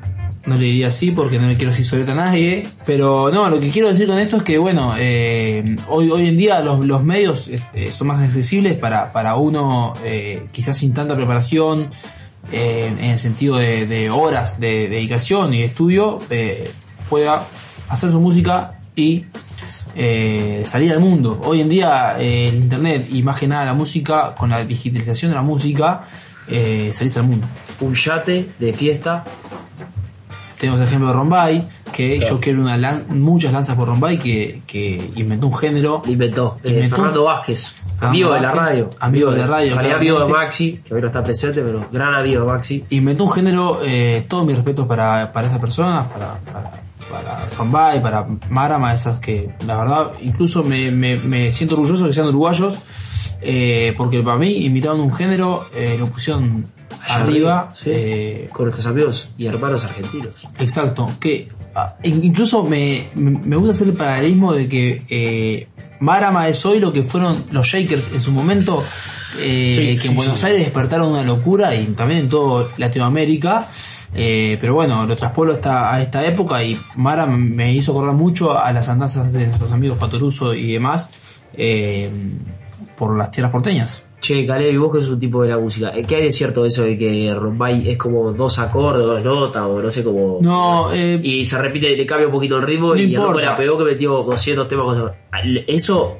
no le diría así porque no le quiero decir a nadie, pero no, lo que quiero decir con esto es que bueno, eh, hoy, hoy en día los, los medios este, son más accesibles para, para uno, eh, quizás sin tanta preparación, eh, en el sentido de, horas de dedicación y estudio, pueda hacer su música y salir al mundo. Hoy en día el internet y más que nada la música, con la digitalización de la música, eh, salís al mundo. Un yate de fiesta. Tenemos el ejemplo de Rombay, que yo quiero una lan- muchas lanzas por Rombay, que, que inventó un género. Inventó. Eh, Inventó- Fernando Vázquez. Fernando Amigo de la radio. Amigo de la radio. En realidad amigo de. Maxi, que hoy no está presente, pero gran amigo de Maxi. Inventó un género, eh, todos mis respetos para, para esas personas, para, para, para Rombay, para Marama, esas que la verdad incluso me, me- me siento orgulloso de que sean uruguayos, eh, porque para mí invitaron un género, eh, lo pusieron arriba. sí. eh, Con nuestros amigos y hermanos argentinos. Exacto, que ah, in- incluso me, me gusta hacer el paralelismo de que eh, Marama es hoy lo que fueron los Shakers en su momento, eh, Sí, que sí, en Buenos. Aires despertaron una locura y también en todo Latinoamérica. eh, pero bueno, lo traspuelo hasta a esta época y Mara me hizo acordar mucho a las andanzas de nuestros amigos Fatoruso y demás eh, por las tierras porteñas. Che, Caleb, y vos que sos un tipo de la música, ¿qué hay de cierto eso de que Rombay es como dos acordes, dos notas, o no sé cómo. No, eh, y se repite, le cambia un poquito el ritmo No y el importa. loco la pegó que metió 200 temas. con- Eso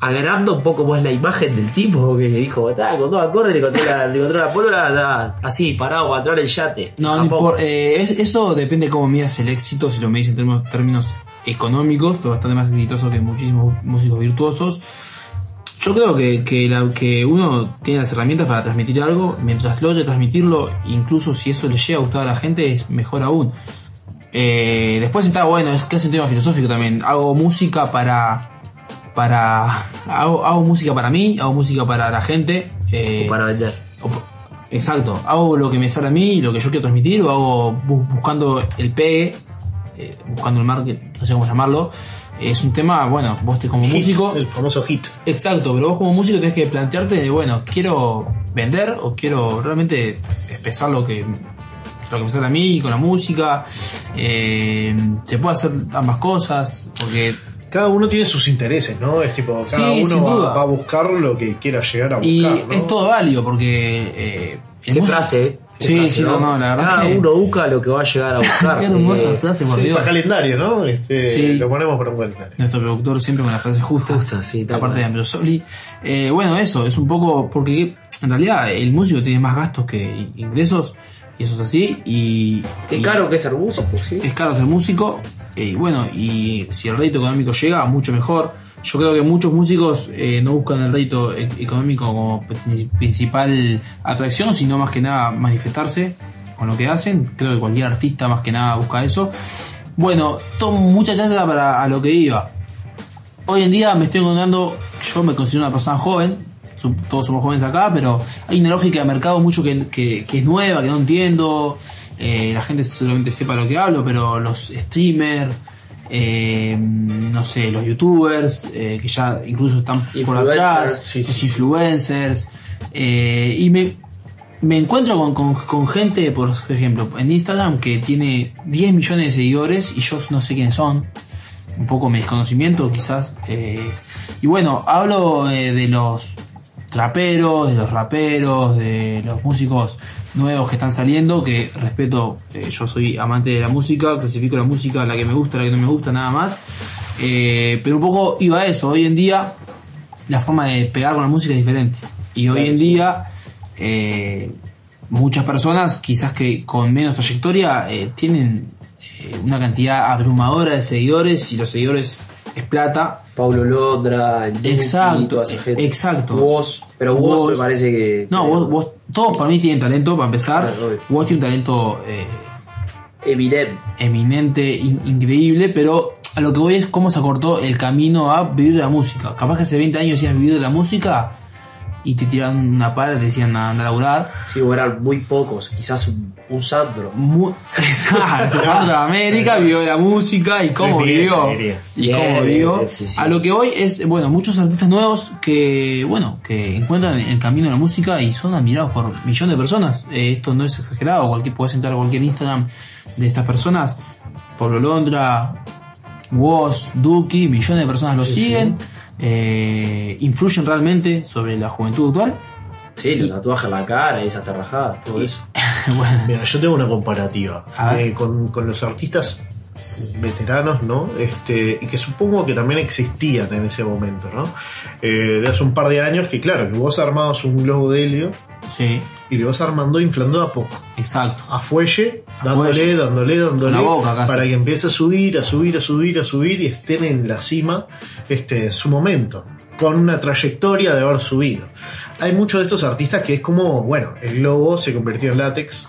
agranda un poco más la imagen del tipo que le dijo, "Tá, con dos acordes le encontré la, le encontré la pólvora, así, parado atrás del yate. No, no Japón. impor- eh, es- eso depende de cómo midas el éxito, si lo medís en términos, términos económicos, fue bastante más exitoso que muchísimos músicos virtuosos. Yo creo que, que, la- que uno tiene las herramientas para transmitir algo, mientras logre transmitirlo, incluso si eso le llega a gustar a la gente, es mejor aún. Eh, después está bueno, es casi un tema filosófico también. Hago música para. para. Hago, hago música para mí, hago música para la gente. eh, para vender. Exacto, hago lo que me sale a mí, lo que yo quiero transmitir, o hago bu- buscando el pegue, eh, buscando el market, no sé cómo llamarlo. Es un tema, bueno, vos te como músico. El famoso hit. Exacto, pero vos como músico tenés que plantearte, de, bueno, quiero vender o quiero realmente expresar lo que, lo que me sale a mí con la música. Eh, se puede hacer ambas cosas, porque Cada uno tiene sus intereses, ¿no? Es tipo, cada Sí, sin uno duda. va, va a buscar lo que quiera llegar a buscar. Y ¿no? es todo válido porque. Eh, el Qué músico- frase, eh. Sí, sí, no, no, la verdad. Cada que- uno busca lo que va a llegar a buscar. Qué hermosa Eh, frase, por Sí, Dios. para calendario, ¿no? Este, Sí. Lo ponemos para un calendario. Nuestro productor siempre con las frases justas, aparte de Ambrosoli. Eh, bueno, eso, es un poco. Porque en realidad el músico tiene más gastos que ingresos, y eso es así. Y. Qué y- caro que es ser músico, sí. Es caro ser músico, eh, y bueno, y si el rédito económico llega, mucho mejor. Yo creo que muchos músicos eh, no buscan el rédito e- económico como pri- principal atracción, sino más que nada manifestarse con lo que hacen. Creo que cualquier artista más que nada busca eso. Bueno, tomo mucha charla para a lo que iba. Hoy en día me estoy encontrando, yo me considero una persona joven, todos somos jóvenes acá, pero hay una lógica de mercado mucho que, que- que es nueva, que no entiendo. Eh, la gente seguramente sepa lo que hablo, pero los streamers, eh, no sé, los youtubers, eh, que ya incluso están por atrás, sí, los influencers, eh, y me, me encuentro con, con- con gente, por ejemplo, en Instagram que tiene 10 millones de seguidores y yo no sé quiénes son. Un poco mi desconocimiento quizás. y bueno, hablo de los traperos, de los raperos, de los músicos nuevos que están saliendo, que respeto, eh, yo soy amante de la música, clasifico la música, la que me gusta, la que no me gusta, nada más. Eh, pero un poco iba a eso, hoy en día la forma de pegar con la música es diferente. Y hoy en día eh, muchas personas, quizás que con menos trayectoria, tienen una cantidad abrumadora de seguidores y los seguidores es plata. Pablo Londra, el Duki, Exacto, toda esa gente. exacto. Vos, pero vos, me parece que. No, vos, vos- todos para mí tienen talento, para empezar. Vos tiene un talento eh, eminente. eminente, in- increíble, pero a lo que voy es cómo se acortó el camino a vivir de la música. Capaz que hace 20 años decías vivir de la música y te tiraban una pala y te decían anda a laburar. Sí, o eran muy pocos, quizás un, un Sandro. Muy, exacto, Sandro de América vivió de la música y cómo Bien, vivió. Y bien, cómo vivió. bien, sí, sí. A lo que voy es, bueno, muchos artistas nuevos que, bueno, que encuentran el camino de la música y son admirados por millones de personas. Eh, esto no es exagerado, cualquier, puedes entrar a cualquier Instagram de estas personas. Pablo Londra, Woz, Duki, millones de personas lo Sí, sí. Eh, influyen realmente sobre la juventud actual. Sí, los tatuajes en la cara, esas terrajadas, todo eso. Mira, yo tengo una comparativa eh, con, con los artistas veteranos, ¿no? Este, y que supongo que también existían en ese momento, ¿no? Eh, de hace un par de años, que claro, que vos armabas un globo de helio Sí. y lo vas armando inflando a poco. Exacto. A fuelle, dándole, fuelle. dándole, dándole, boca casi. para que empiece a subir, a subir, a subir, a subir y estén en la cima este, en su momento, con una trayectoria de haber subido. Hay muchos de estos artistas que es como, bueno, el globo se convirtió en látex,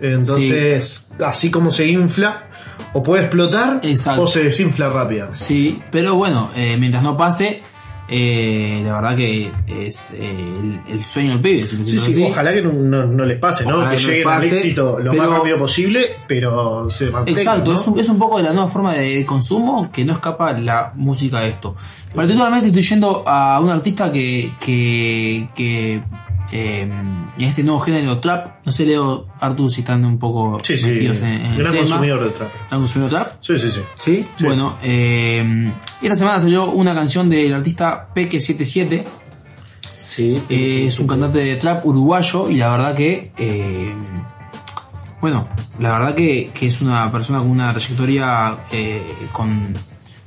entonces, así como se infla, o puede explotar Exacto. o se desinfla rápido. Sí, pero bueno, eh, mientras no pase, eh, la verdad que es eh, el, el sueño del pibe. si Sí, sí, ojalá que no, no- no les pase, ¿no? Ojalá que que lleguen al éxito lo pero- más rápido posible, pero se mantengan. Exacto, ¿no? es, un, es un poco de la nueva forma de consumo que no escapa la música de esto. Particularmente estoy yendo a un artista que, que, que eh, en este nuevo género trap, no sé Leo, Artur, si están un poco Sí, sí, en, en el gran tema. consumidor de trap. ¿Han consumido trap? Sí, sí, sí. ¿Sí? Sí. Bueno, eh, esta semana salió una canción del artista Peque77. Sí, Eh, es un cantante de trap uruguayo y la verdad que, eh, bueno, la verdad que, que es una persona con una trayectoria, eh, con,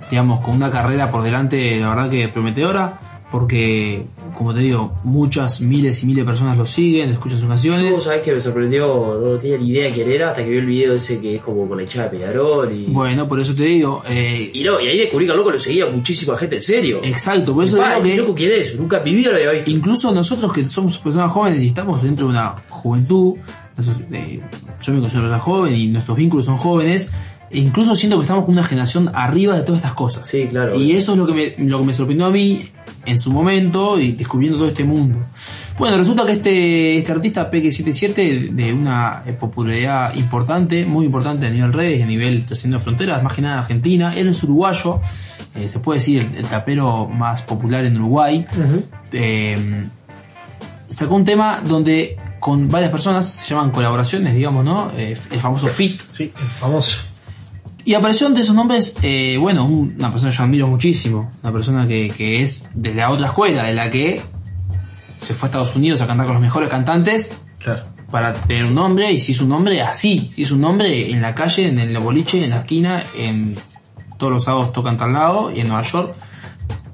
digamos, con una carrera por delante, la verdad que prometedora, porque, como te digo, muchas, miles y miles de personas lo siguen, escuchan sus canciones. Yo, sabes que me sorprendió, no tenía ni idea de quién era hasta que vi el video ese que es como con la hinchada de Peñarol y. Bueno, por eso te digo, eh, Y no, y ahí descubrí que al loco lo seguía muchísima gente, en serio. Exacto, por eso Pa, digo ¿y que- loco quién es? Nunca en mi vida lo había visto. Incluso nosotros que somos personas jóvenes y estamos dentro de una juventud, nosotros, eh, yo me considero una joven y nuestros vínculos son jóvenes, incluso siento que estamos con una generación arriba de todas estas cosas. Sí, claro. Y eso es lo que me, lo que me sorprendió a mí en su momento y descubriendo todo este mundo. Bueno, resulta que este, este artista Peque77 de una popularidad importante, muy importante a nivel redes y a nivel trascendiendo fronteras, más que nada en Argentina, él es uruguayo, eh, se puede decir el, el trapero más popular en Uruguay. Eh, sacó un tema donde con varias personas se llaman colaboraciones, digamos, ¿no? Eh, el famoso fit. Sí, famoso. Y apareció entre esos nombres, eh, bueno, un- una persona que yo admiro muchísimo, una persona que, que es de la otra escuela, de la que se fue a Estados Unidos a cantar con los mejores cantantes Claro. para tener un nombre, y se hizo un nombre así, se hizo un nombre en la calle, en el boliche, en la esquina, en todos los sábados tocan tal lado, y en Nueva York,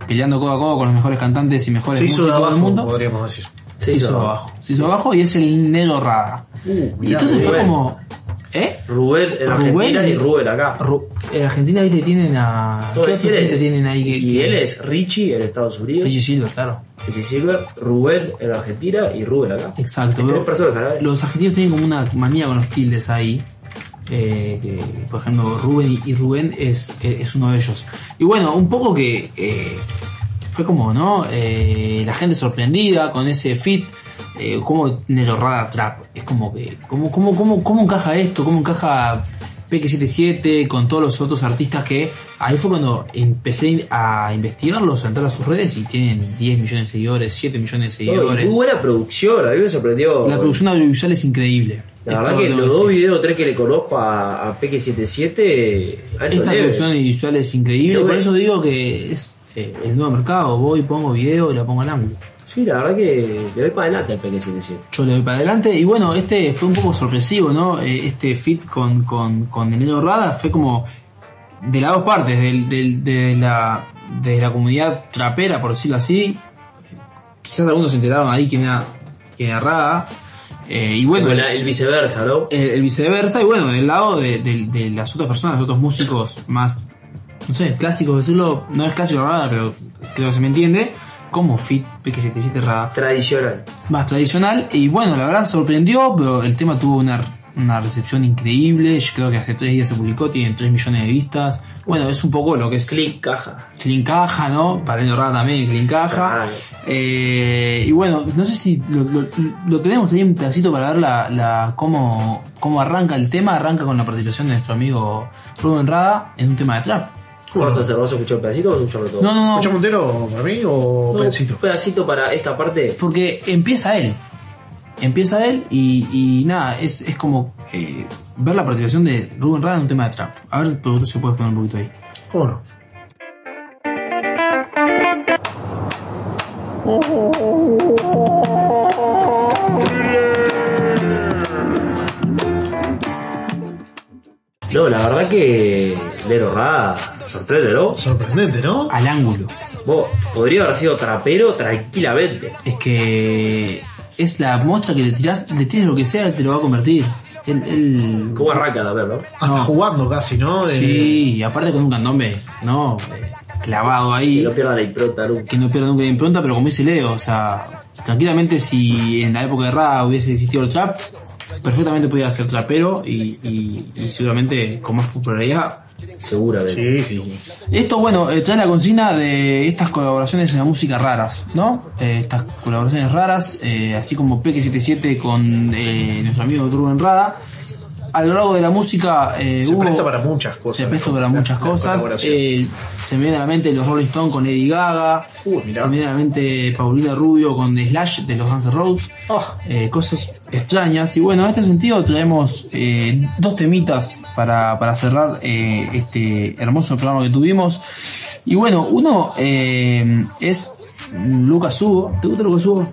peleando codo a codo con los mejores cantantes y mejores hizo de músicos abajo, del mundo. podríamos decir. Se hizo abajo. Se hizo abajo y es el negro Rada. y mirá, entonces fue como. ¿Eh? Rubén en Argentina y Rubén acá. Ru- en Argentina ahí te tienen a. ¿Qué él otro tiene- te tienen ahí que.? Y él es Richie en Estados Unidos. Richie Silver, claro. Richie Silver, Rubén en Argentina y Rubén acá. Exacto. Tres personas vez. Los argentinos tienen como una manía con los tildes ahí. eh, que, por ejemplo, Rubén y, Rubén es, eh, es uno de ellos. Y bueno, un poco que eh, fue como, ¿no? Eh, la gente sorprendida con ese fit. Eh, Rada Trap. Es como que. ¿Cómo, cómo, cómo, cómo encaja esto? ¿Cómo encaja Peque77 con todos los otros artistas que. Ahí fue cuando empecé a investigarlos, a entrar a sus redes y tienen 10 millones de seguidores, 7 millones de seguidores. muy buena producción, a mí me sorprendió. La producción audiovisual es increíble. La Es verdad que lo los dos videos tres que le conozco a, a Peque77, alto Esta nivel. producción audiovisual es increíble, por eso digo que es eh, el nuevo mercado. Voy, pongo video y la pongo al ángulo. Sí, la verdad que le doy para adelante al Peque77. Yo le doy para adelante. Y bueno, este fue un poco sorpresivo, ¿no? Eh, este fit con, con, con el Rada fue como de las dos partes, del, del- de, la, de la comunidad trapera, por decirlo así. Quizás algunos se enteraron ahí quién era, quién era Rada. Eh, y bueno, la- el viceversa, ¿no? el, el viceversa, y bueno, del lado de, de- de las otras personas, los otros músicos más, no sé, clásicos, decirlo, no es clásico Rada, pero creo que se me entiende, como Fit, P77 Rada. Tradicional. Más tradicional, y bueno, la verdad sorprendió, pero el tema tuvo una, una recepción increíble, yo creo que hace tres días se publicó, tienen 3 millones de vistas. Bueno, es un poco lo que es. Click caja. Clean Caja, ¿no? Para el Rada también, Clean Caja. Eh, y bueno, no sé si lo, lo- lo tenemos ahí un pedacito para ver la, la cómo, cómo arranca el tema. Arranca con la participación de nuestro amigo Rubén Rada en un tema de trap. ¿Vamos a hacer? ¿Vamos a escuchar un pedacito o vamos a escucharlo todo? No, no, no. ¿Mucho Montero para mí o No, pedacito? Un pedacito para esta parte. Porque empieza él. Empieza él y, y nada, es, es como eh, ver la participación de Rubén Rada en un tema de trap. A ver, productor se puede poner un poquito ahí. ¿Cómo no? No, la verdad que Lero Rada sorprende, ¿no? Sorprendente, ¿no? Al ángulo. Vos, podría haber sido trapero tranquilamente. Es que es la muestra que le tirás, le tires lo que sea, él te lo va a convertir. Él, él- ¿Cómo arranca también, no? Hasta No. jugando casi, ¿no? Sí, y aparte con un candombe, ¿no? Eh, Clavado ahí. Que no pierda la impronta nunca. que no pierda nunca la impronta, pero como dice Leo, o sea, tranquilamente si en la época de Ra hubiese existido el trap, perfectamente podía ser trapero y, y- y seguramente con más popularidad. Seguramente. Sí, sí. Esto, bueno, eh, trae la consigna de estas colaboraciones en la música raras, ¿no? Eh, estas colaboraciones raras, eh, así como Peque77 con eh, nuestro amigo Rubén Rada. A lo largo de la música eh, Se hubo- presta para muchas cosas. se presta para muchas cosas. Eh, se me viene a la mente los Rolling Stones con Eddie Gaga. Se me viene a la mente Paulina Rubio con The Slash de los Guns N' Roses. Ah. Eh, cosas extrañas. Y bueno, en este sentido traemos dos temitas para, para cerrar este hermoso programa que tuvimos. Y bueno, uno es Lucas Hugo. ¿Te gusta Lucas Hugo?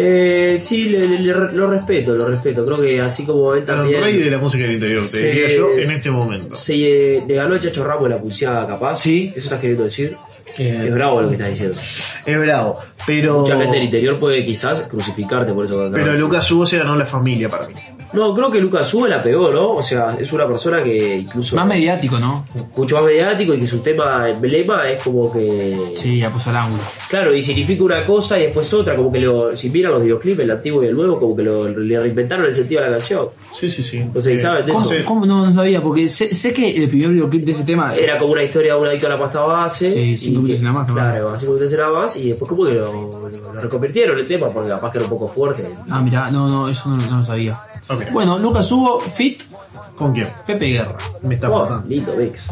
Eh, sí, le- le- le- lo respeto, lo respeto. Creo que así como él El también. rey de la música del interior, te diría yo, en este momento. Se eh, le ganó a Chacho Ramos la pulseada capaz. Sí. Eso estás queriendo decir. es bravo lo que estás diciendo. Es bravo, pero. Mucha gente del interior puede quizás crucificarte por eso Pero. Lucas Hugo se ganó la familia para mí. No, creo que Lucas Hugo la pegó, ¿no? O sea, es una persona que incluso. Más mediático, ¿no? Mucho más mediático y que su tema emblema es como que. Sí, ya puso al ángulo. Claro, y significa una cosa y después otra, como que lo, si miran los videoclips, el antiguo y el nuevo, como que lo, le reinventaron el sentido de la canción. Sí, sí, sí. O sea, ¿y saben de ¿Cómo, eso? cómo? No, no sabía, porque sé, sé que el primer videoclip de ese tema Era como una historia de un adicto a la pasta base. Sí, minutos que- nada más, ¿no? Claro, cinco minutos nada más, y después como que lo, lo- lo reconvirtieron el tema, porque capaz que era un poco fuerte. Ah, mira, no, no, eso no, no lo sabía. Bueno, Lucas Hugo, Fit, ¿Con quién? Pepe Guerra. Me está Oh, matando. lindo, Vix.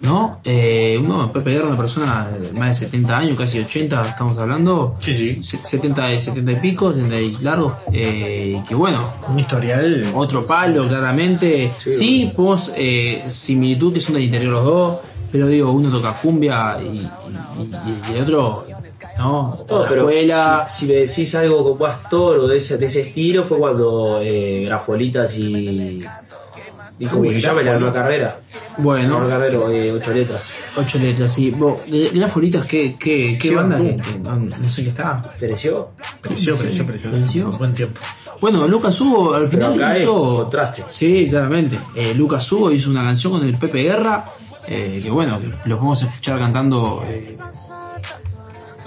¿No? Eh, uno, Pepe Guerra, una persona de más de 70 años, casi 80, estamos hablando. Sí, sí. Se- 70, y- 70 y pico, 70 y largos. Eh, que bueno, Un historial. otro palo, claramente. Sí, podemos, eh, similitud que son del interior los dos, pero digo, uno toca cumbia y, y- y- y el otro, ¿no? La pero escuela. si, si me decís algo con más toro de ese, de ese estilo, fue cuando eh, Grafolitas y. Uy, Grafolitas. nueva carrera. Bueno, carrera, eh, ocho letras. ocho letras, sí. Vos, de- de las folitas, ¿qué, qué, qué Qué banda? que- no, sé qué está. ¿Pereció? Precio, precio, precio. ¿Precio? Buen tiempo. Bueno, Lucas Hugo al Pero final hizo. contraste. Sí, claramente. Eh, Lucas Hugo hizo una canción con el Pepe Guerra. eh, que bueno, lo podemos escuchar cantando eh,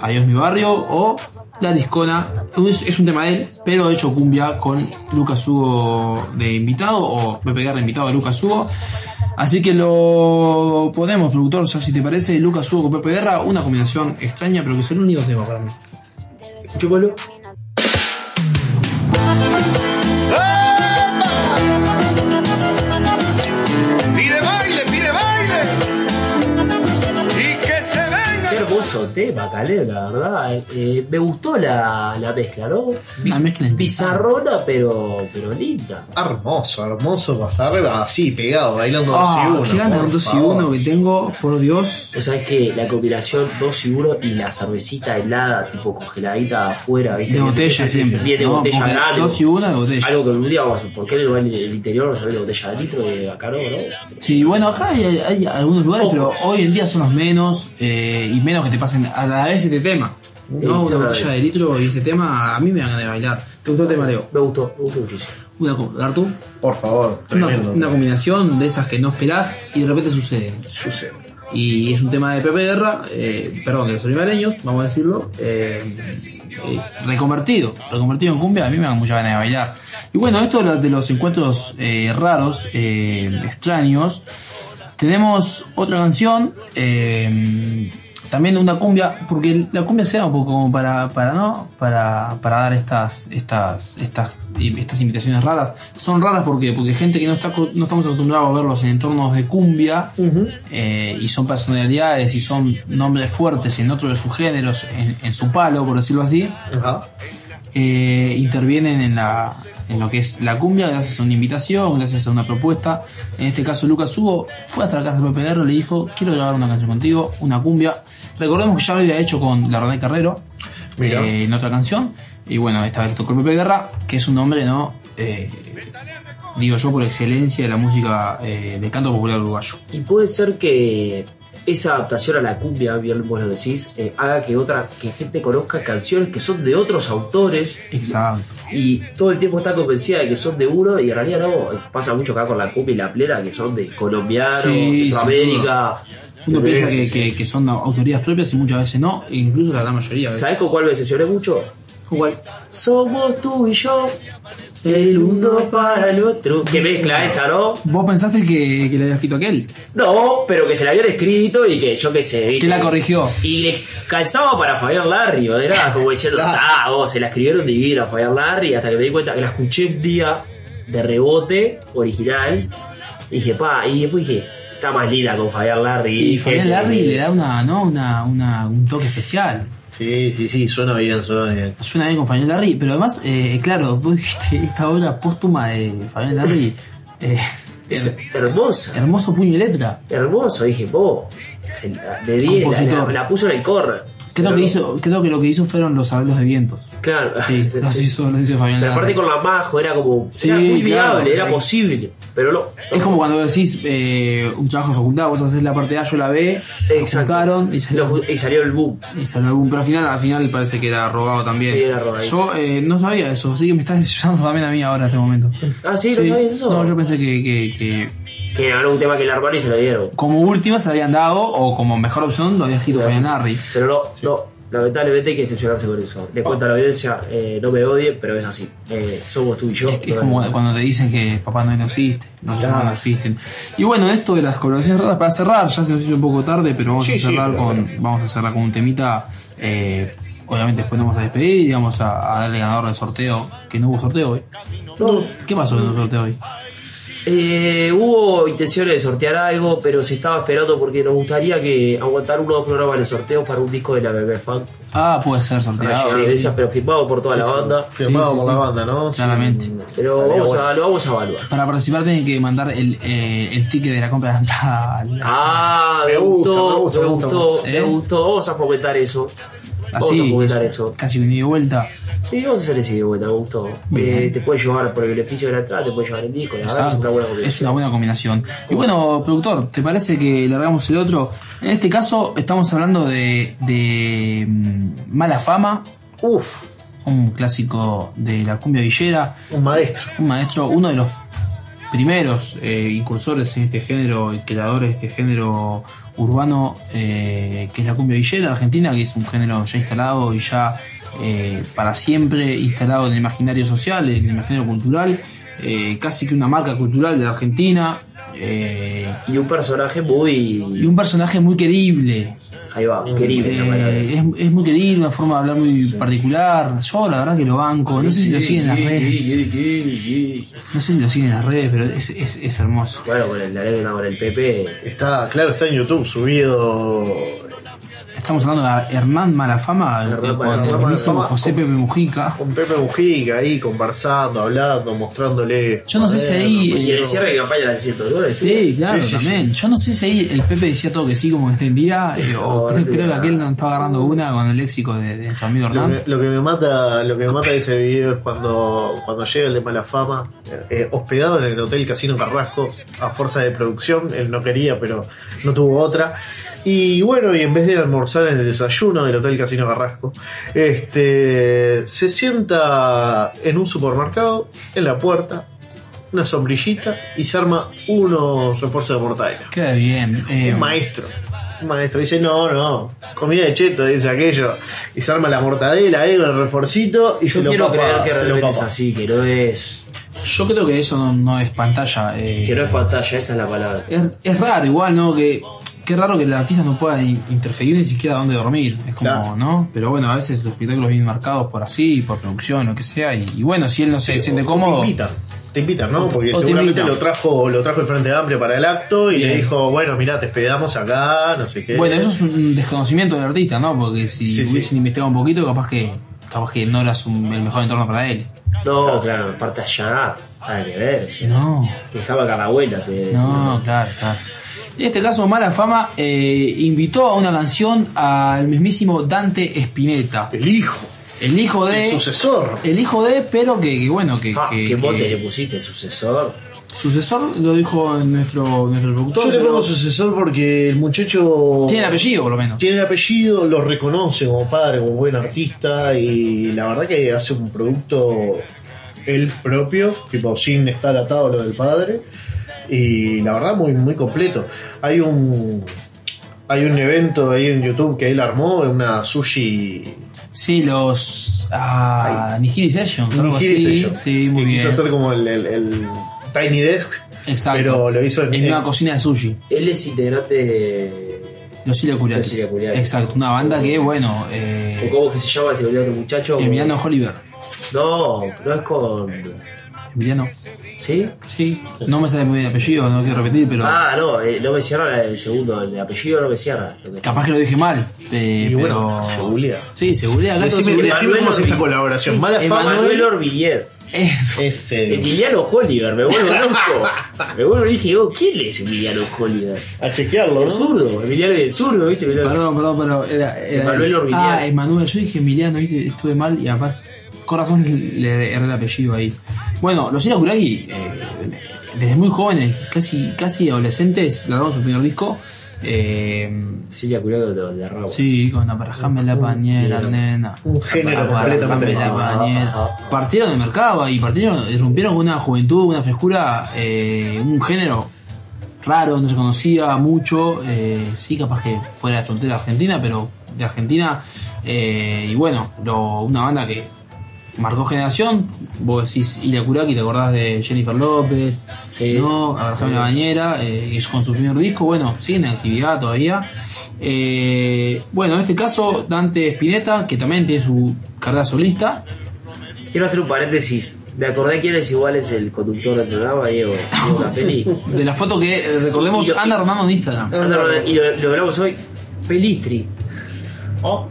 Adiós mi barrio o La Discona. Es, un tema de él, pero hecho cumbia con Lucas Hugo de invitado o Pepe Guerra invitado a Lucas Hugo. Así que lo ponemos, productor, ya si te parece, Lucas Hugo con Pepe Guerra, una combinación extraña, pero que es el único tema para mí. Chúpalo. Hermoso tema, Caleb, la verdad. Eh, me gustó la, la mezcla, ¿no? La mezcla en Bizarrona, pero, pero linda. Hermoso, hermoso para estar arriba, así pegado, bailando dos Ah, y uno. qué ganas por de 2 y favor. 1 que tengo, por Dios. O sea, es que la combinación 2 y 1 y la cervecita helada, tipo congeladita afuera, ¿viste? De botella que- siempre. Bien de ¿no? botella grande. Dos y una de botella. Algo que un día vamos a ¿por qué en el, el interior a ver de botella de litro y acá no, no? Sí, bueno, acá hay, hay algunos lugares, pero Pocos. hoy en día son los menos eh, y menos que te pasen a la vez este tema. ¿no? sí, Una botella de litro y este tema a mí me dan ganas de bailar. ¿Te gustó el tema, Leo? Me gustó, me gustó muchísimo. Una, Artu, Por favor, una, tremendo. una combinación de esas que no esperás y de repente suceden. Sucede. Y es un tema de Pepe Guerra, eh, perdón, de los olivareños, vamos a decirlo, eh, eh, reconvertido, reconvertido en cumbia, a mí me dan mucha ganas de bailar. Y bueno, esto de los- de los encuentros eh, raros, eh, extraños, tenemos otra canción, eh, también una cumbia, porque la cumbia se da un poco como para, para no, para, para dar estas, estas, estas, estas invitaciones raras. Son raras porque, porque gente que no está no estamos acostumbrados a verlos en entornos de cumbia, eh, y son personalidades y son nombres fuertes en otro de sus géneros, en, en su palo, por decirlo así, eh, intervienen en la en lo que es la cumbia gracias a una invitación, gracias a una propuesta. En este caso Lucas Hugo fue hasta la casa de Pepe Guerra y le dijo, quiero grabar una canción contigo, una cumbia. Recordemos que ya lo había hecho con la René Carrero eh, en otra canción. Y bueno, esta vez tocó Pepe Guerra, que es un nombre, ¿no? Eh, digo yo por excelencia de la música eh, de canto popular uruguayo. Y puede ser que esa adaptación a la cumbia, bien vos lo decís, eh, haga que otra, que gente conozca canciones que son de otros autores Exacto. y todo el tiempo está convencida de que son de uno y en realidad no, pasa mucho acá con la cumbia y la plena que son de colombianos, Sí, Centroamérica. Uno piensa que, sí. que- que son autorías propias y muchas veces no, e incluso la gran mayoría. ¿Sabés con cuál me decepcioné mucho? Igual, somos tú y yo, el uno para el otro. Que mezcla esa, ¿no? ¿Vos pensaste que, que le había escrito aquel? No, pero que se la habían escrito y que yo qué sé. ¿viste? Que la corrigió. Y le calzaba para Fabián Larry, era como diciendo, ah, vos, se la escribieron divina a Fabián Larry, hasta que me di cuenta que la escuché un día de rebote, original. Y dije, pa, y después dije, está más linda con Fabián Larry. Y Fabián Larry le da una, ¿no? una, una, un toque especial. Sí, sí, sí, suena bien, suena bien. Suena bien con Fabián Larry, pero además, eh, claro, vos viste esta obra póstuma de Fabián Larry. eh, Es hermosa. Hermoso puño y letra. Hermoso, dije, la- de 10, la, la- la puso en el corner. Creo que, hizo, creo que lo que hizo fueron los arreglos de vientos. Claro. Sí, los hizo, los hizo Fabián Pero aparte con la majo era como. Sí, era muy claro. viable, era posible. Pero no. Es como cuando decís eh, un trabajo de facultad, vos haces la parte A, yo la B, Exacto. juntaron y salió, y salió el boom. Y salió el boom, pero al final, al final parece que era robado también. Sí, era robadito. Yo eh, no sabía eso, así que me estás decepcionando también a mí ahora en este momento. Ah, sí, ¿no sabías eso? No, yo pensé que, que, que Que era un tema que largaron y se lo dieron. como última se habían dado o como mejor opción lo había escrito Fabián Larry. Pero no, no. Lamentablemente hay que decepcionarse con eso. Le cuento a la audiencia, eh, no me odien, pero es así. Eh, somos tú y yo. Es como cuando te dicen que Papá Noel no existe, los papás no existen. Y bueno, esto de las colaboraciones raras, para cerrar, ya se nos hizo un poco tarde, pero vamos Sí, a sí, cerrar claro. con vamos a cerrar con un temita. eh, obviamente después nos vamos a despedir y vamos a, a darle ganador del sorteo, que no hubo sorteo hoy. No. ¿Qué pasó en el sorteo hoy? Eh, hubo intenciones de sortear algo, pero se estaba esperando porque nos gustaría que aguantar uno o dos programas de sorteos para un disco de la Bebé Fan. Ah, puede ser sorteado. evidencias, pero firmado por toda Sí, la sí. banda. Firmado por la banda, ¿no? Claramente. Pero vamos bueno. a, lo vamos a evaluar. Para participar tienen que mandar el, eh, el ticket de la compra de la entrada. Ah, me, gustó, me gusta, me gustó, me ¿Eh? gustó. Vamos a fomentar eso. Vamos a Así, fomentar eso. casi un ida y vuelta. Sí, vamos a hacer ese de vuelta, me gustó. Eh, te puede llevar por el beneficio de la entrada, te puede llevar el disco, la verdad es una buena combinación. Es una buena combinación. Y bueno, productor, ¿te parece que largamos el otro? En este caso estamos hablando de, de mm, Mala Fama. Uf, Un clásico de la cumbia villera. un maestro. Un maestro, uno de los primeros eh, incursores en este género y creadores de este género urbano eh, que es la cumbia villera argentina, que es un género ya instalado y ya eh, para siempre instalado en el imaginario social, en el imaginario cultural, eh, casi que una marca cultural de la Argentina. eh, Y un personaje muy. y un personaje muy querible. Ahí va, querible Eh, es, es muy querible, una forma de hablar muy particular. Yo la verdad que lo banco. No sé si lo siguen en las redes. No sé si lo siguen en las redes, pero es, es, es hermoso. Bueno, con el la anécdota con el Pepe. Está, claro, está en YouTube subido. Estamos hablando de Hernán Malafama Hernán con Malafama, el Malafama, José Pepe Mujica. Con Pepe Mujica ahí conversando, hablando, mostrándole. Yo no sé si ahí. Y el eh, cierre de campaña de la 109, Sí, claro, Sí, sí, también. Yo no sé si ahí el Pepe decía todo que sí, como que está en día, eh, o No, creo, que aquel no estaba agarrando una con el léxico de, de nuestro amigo Lo Hernán. que, lo que me mata, lo que me mata de ese video es cuando, cuando llega el de mala fama, eh, hospedado en el hotel Casino Carrasco, a fuerza de producción, él no quería, pero no tuvo otra. Y bueno, y en vez de almorzar en el desayuno del Hotel Casino Carrasco, este se sienta en un supermercado, en la puerta, una sombrillita, y se arma unos refuerzos de mortadela. Queda bien. eh, Un maestro. Un maestro dice, no, no, comida de cheto, dice aquello. Y se arma la mortadela ahí con el reforcito y se Yo lo quiero papa, creer que se lo realmente es así, que no es. yo creo que eso no, no es pantalla. eh, Que no es pantalla, esa es la palabra. es, es raro igual, ¿no? Que qué raro que el artista no pueda in- interferir ni siquiera dónde dormir. Es como, Claro. ¿no? Pero bueno, a veces los espectáculos vienen marcados por así, por producción, lo que sea. Y, y bueno, si él no se siente O cómodo. Te invitan, te invitan, ¿no? Porque seguramente lo trajo, lo trajo el Frente Amplio para el acto y Bien. le dijo, bueno, mirá, te hospedamos acá, no sé qué. Bueno, eso es un desconocimiento del artista, ¿no? Porque si Sí, sí. hubiesen investigado un poquito, capaz que capaz que no era su- el mejor entorno para él. No, claro, aparte allá, nada que ver. No, Dejaba acá la abuela, te no, claro, claro. En este caso, Mala Fama eh, invitó a una canción al mismísimo Dante Spinetta. El hijo, El hijo de. el sucesor. El hijo de, pero que, que bueno, que. Ah, que- ¿Qué mote que- le pusiste, sucesor? sucesor lo dijo nuestro, nuestro productor. Yo le pongo sucesor porque el muchacho Tiene el apellido, por lo menos. tiene el apellido, lo reconoce como padre, como buen artista y la verdad que hace un producto él propio, tipo sin estar atado a lo del padre y la verdad muy muy completo. Hay un hay un evento ahí en YouTube que él armó, una sushi Sí, los. Ah, Nihiri Sessions, algo Nihiri así. Sessions, Sí, muy que bien. Quiso hacer como el, el- el Tiny Desk. Exacto. Pero lo hizo en, En una cocina de sushi. Él es integrante de. Los Siria Curiatis. Los Siria Curiatis. Exacto, una banda que, bueno, eh, ¿Cómo que se llama este otro muchacho? Emiliano Oliver. No, no es con. Emiliano. ¿Sí? Sí. No me sale muy bien el apellido, no quiero repetir, pero Ah, no, eh, no me cierra el segundo, el apellido no me cierra. capaz que lo dije mal. eh, Y bueno, pero... se googlea. Sí, se googlea. acá todo Decime, googlea. decime cómo es esta colaboración. Mala fama. Emanuel Orvillier. Eso. Ese. Emiliano Holliger, me vuelvo loco. me vuelvo y dije, oh, ¿quién es Emiliano Holliger? A chequearlo, El zurdo, Emiliano es el zurdo, ¿viste? Emiliano. Perdón, perdón, pero era, era- Emanuel Orvillier. Ah, Emanuel, yo dije Emiliano, ¿viste? estuve mal y además, corazón le erré el apellido ahí. Bueno, los Ira Kuragi, eh, desde muy jóvenes, casi, casi adolescentes, largaron su primer disco. Eh, Silvia Curiaco de, de Rabo. Sí, con aparajame la pañera, nena. Un género Aparajame completamente la pañera. Partieron del mercado y partieron, irrumpieron con una juventud, una frescura, eh, un género raro, no se conocía mucho. eh, sí, capaz que fuera de la frontera argentina, pero de Argentina. eh, y bueno, lo- una banda que marcó generación. Vos decís Ilya Kuraki, te acordás de Jennifer López, ¿no? Abrazame la bañera, eh, y con su primer disco, bueno, sigue en actividad todavía. Eh, bueno, en este caso, Dante Spinetta, que también tiene su carrera solista. Quiero hacer un paréntesis. Me acordé quién es igual es el conductor del programa, Diego, Diego Capelli. De la foto que eh, recordemos anda rodando en Instagram. Anda, y lo, lo grabamos hoy. Pelistri.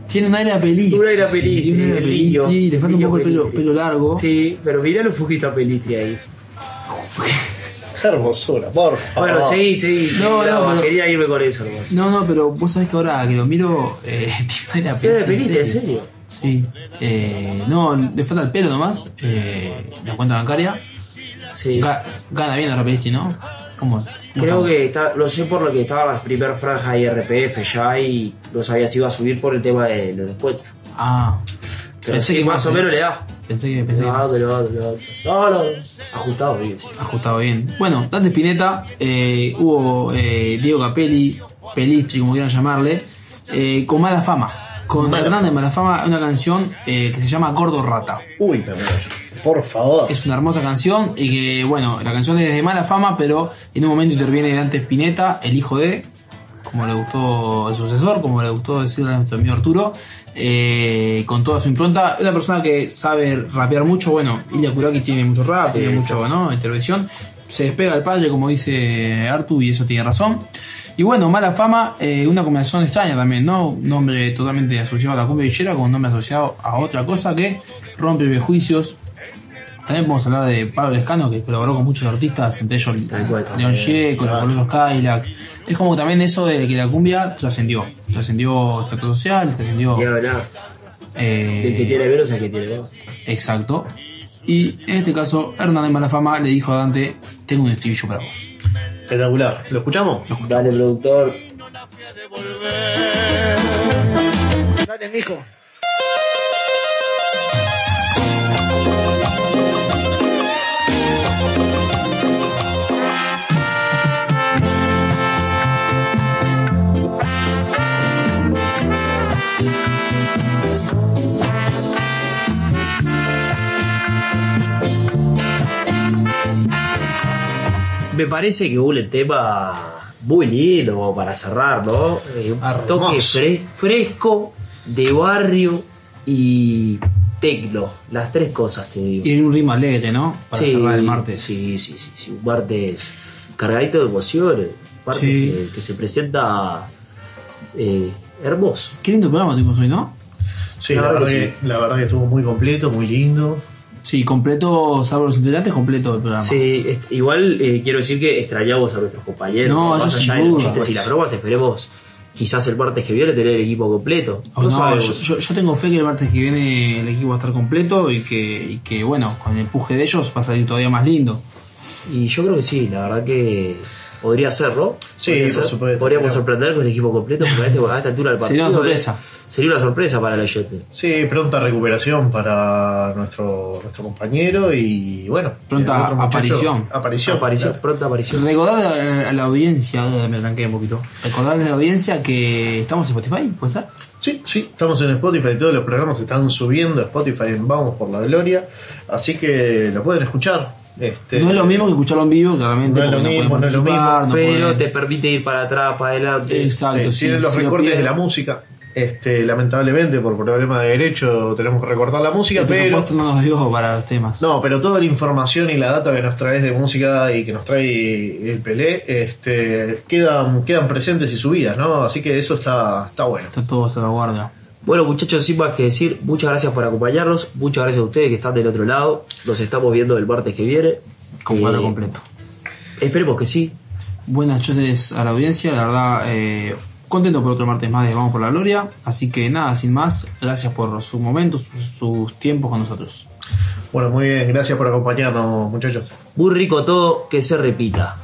Tiene un aire a Pelistri. Un aire a. Tiene un aire a el niño, Pelistri, le falta un poco el pelo, pelo largo. Sí, pero mirá un poquito a Pelistri ahí. Hermosura, por favor. Bueno, seguí, seguí. No, no, pero- quería irme con eso. No, no, pero vos sabés que ahora que lo miro, eh, tiene aire a ¿Tiene Pelistri. Pelistri, en serio? Sí. Eh, no, le falta el pelo nomás. Eh, la cuenta bancaria. Sí. Ga- Gana bien la Pelistri, ¿no? ¿Cómo? Creo que está, lo sé por lo que estaba la primer franja de RPF ya y no sabía si iba a subir por el tema de los descuentos. Ah. Pero Pensé sí, que más o menos le da. Pensé que pensé que No, más. pero, pero- no, no, ajustado bien. ajustado bien. Bueno, Dante Spinetta, eh, hubo eh, Diego Capelli, Pelistri, como quieran llamarle, eh, con mala fama. Con Hernández Mala Fama, una canción eh, que se llama Gordo Rata. Uy, me muero. Por favor. Es una hermosa canción y que, bueno, la canción es de mala fama, pero en un momento interviene Dante Spinetta, el hijo de, como le gustó el sucesor, como le gustó decirle a nuestro amigo Arturo, eh, con toda su impronta. Una persona que sabe rapear mucho, bueno, Ilya Kuraki tiene mucho rap, Sí, tiene mucho, ¿no? Intervención. Se despega el padre, como dice Artu, y eso tiene razón. Y bueno, mala fama, eh, una combinación extraña también, ¿no? Un nombre totalmente asociado a la cumbia villera con un nombre asociado a otra cosa que rompe prejuicios, también podemos hablar de Pablo Lescano, que colaboró con muchos artistas, entre ellos León Gieco, los famosos Cadillac. Es como también eso de que la cumbia trascendió. Trascendió estatus social, trascendió. Eh, El que tiene menos es el que tiene más. Exacto. Y en este caso, Hernández Malafama le dijo a Dante: Tengo un estribillo para vos. Espectacular. ¿Lo escuchamos? Dale, productor. Dale, mijo. Me parece que hubo un tema muy lindo para cerrar, ¿no? Eh, un toque fre- fresco de barrio y tecno. Las tres cosas te digo. Y en un ritmo alegre, ¿no? Para Sí, cerrar el martes. Sí, sí, sí, sí. Un martes cargadito de emociones. Un martes Sí. que, que se presenta eh, hermoso. Qué lindo programa tuvimos hoy, ¿no? Sí, La la, verdad que que, la verdad que estuvo muy completo, muy lindo. Sí, completo, salvo los integrantes, completo el programa. Sí, igual eh, quiero decir que extrañamos a nuestros compañeros. No, eso allá sin de los duda. chistes y las bromas, esperemos quizás el martes que viene tener el equipo completo. Oh, No no, sabemos. yo, yo- yo tengo fe que el martes que viene el equipo va a estar completo y que, y que bueno, con el empuje de ellos va a salir todavía más lindo. Y yo creo que sí, la verdad que podría ser, ¿no? Sí, Podría por ser. supuesto, Podríamos pero- sorprender con el equipo completo, porque a, este- a esta altura del partido. Sería una sorpresa. Sería una sorpresa para el oyente. Sí, pronta recuperación para nuestro, nuestro compañero y bueno. Pronta muchacho- aparición. Aparición. Aparición, claro. pronta aparición. Recordarle a, a la audiencia, me arranqué un poquito. Recordarle a la audiencia que estamos en Spotify, ¿puede ser? Sí, sí, estamos en Spotify, todos los programas se están subiendo a Spotify en Vamos por la Gloria, así que lo pueden escuchar. Este, No es lo mismo que escucharlo en vivo, claramente. No es lo mismo, no es lo participar, mismo, no Pero te permite ir para atrás, para adelante. Exacto, Eh, sí, tienen los si lo recortes de la música. Este, lamentablemente por problema de derecho tenemos que recortar la música, El pero presupuesto no nos dio para los temas. no, pero toda la información y la data que nos traes de música y que nos trae el Pelé, este, quedan, quedan presentes y subidas, ¿no? Así que eso está, está bueno. Está todo salvaguarda. Bueno, muchachos, sin más que decir, muchas gracias por acompañarnos. Muchas gracias a ustedes que están del otro lado. Nos estamos viendo el martes que viene. Con Eh, cuadro completo. Esperemos que sí. Buenas noches a la audiencia, la verdad, eh, contento por otro martes más de Vamos por la Gloria. Así que nada, sin más, gracias por sus momentos, sus, sus tiempos con nosotros. Bueno, muy bien, gracias por acompañarnos, muchachos. Muy rico todo, que se repita.